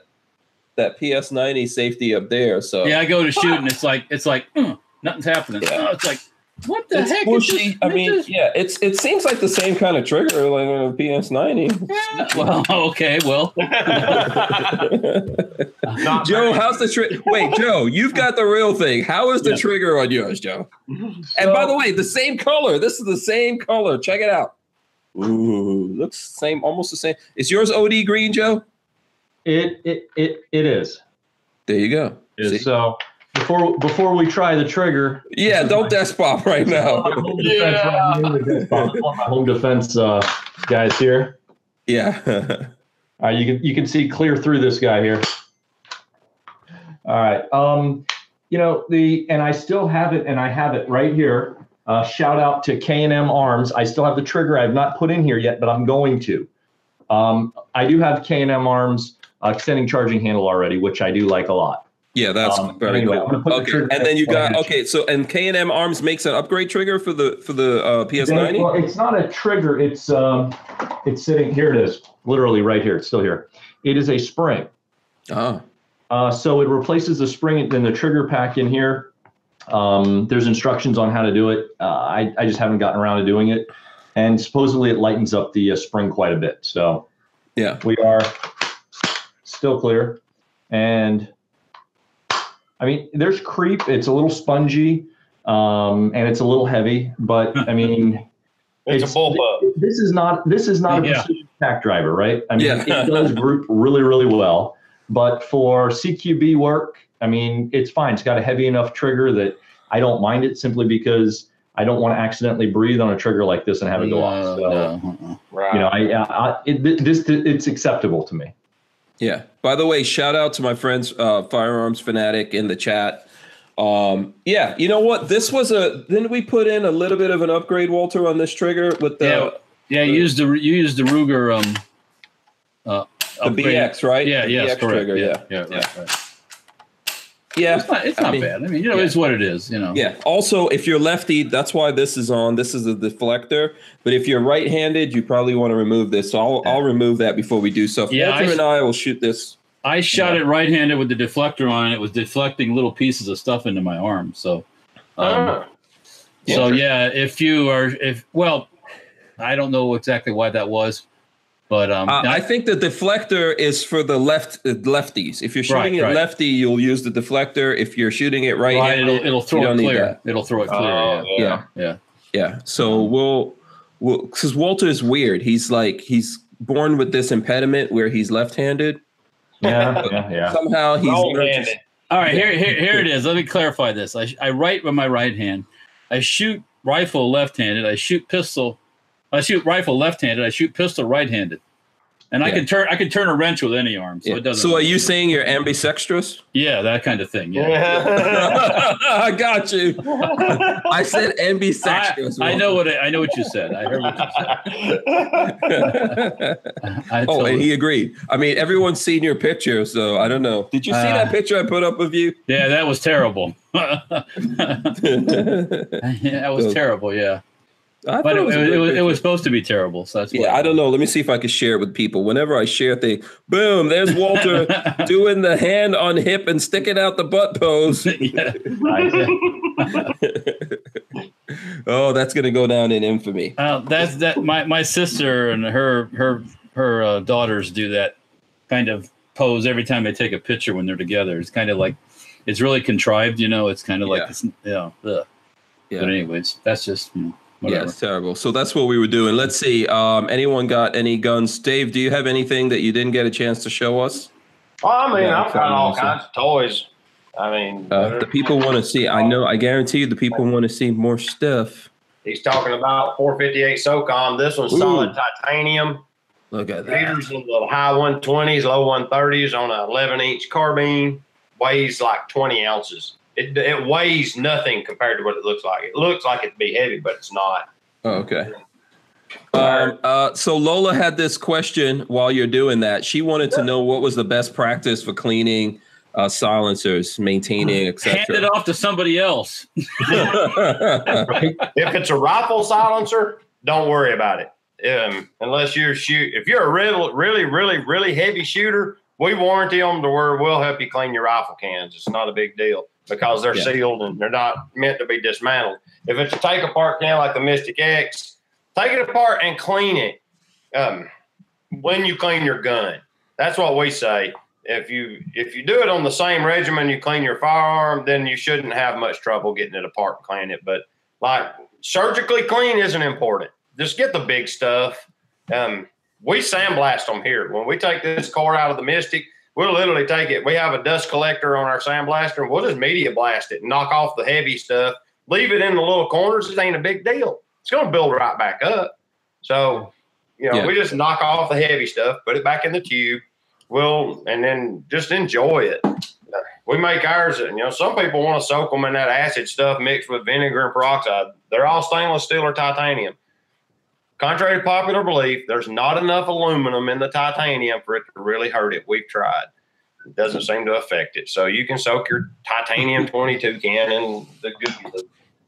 that PS90 safety up there. So Yeah, I go to shoot and it's like it's like mm, nothing's happening. Yeah. Oh, it's like what the it's heck? bushy. Is this? I mean, is yeah, it's it seems like the same kind of trigger like on a PS90. this? well, okay, well, Joe, how's the trigger? Wait, Joe, you've got the real thing. How is the Yeah. trigger on yours, Joe? and by the way, the same color. This is the same color. Check it out. Ooh, looks same, almost the same. Is yours OD green, Joe? It it it it is. There you go. So before before we try the trigger, Yeah, don't desk pop right now. my home defense, right my home defense uh, guys here. Yeah. All right, you can you can see clear through this guy here. All right. Um, you know the and I still have it, and I have it right here. Uh, shout out to K and M Arms. I still have the trigger. I have not put in here yet, but I'm going to. Um, I do have K and M Arms uh, extending charging handle already, which I do like a lot. yeah, that's Um, very anyway, cool. put the and then you got okay. So and K and M Arms makes an upgrade trigger for the for the uh, PS90. Well, it's not a trigger. It's um, it's sitting here. It is literally right here. It's still here. It is a spring. Oh, Uh, so it replaces the spring in the trigger pack in here. Um, there's instructions on how to do it. Uh, I, I just haven't gotten around to doing it. And supposedly it lightens up the uh, spring quite a bit. So yeah. we are still clear. And I mean, there's creep. It's a little spongy um, and it's a little heavy, but I mean, It's, It's- a bullpup. this is not this is not a Yeah. precision pack driver, right? I mean, Yeah. it does group really, really well. But for CQB work, I mean, it's fine. It's got a heavy enough trigger that I don't mind it simply because I don't want to accidentally breathe on a trigger like this and have it go off. So, no, uh-uh. Right. you know, I, I it, this it's acceptable to me. Yeah. By the way, shout out to my friends, uh, Firearms Fanatic in the chat. Um, yeah, you know what? This was a. Didn't we put in a little bit of an upgrade, Walter, on this trigger with the Yeah, yeah. You used the you used the Ruger um, uh, the upgrade. BX, right? Yeah, The BX correct. trigger, yeah, yeah. yeah, right, right. Yeah. It's not, it's I mean, bad. I mean, you know, yeah. it's what it is. You know. Yeah. Also, if you're lefty, that's why this is on. This is a deflector. But if you're right-handed, you probably want to remove this. So I'll I'll remove that before we do so. Yeah, Walter I- and I will shoot this. I shot it right-handed with the deflector on, and it was deflecting little pieces of stuff into my arm. So, um, Ah. so yeah, if you are, if well, I don't know exactly why that was, but um, Uh, now- I think the deflector is for the left uh, lefties. If you're shooting Right, it right. lefty, you'll use the deflector. If you're shooting it right, right, it'll it'll throw it clear. It'll throw it clear. Oh, yeah. yeah, yeah. yeah. So we'll we'll because Walter is weird. He's like he's born with this impediment where he's left-handed. Yeah, yeah, yeah. Somehow he's Wrong-handed. All right, here, here, here it is. Let me clarify this. I, I write with my right hand. I shoot rifle left-handed. I shoot pistol. I shoot rifle left-handed. I shoot pistol right-handed. and I can turn I can turn a wrench with any arm, so Yeah. it doesn't. So are you saying you're ambidextrous? Yeah, that kind of thing. Yeah. Yeah. I got you. I said I, ambidextrous. I know what I, I know what you said. I heard what you said. Oh, and he agreed. I mean, everyone's seen your picture, so I don't know. Did you see Uh, that picture I put up of you? yeah, that was terrible. that was So- terrible. Yeah, I but it, was, it, was, it was supposed to be terrible. So that's Yeah, I don't know. Let me see if I can share it with people. Whenever I share a thing, boom, there's Walter doing the hand on hip and sticking out the butt pose. oh, that's gonna go down in infamy. Uh, that's that. My my sister and her her her uh, daughters do that kind of pose every time they take a picture when they're together. It's kind of like it's really contrived, you know. It's kind of like Yeah. it's, you know. Yeah. But anyways, that's just you know, Yeah, it's terrible. So that's what we were doing. Let's see. Um, anyone got any guns? Dave, do you have anything that you didn't get a chance to show us? Well, I mean, Yeah, I've got all kinds of toys. I mean, Uh, the people want to see. I know. I guarantee you, the people want to see more stuff. he's talking about 458 SOCOM. This one's Ooh. solid titanium. Look at that. Meters in the high 120s, low 130s on a 11 inch carbine. Weighs like 20 ounces. It, it weighs nothing compared to what it looks like. It looks like it'd be heavy, but it's not. Oh, okay. Um, uh, so Lola had this question while you're doing that. She wanted to know what was the best practice for cleaning uh, silencers, maintaining, etc. Hand it off to somebody else. If it's a rifle silencer, don't worry about it. Um, unless you're shoot, if you're a really, really, really, really heavy shooter, we warranty them to where we'll help you clean your rifle cans. It's not a big deal because they're Yeah. sealed and they're not meant to be dismantled. If it's a take apart can like the Mystic X, take it apart and clean it. Um, when you clean your gun, that's what we say. If you if you do it on the same regimen you clean your firearm, then you shouldn't have much trouble getting it apart and cleaning it. But like surgically clean isn't important. Just get the big stuff. Um, we sandblast them here. When we take this car out of the Mystic, we'll literally take it. We have a dust collector on our sandblaster, and we'll just media blast it and knock off the heavy stuff. Leave it in the little corners. It ain't a big deal. It's going to build right back up. So, you know, Yeah. we just knock off the heavy stuff, put it back in the tube. We'll and then just enjoy it. We make ours, and you know, some people want to soak them in that acid stuff mixed with vinegar and peroxide. They're all stainless steel or titanium. Contrary to popular belief, there's not enough aluminum in the titanium for it to really hurt it. We've tried. It doesn't seem to affect it. So you can soak your titanium 22 can in the good.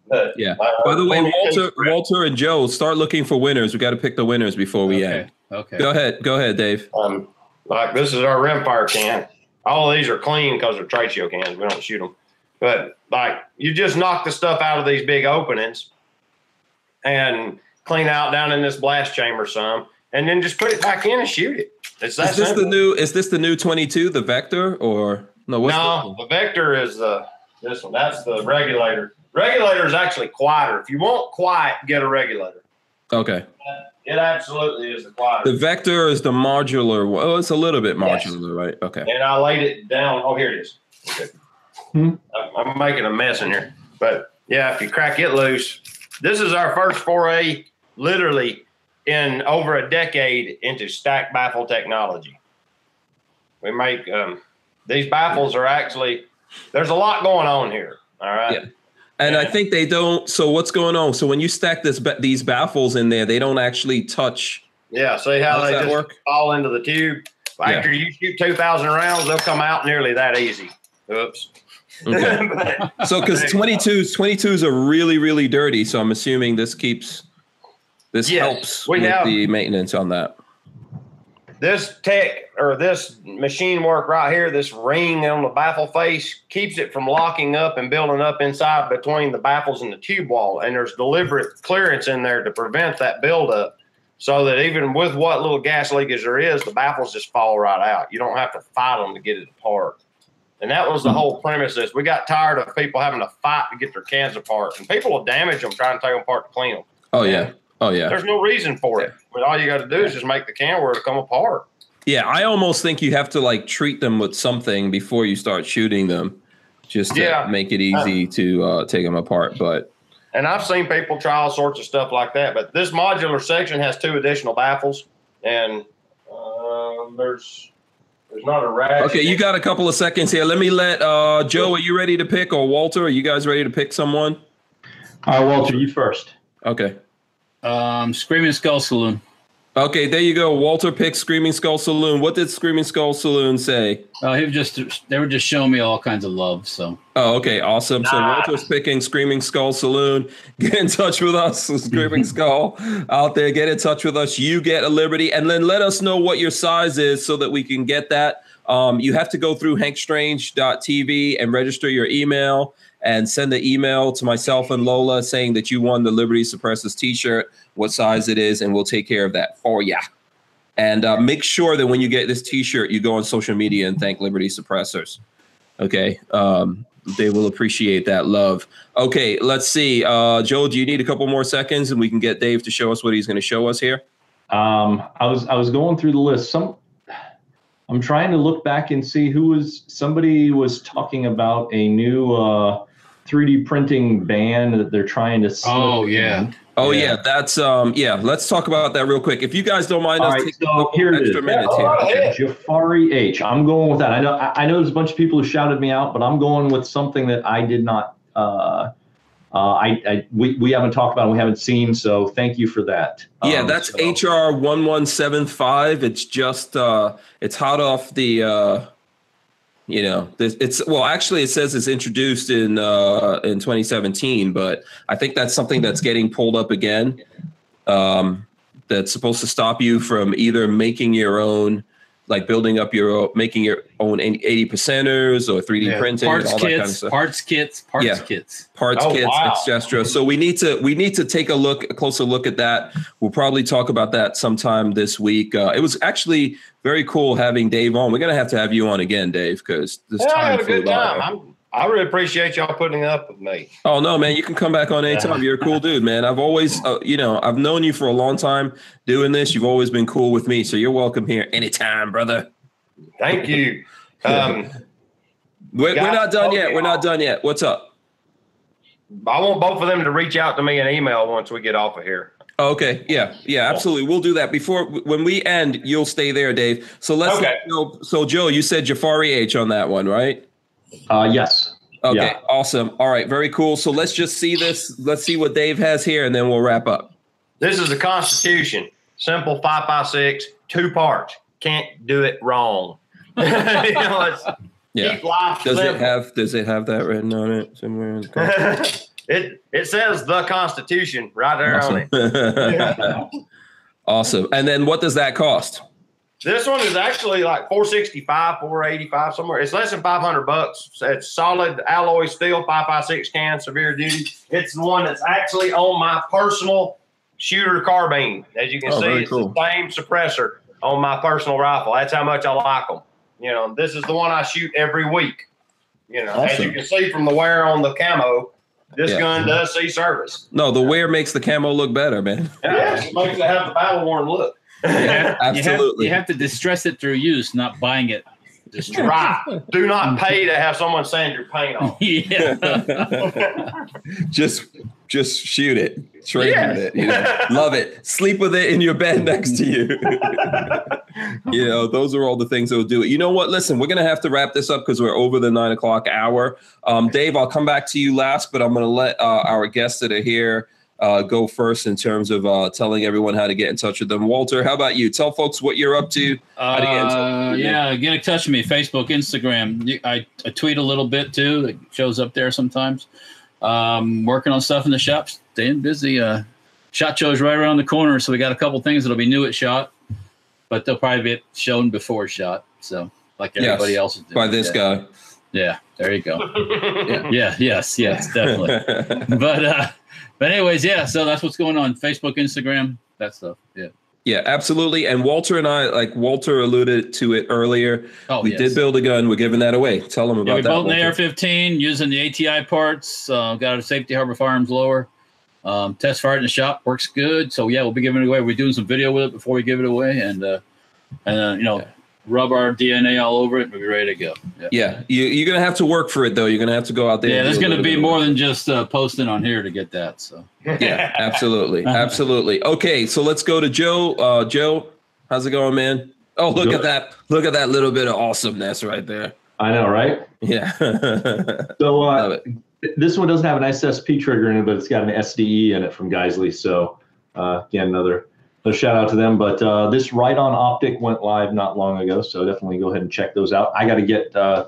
But, Yeah. uh, By the way, Walter, Walter and Joe, start looking for winners. We got to pick the winners before we okay. end. Okay. Go ahead. Go ahead, Dave. Um, like this is our rimfire can. All of these are clean because they're trade cans. We don't shoot them. But like you just knock the stuff out of these big openings and clean out down in this blast chamber some, and then just put it back in and shoot it. It's that Is this simple. the new? Is this the new 22, the Vector, or no? What's no, the Vector is the this one. That's the regulator. Regulator is actually quieter. If you want quiet, get a regulator. okay. It absolutely is the quieter. The Vector is the modular. one. Oh, it's a little bit Yes. modular, right? Okay. and I laid it down. Oh, here it is. Okay. Hmm. I'm, I'm making a mess in here, but yeah, if you crack it loose, this is our first foray, literally in over a decade into stack baffle technology. We make um, these baffles are actually there's a lot going on here. All right. Yeah. And I think they don't. So what's going on? So when you stack this these baffles in there, they don't actually touch. Yeah. See how they just work? fall into the tube. After you shoot two thousand rounds, they'll come out nearly that easy. Oops. Okay. But- So because 22s 22s are really really dirty, so I'm assuming this keeps this Yes, helps with have- the maintenance on that. this tech or this machine work right here, this ring on the baffle face, keeps it from locking up and building up inside between the baffles and the tube wall. And there's deliberate clearance in there to prevent that buildup. So that even with what little gas leakage there is, the baffles just fall right out. You don't have to fight them to get it apart. And that was the hmm. whole premise. Is we got tired of people having to fight to get their cans apart, and people will damage them trying to take them apart to clean them. Oh yeah. Oh yeah. There's no reason for it. But all you got to do is just make the can where come apart. Yeah, I almost think you have to like treat them with something before you start shooting them, just to Yeah. make it easy to uh, take them apart. But And I've seen people try all sorts of stuff like that. But this modular section has two additional baffles, and uh, Um, there's there's not a ratchet. Okay, you got a couple of seconds here. Let me let uh, Joe. Are you ready to pick, or Walter? Are you guys ready to pick someone? All right, Walter, you first. Okay. Um, Screaming Skull Saloon. Okay, there you go. Walter picked Screaming Skull Saloon. What did Screaming Skull Saloon say? Uh, he was just they were just showing me all kinds of love. So Oh, okay, awesome. So Walter's picking Screaming Skull Saloon. Get in touch with us, Screaming Skull out there. Get in touch with us. You get a Liberty, and then let us know what your size is so that we can get that. Um, you have to go through hankstrange.tv and register your email and send the email to myself and Lola saying that you won the Liberty Suppressors T-shirt, what size it is, and we'll take care of that for ya. And uh, make sure that when you get this T-shirt, you go on social media and thank Liberty Suppressors. Okay, um, they will appreciate that love. Okay, let's see. Uh, Joe, do you need a couple more seconds, and we can get Dave to show us what he's going to show us here? Um, I was I was going through the list. Some I'm trying to look back and see who was somebody was talking about a new uh, 3D printing ban that they're trying to. Oh, yeah. in. Oh yeah, Yeah. that's um yeah. Let's talk about that real quick. If you guys don't mind All us right, taking a so couple here it extra is. minutes Yeah, here. all right. Jafari H. I'm going with that. I know I I know there's a bunch of people who shouted me out, but I'm going with something that I did not. Uh, uh, I, I we, we haven't talked about, we haven't seen. So thank you for that. Yeah, Um, that's so- HR one one seven five. It's just uh it's hot off the uh you know, it's well actually it says it's introduced in uh in 2017, but I think that's something that's getting pulled up again. Um that's supposed to stop you from either making your own like building up your making your own 80 percenters or 3D Yeah. printing parts all that kind of kits, stuff. parts kits, parts Yeah. kits. parts Oh, kits, wow. etc. So we need to we need to take a look, a closer look at that. We'll probably talk about that sometime this week. Uh, it was actually very cool having Dave on. We're gonna have to have you on again, Dave, because this Yeah, I had a flew good by. time. I'm, really appreciate y'all putting up with me. Oh no, man, you can come back on anytime. You're a cool dude, man. I've always, uh, you know, I've known you for a long time doing this. You've always been cool with me, so you're welcome here anytime, brother. Thank you. Um, We're, we're not done yet. We're not done yet. What's up? I want both of them to reach out to me in email once we get off of here. Okay. Yeah. Yeah. Absolutely. We'll do that before when we end. You'll stay there, Dave. So let's. Okay. So, so Joe, you said Jafari H on that one, right? Uh, yes. Okay. Yeah. Awesome. All right. Very cool. So let's just see this. Let's see what Dave has here, and then we'll wrap up. This is the Constitution. Simple five by six, two parts. Can't do it wrong. you know, it's Yeah. keep life Does it have? Does it have that written on it somewhere? in the it it says the Constitution right there on it. Awesome. awesome. And then what does that cost? This one is actually like 465, 485, somewhere. It's less than 500 bucks. It's solid alloy steel, 556 can, severe duty. It's the one that's actually on my personal shooter carbine. As you can Oh, see, it's cool. the same suppressor on my personal rifle. That's how much I like them. You know, this is the one I shoot every week. You know, as you can see from the wear on the camo, this Yeah. gun does see service. No, the wear makes the camo look better, man. Yeah, it makes it have the battle worn look. You have, Absolutely. You have to distress it through use, not buying it. Distress. Right. Do not pay to have someone sand your paint off. yeah. just just shoot it train Yeah. with it you know love it sleep with it in your bed next to you you know those are all the things that will do it you know what listen we're gonna have to wrap this up because we're over the nine o'clock hour um, dave i'll come back to you last but i'm gonna let uh, our guests that are here uh, go first in terms of uh, telling everyone how to get in touch with them walter how about you tell folks what you're up to How to get in touch Uh, with you? yeah, get in touch with me. Facebook, Instagram. I, I tweet a little bit too. It shows up there sometimes. Um, working on stuff in the shop, staying busy. Uh, shot show's right around the corner, so we got a couple things that'll be new at shot, but they'll probably be shown before shot. So like Yes, everybody else is doing. by this yeah. guy Yeah, there you go. Yeah, yes, yes, definitely. but uh, but anyways, yeah. So that's what's going on. Facebook, Instagram, that stuff. Yeah. Yeah, absolutely. And Walter and I, like Walter alluded to it earlier, Oh, we yes. did build a gun. We're giving that away. Tell them about Yeah, we that. built an Walter. AR-15 using the ATI parts. Uh, got a Safety Harbor Firearms lower. Um, test fired in the shop works good. So yeah, we'll be giving it away. We're doing some video with it before we give it away, and uh, and uh, you know, Yeah. Rub our DNA all over it. and We'll be ready to go. Yeah, Yeah, you, you're gonna have to work for it though. You're gonna have to go out there. yeah and there's going to be more than just uh, posting on here to get that. So Yeah, absolutely, absolutely. Okay, so let's go to Joe. Uh, Joe, how's it going, man? Oh, look Good. at that! Look at that little bit of awesomeness right there. I know, right? Yeah. So Love uh, it. this one doesn't have an SSP trigger in it, but it's got an SDE in it from Geissele. So uh, again, another another shout out to them. But uh, this Riton Optic went live not long ago, so definitely go ahead and check those out. I got to get uh,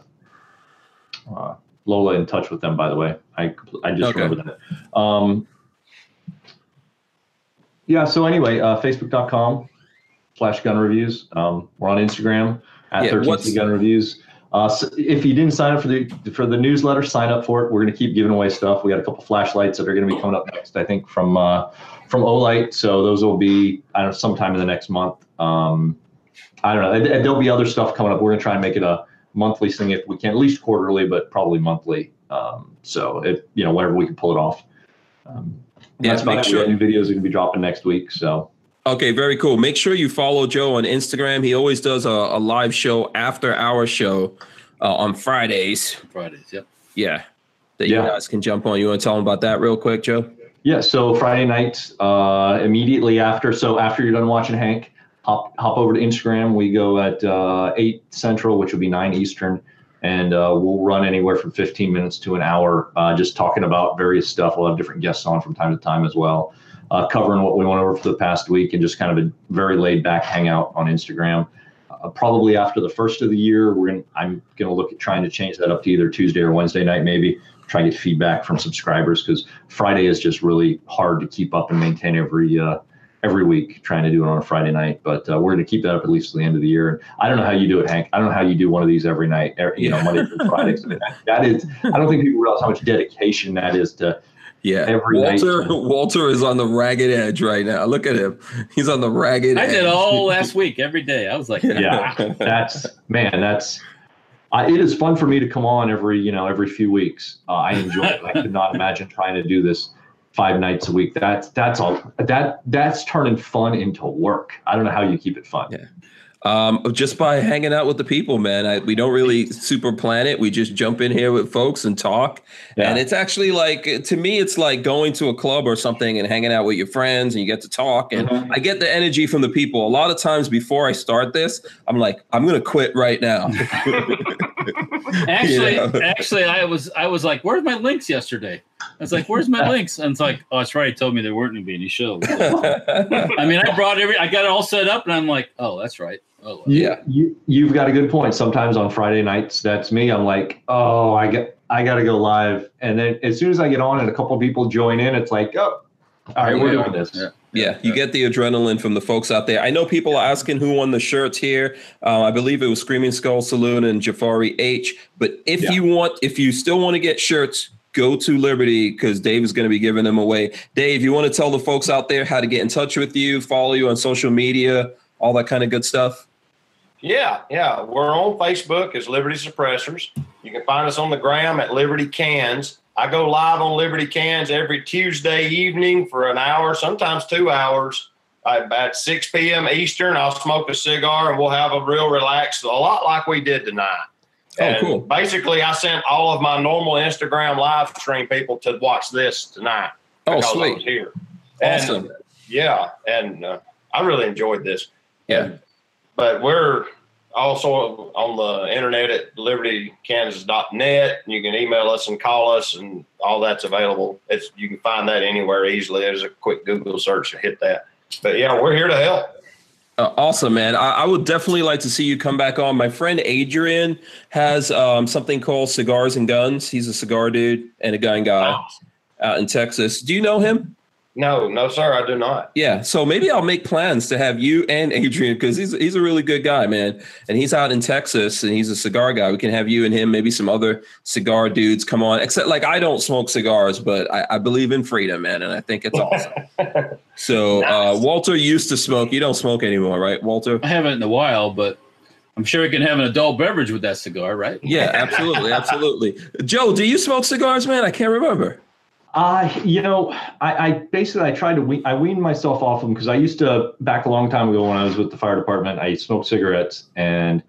uh, Lola in touch with them. By the way, I I just Okay. remembered that. Um, yeah. So anyway, uh, Facebook.com slash Gun Reviews. Um, we're on Instagram at Yeah, 13 Gun Reviews. Uh, so if you didn't sign up for the for the newsletter, sign up for it. We're going to keep giving away stuff. We got a couple flashlights that are going to be coming up next, I think, from uh, from Olight. So those will be I don't know sometime in the next month. Um, I don't know. And, and there'll be other stuff coming up. We're going to try and make it a monthly thing if we can, at least quarterly, but probably monthly. Um, so if you know whenever we can pull it off. Um, Yeah, that's about make it. sure- new videos are going to be dropping next week. So Okay, very cool. Make sure you follow Joe on Instagram. He always does a, a live show after our show uh, on Fridays. Fridays. Yep. Yeah, that Yeah. you guys can jump on. You want to tell them about that real quick, Joe? Yeah, so Friday night, uh, immediately after, so after you're done watching Hank, hop hop over to Instagram. We go at uh, eight central, which will be nine eastern, and uh, we'll run anywhere from 15 minutes to an hour, uh, just talking about various stuff. We'll have different guests on from time to time as well, uh, covering what we went over for the past week, and just kind of a very laid back hangout on Instagram. Uh, probably after the first of the year, we're gonna, I'm gonna look at trying to change that up to either Tuesday or Wednesday night, maybe try and get feedback from subscribers because Friday is just really hard to keep up and maintain every uh, every week. Trying to do it on a Friday night, but uh, we're going to keep that up at least to the end of the year. And I don't know how you do it, Hank. I don't know how you do one of these every night. every- You know, Monday through Friday. So that, that is. I don't think people realize how much dedication that is to. Yeah. Every night. Walter Walter is on the ragged edge right now. Look at him. He's on the ragged I edge. did all last week, every day. I was like, Yeah, that's man. That's. I, it is fun for me to come on every you know every few weeks. Uh, I enjoy it. I could not imagine trying to do this five nights a week. That's that's all. That that's turning fun into work. I don't know how you keep it fun. Yeah. Um, just by hanging out with the people, man. I, we don't really super plan it. We just jump in here with folks and talk. Yeah. And it's actually like to me, it's like going to a club or something and hanging out with your friends and you get to talk. And Mhm. I get the energy from the people. A lot of times before I start this, I'm like, I'm gonna quit right now. Actually, You know? actually, I was I was like, "Where's my links yesterday?" I was like, "Where's my links?" And it's like, "Oh, that's right. He told me there weren't going to be any shows." I mean, I brought every, I got it all set up, and I'm like, "Oh, that's right." Oh, well. Yeah. You you've got a good point. Sometimes on Friday nights, that's me. I'm like, oh, I get I got to go live, and then as soon as I get on and a couple people join in, it's like, oh, all right, we're doing this. Yeah. Yeah, you get the adrenaline from the folks out there. I know people are asking who won the shirts here. Uh, I believe it was Screaming Skull Saloon and Jafari H. But if Yeah. you want, if you still want to get shirts, go to Liberty because Dave is going to be giving them away. Dave, you want to tell the folks out there how to get in touch with you, follow you on social media, all that kind of good stuff? Yeah, yeah. We're on Facebook as Liberty Suppressors. You can find us on the gram at Liberty Cans. I go live on Liberty Cans every Tuesday evening for an hour, sometimes two hours. At 6 p.m. Eastern, I'll smoke a cigar and we'll have a real relaxed, a lot like we did tonight. Oh, And cool. Basically, I sent all of my normal Instagram live stream people to watch this tonight. Oh, because I sweet. was here. And, Awesome. yeah, and uh, I really enjoyed this. Yeah. But we're also on the internet at libertykansas.net. You can email us and call us, and all that's available. It's you can find that anywhere easily. There's a quick Google search to hit that. But yeah, we're here to help. Uh, awesome, man. I, I would definitely like to see you come back on. My friend Adrian has um, something called Cigars and Guns. He's a cigar dude and a gun guy out in Texas. Do you know him? No, no, sir, I do not. Yeah. So maybe I'll make plans to have you and Adrian because he's he's a really good guy, man. And he's out in Texas and he's a cigar guy. We can have you and him, maybe some other cigar dudes come on. Except like I don't smoke cigars, but I, I believe in freedom, man, and I think it's awesome. so uh, Walter used to smoke. You don't smoke anymore, right, Walter? I haven't in a while, but I'm sure we can have an adult beverage with that cigar, right? Yeah, absolutely, absolutely. Joe, do you smoke cigars, man? I can't remember. Uh, you know, I, I basically I tried to we, I weaned myself off of them because I used to back a long time ago when I was with the fire department. I smoked cigarettes and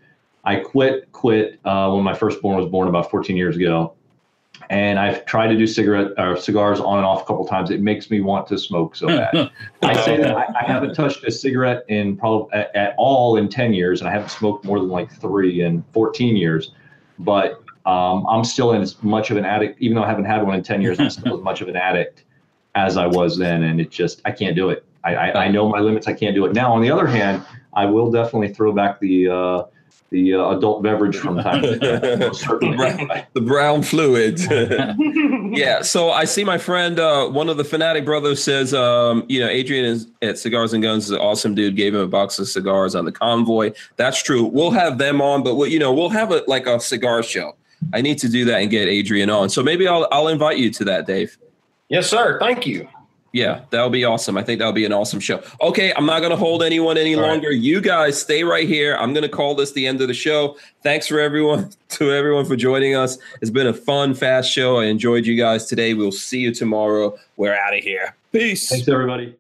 I quit quit uh, when my firstborn was born about 14 years ago, and I've tried to do cigarette or cigars on and off a couple times. It makes me want to smoke so bad. I say that I, I haven't touched a cigarette in probably at, at all in 10 years, and I haven't smoked more than like three in 14 years. But um, I'm still in as much of an addict, even though I haven't had one in 10 years, I'm still as much of an addict as I was then. And it just, I can't do it. I, I, I know my limits. I can't do it. Now, on the other hand, I will definitely throw back the, uh, the uh, adult beverage from time to time. The brown fluid. yeah. So I see my friend, uh, one of the fanatic brothers says, um, you know, Adrian is at Cigars and Guns is an awesome dude. Gave him a box of cigars on the convoy. That's true. We'll have them on, but we'll, you know, we'll have a like a cigar show. I need to do that and get Adrian on. So maybe I'll I'll invite you to that, Dave. Yes, sir. Thank you. Yeah, that'll be awesome. I think that'll be an awesome show. Okay, I'm not going to hold anyone any All right. longer. You guys stay right here. I'm going to call this the end of the show. Thanks for everyone to everyone for joining us. It's been a fun, fast show. I enjoyed you guys today. We'll see you tomorrow. We're out of here. Peace. Thanks, everybody.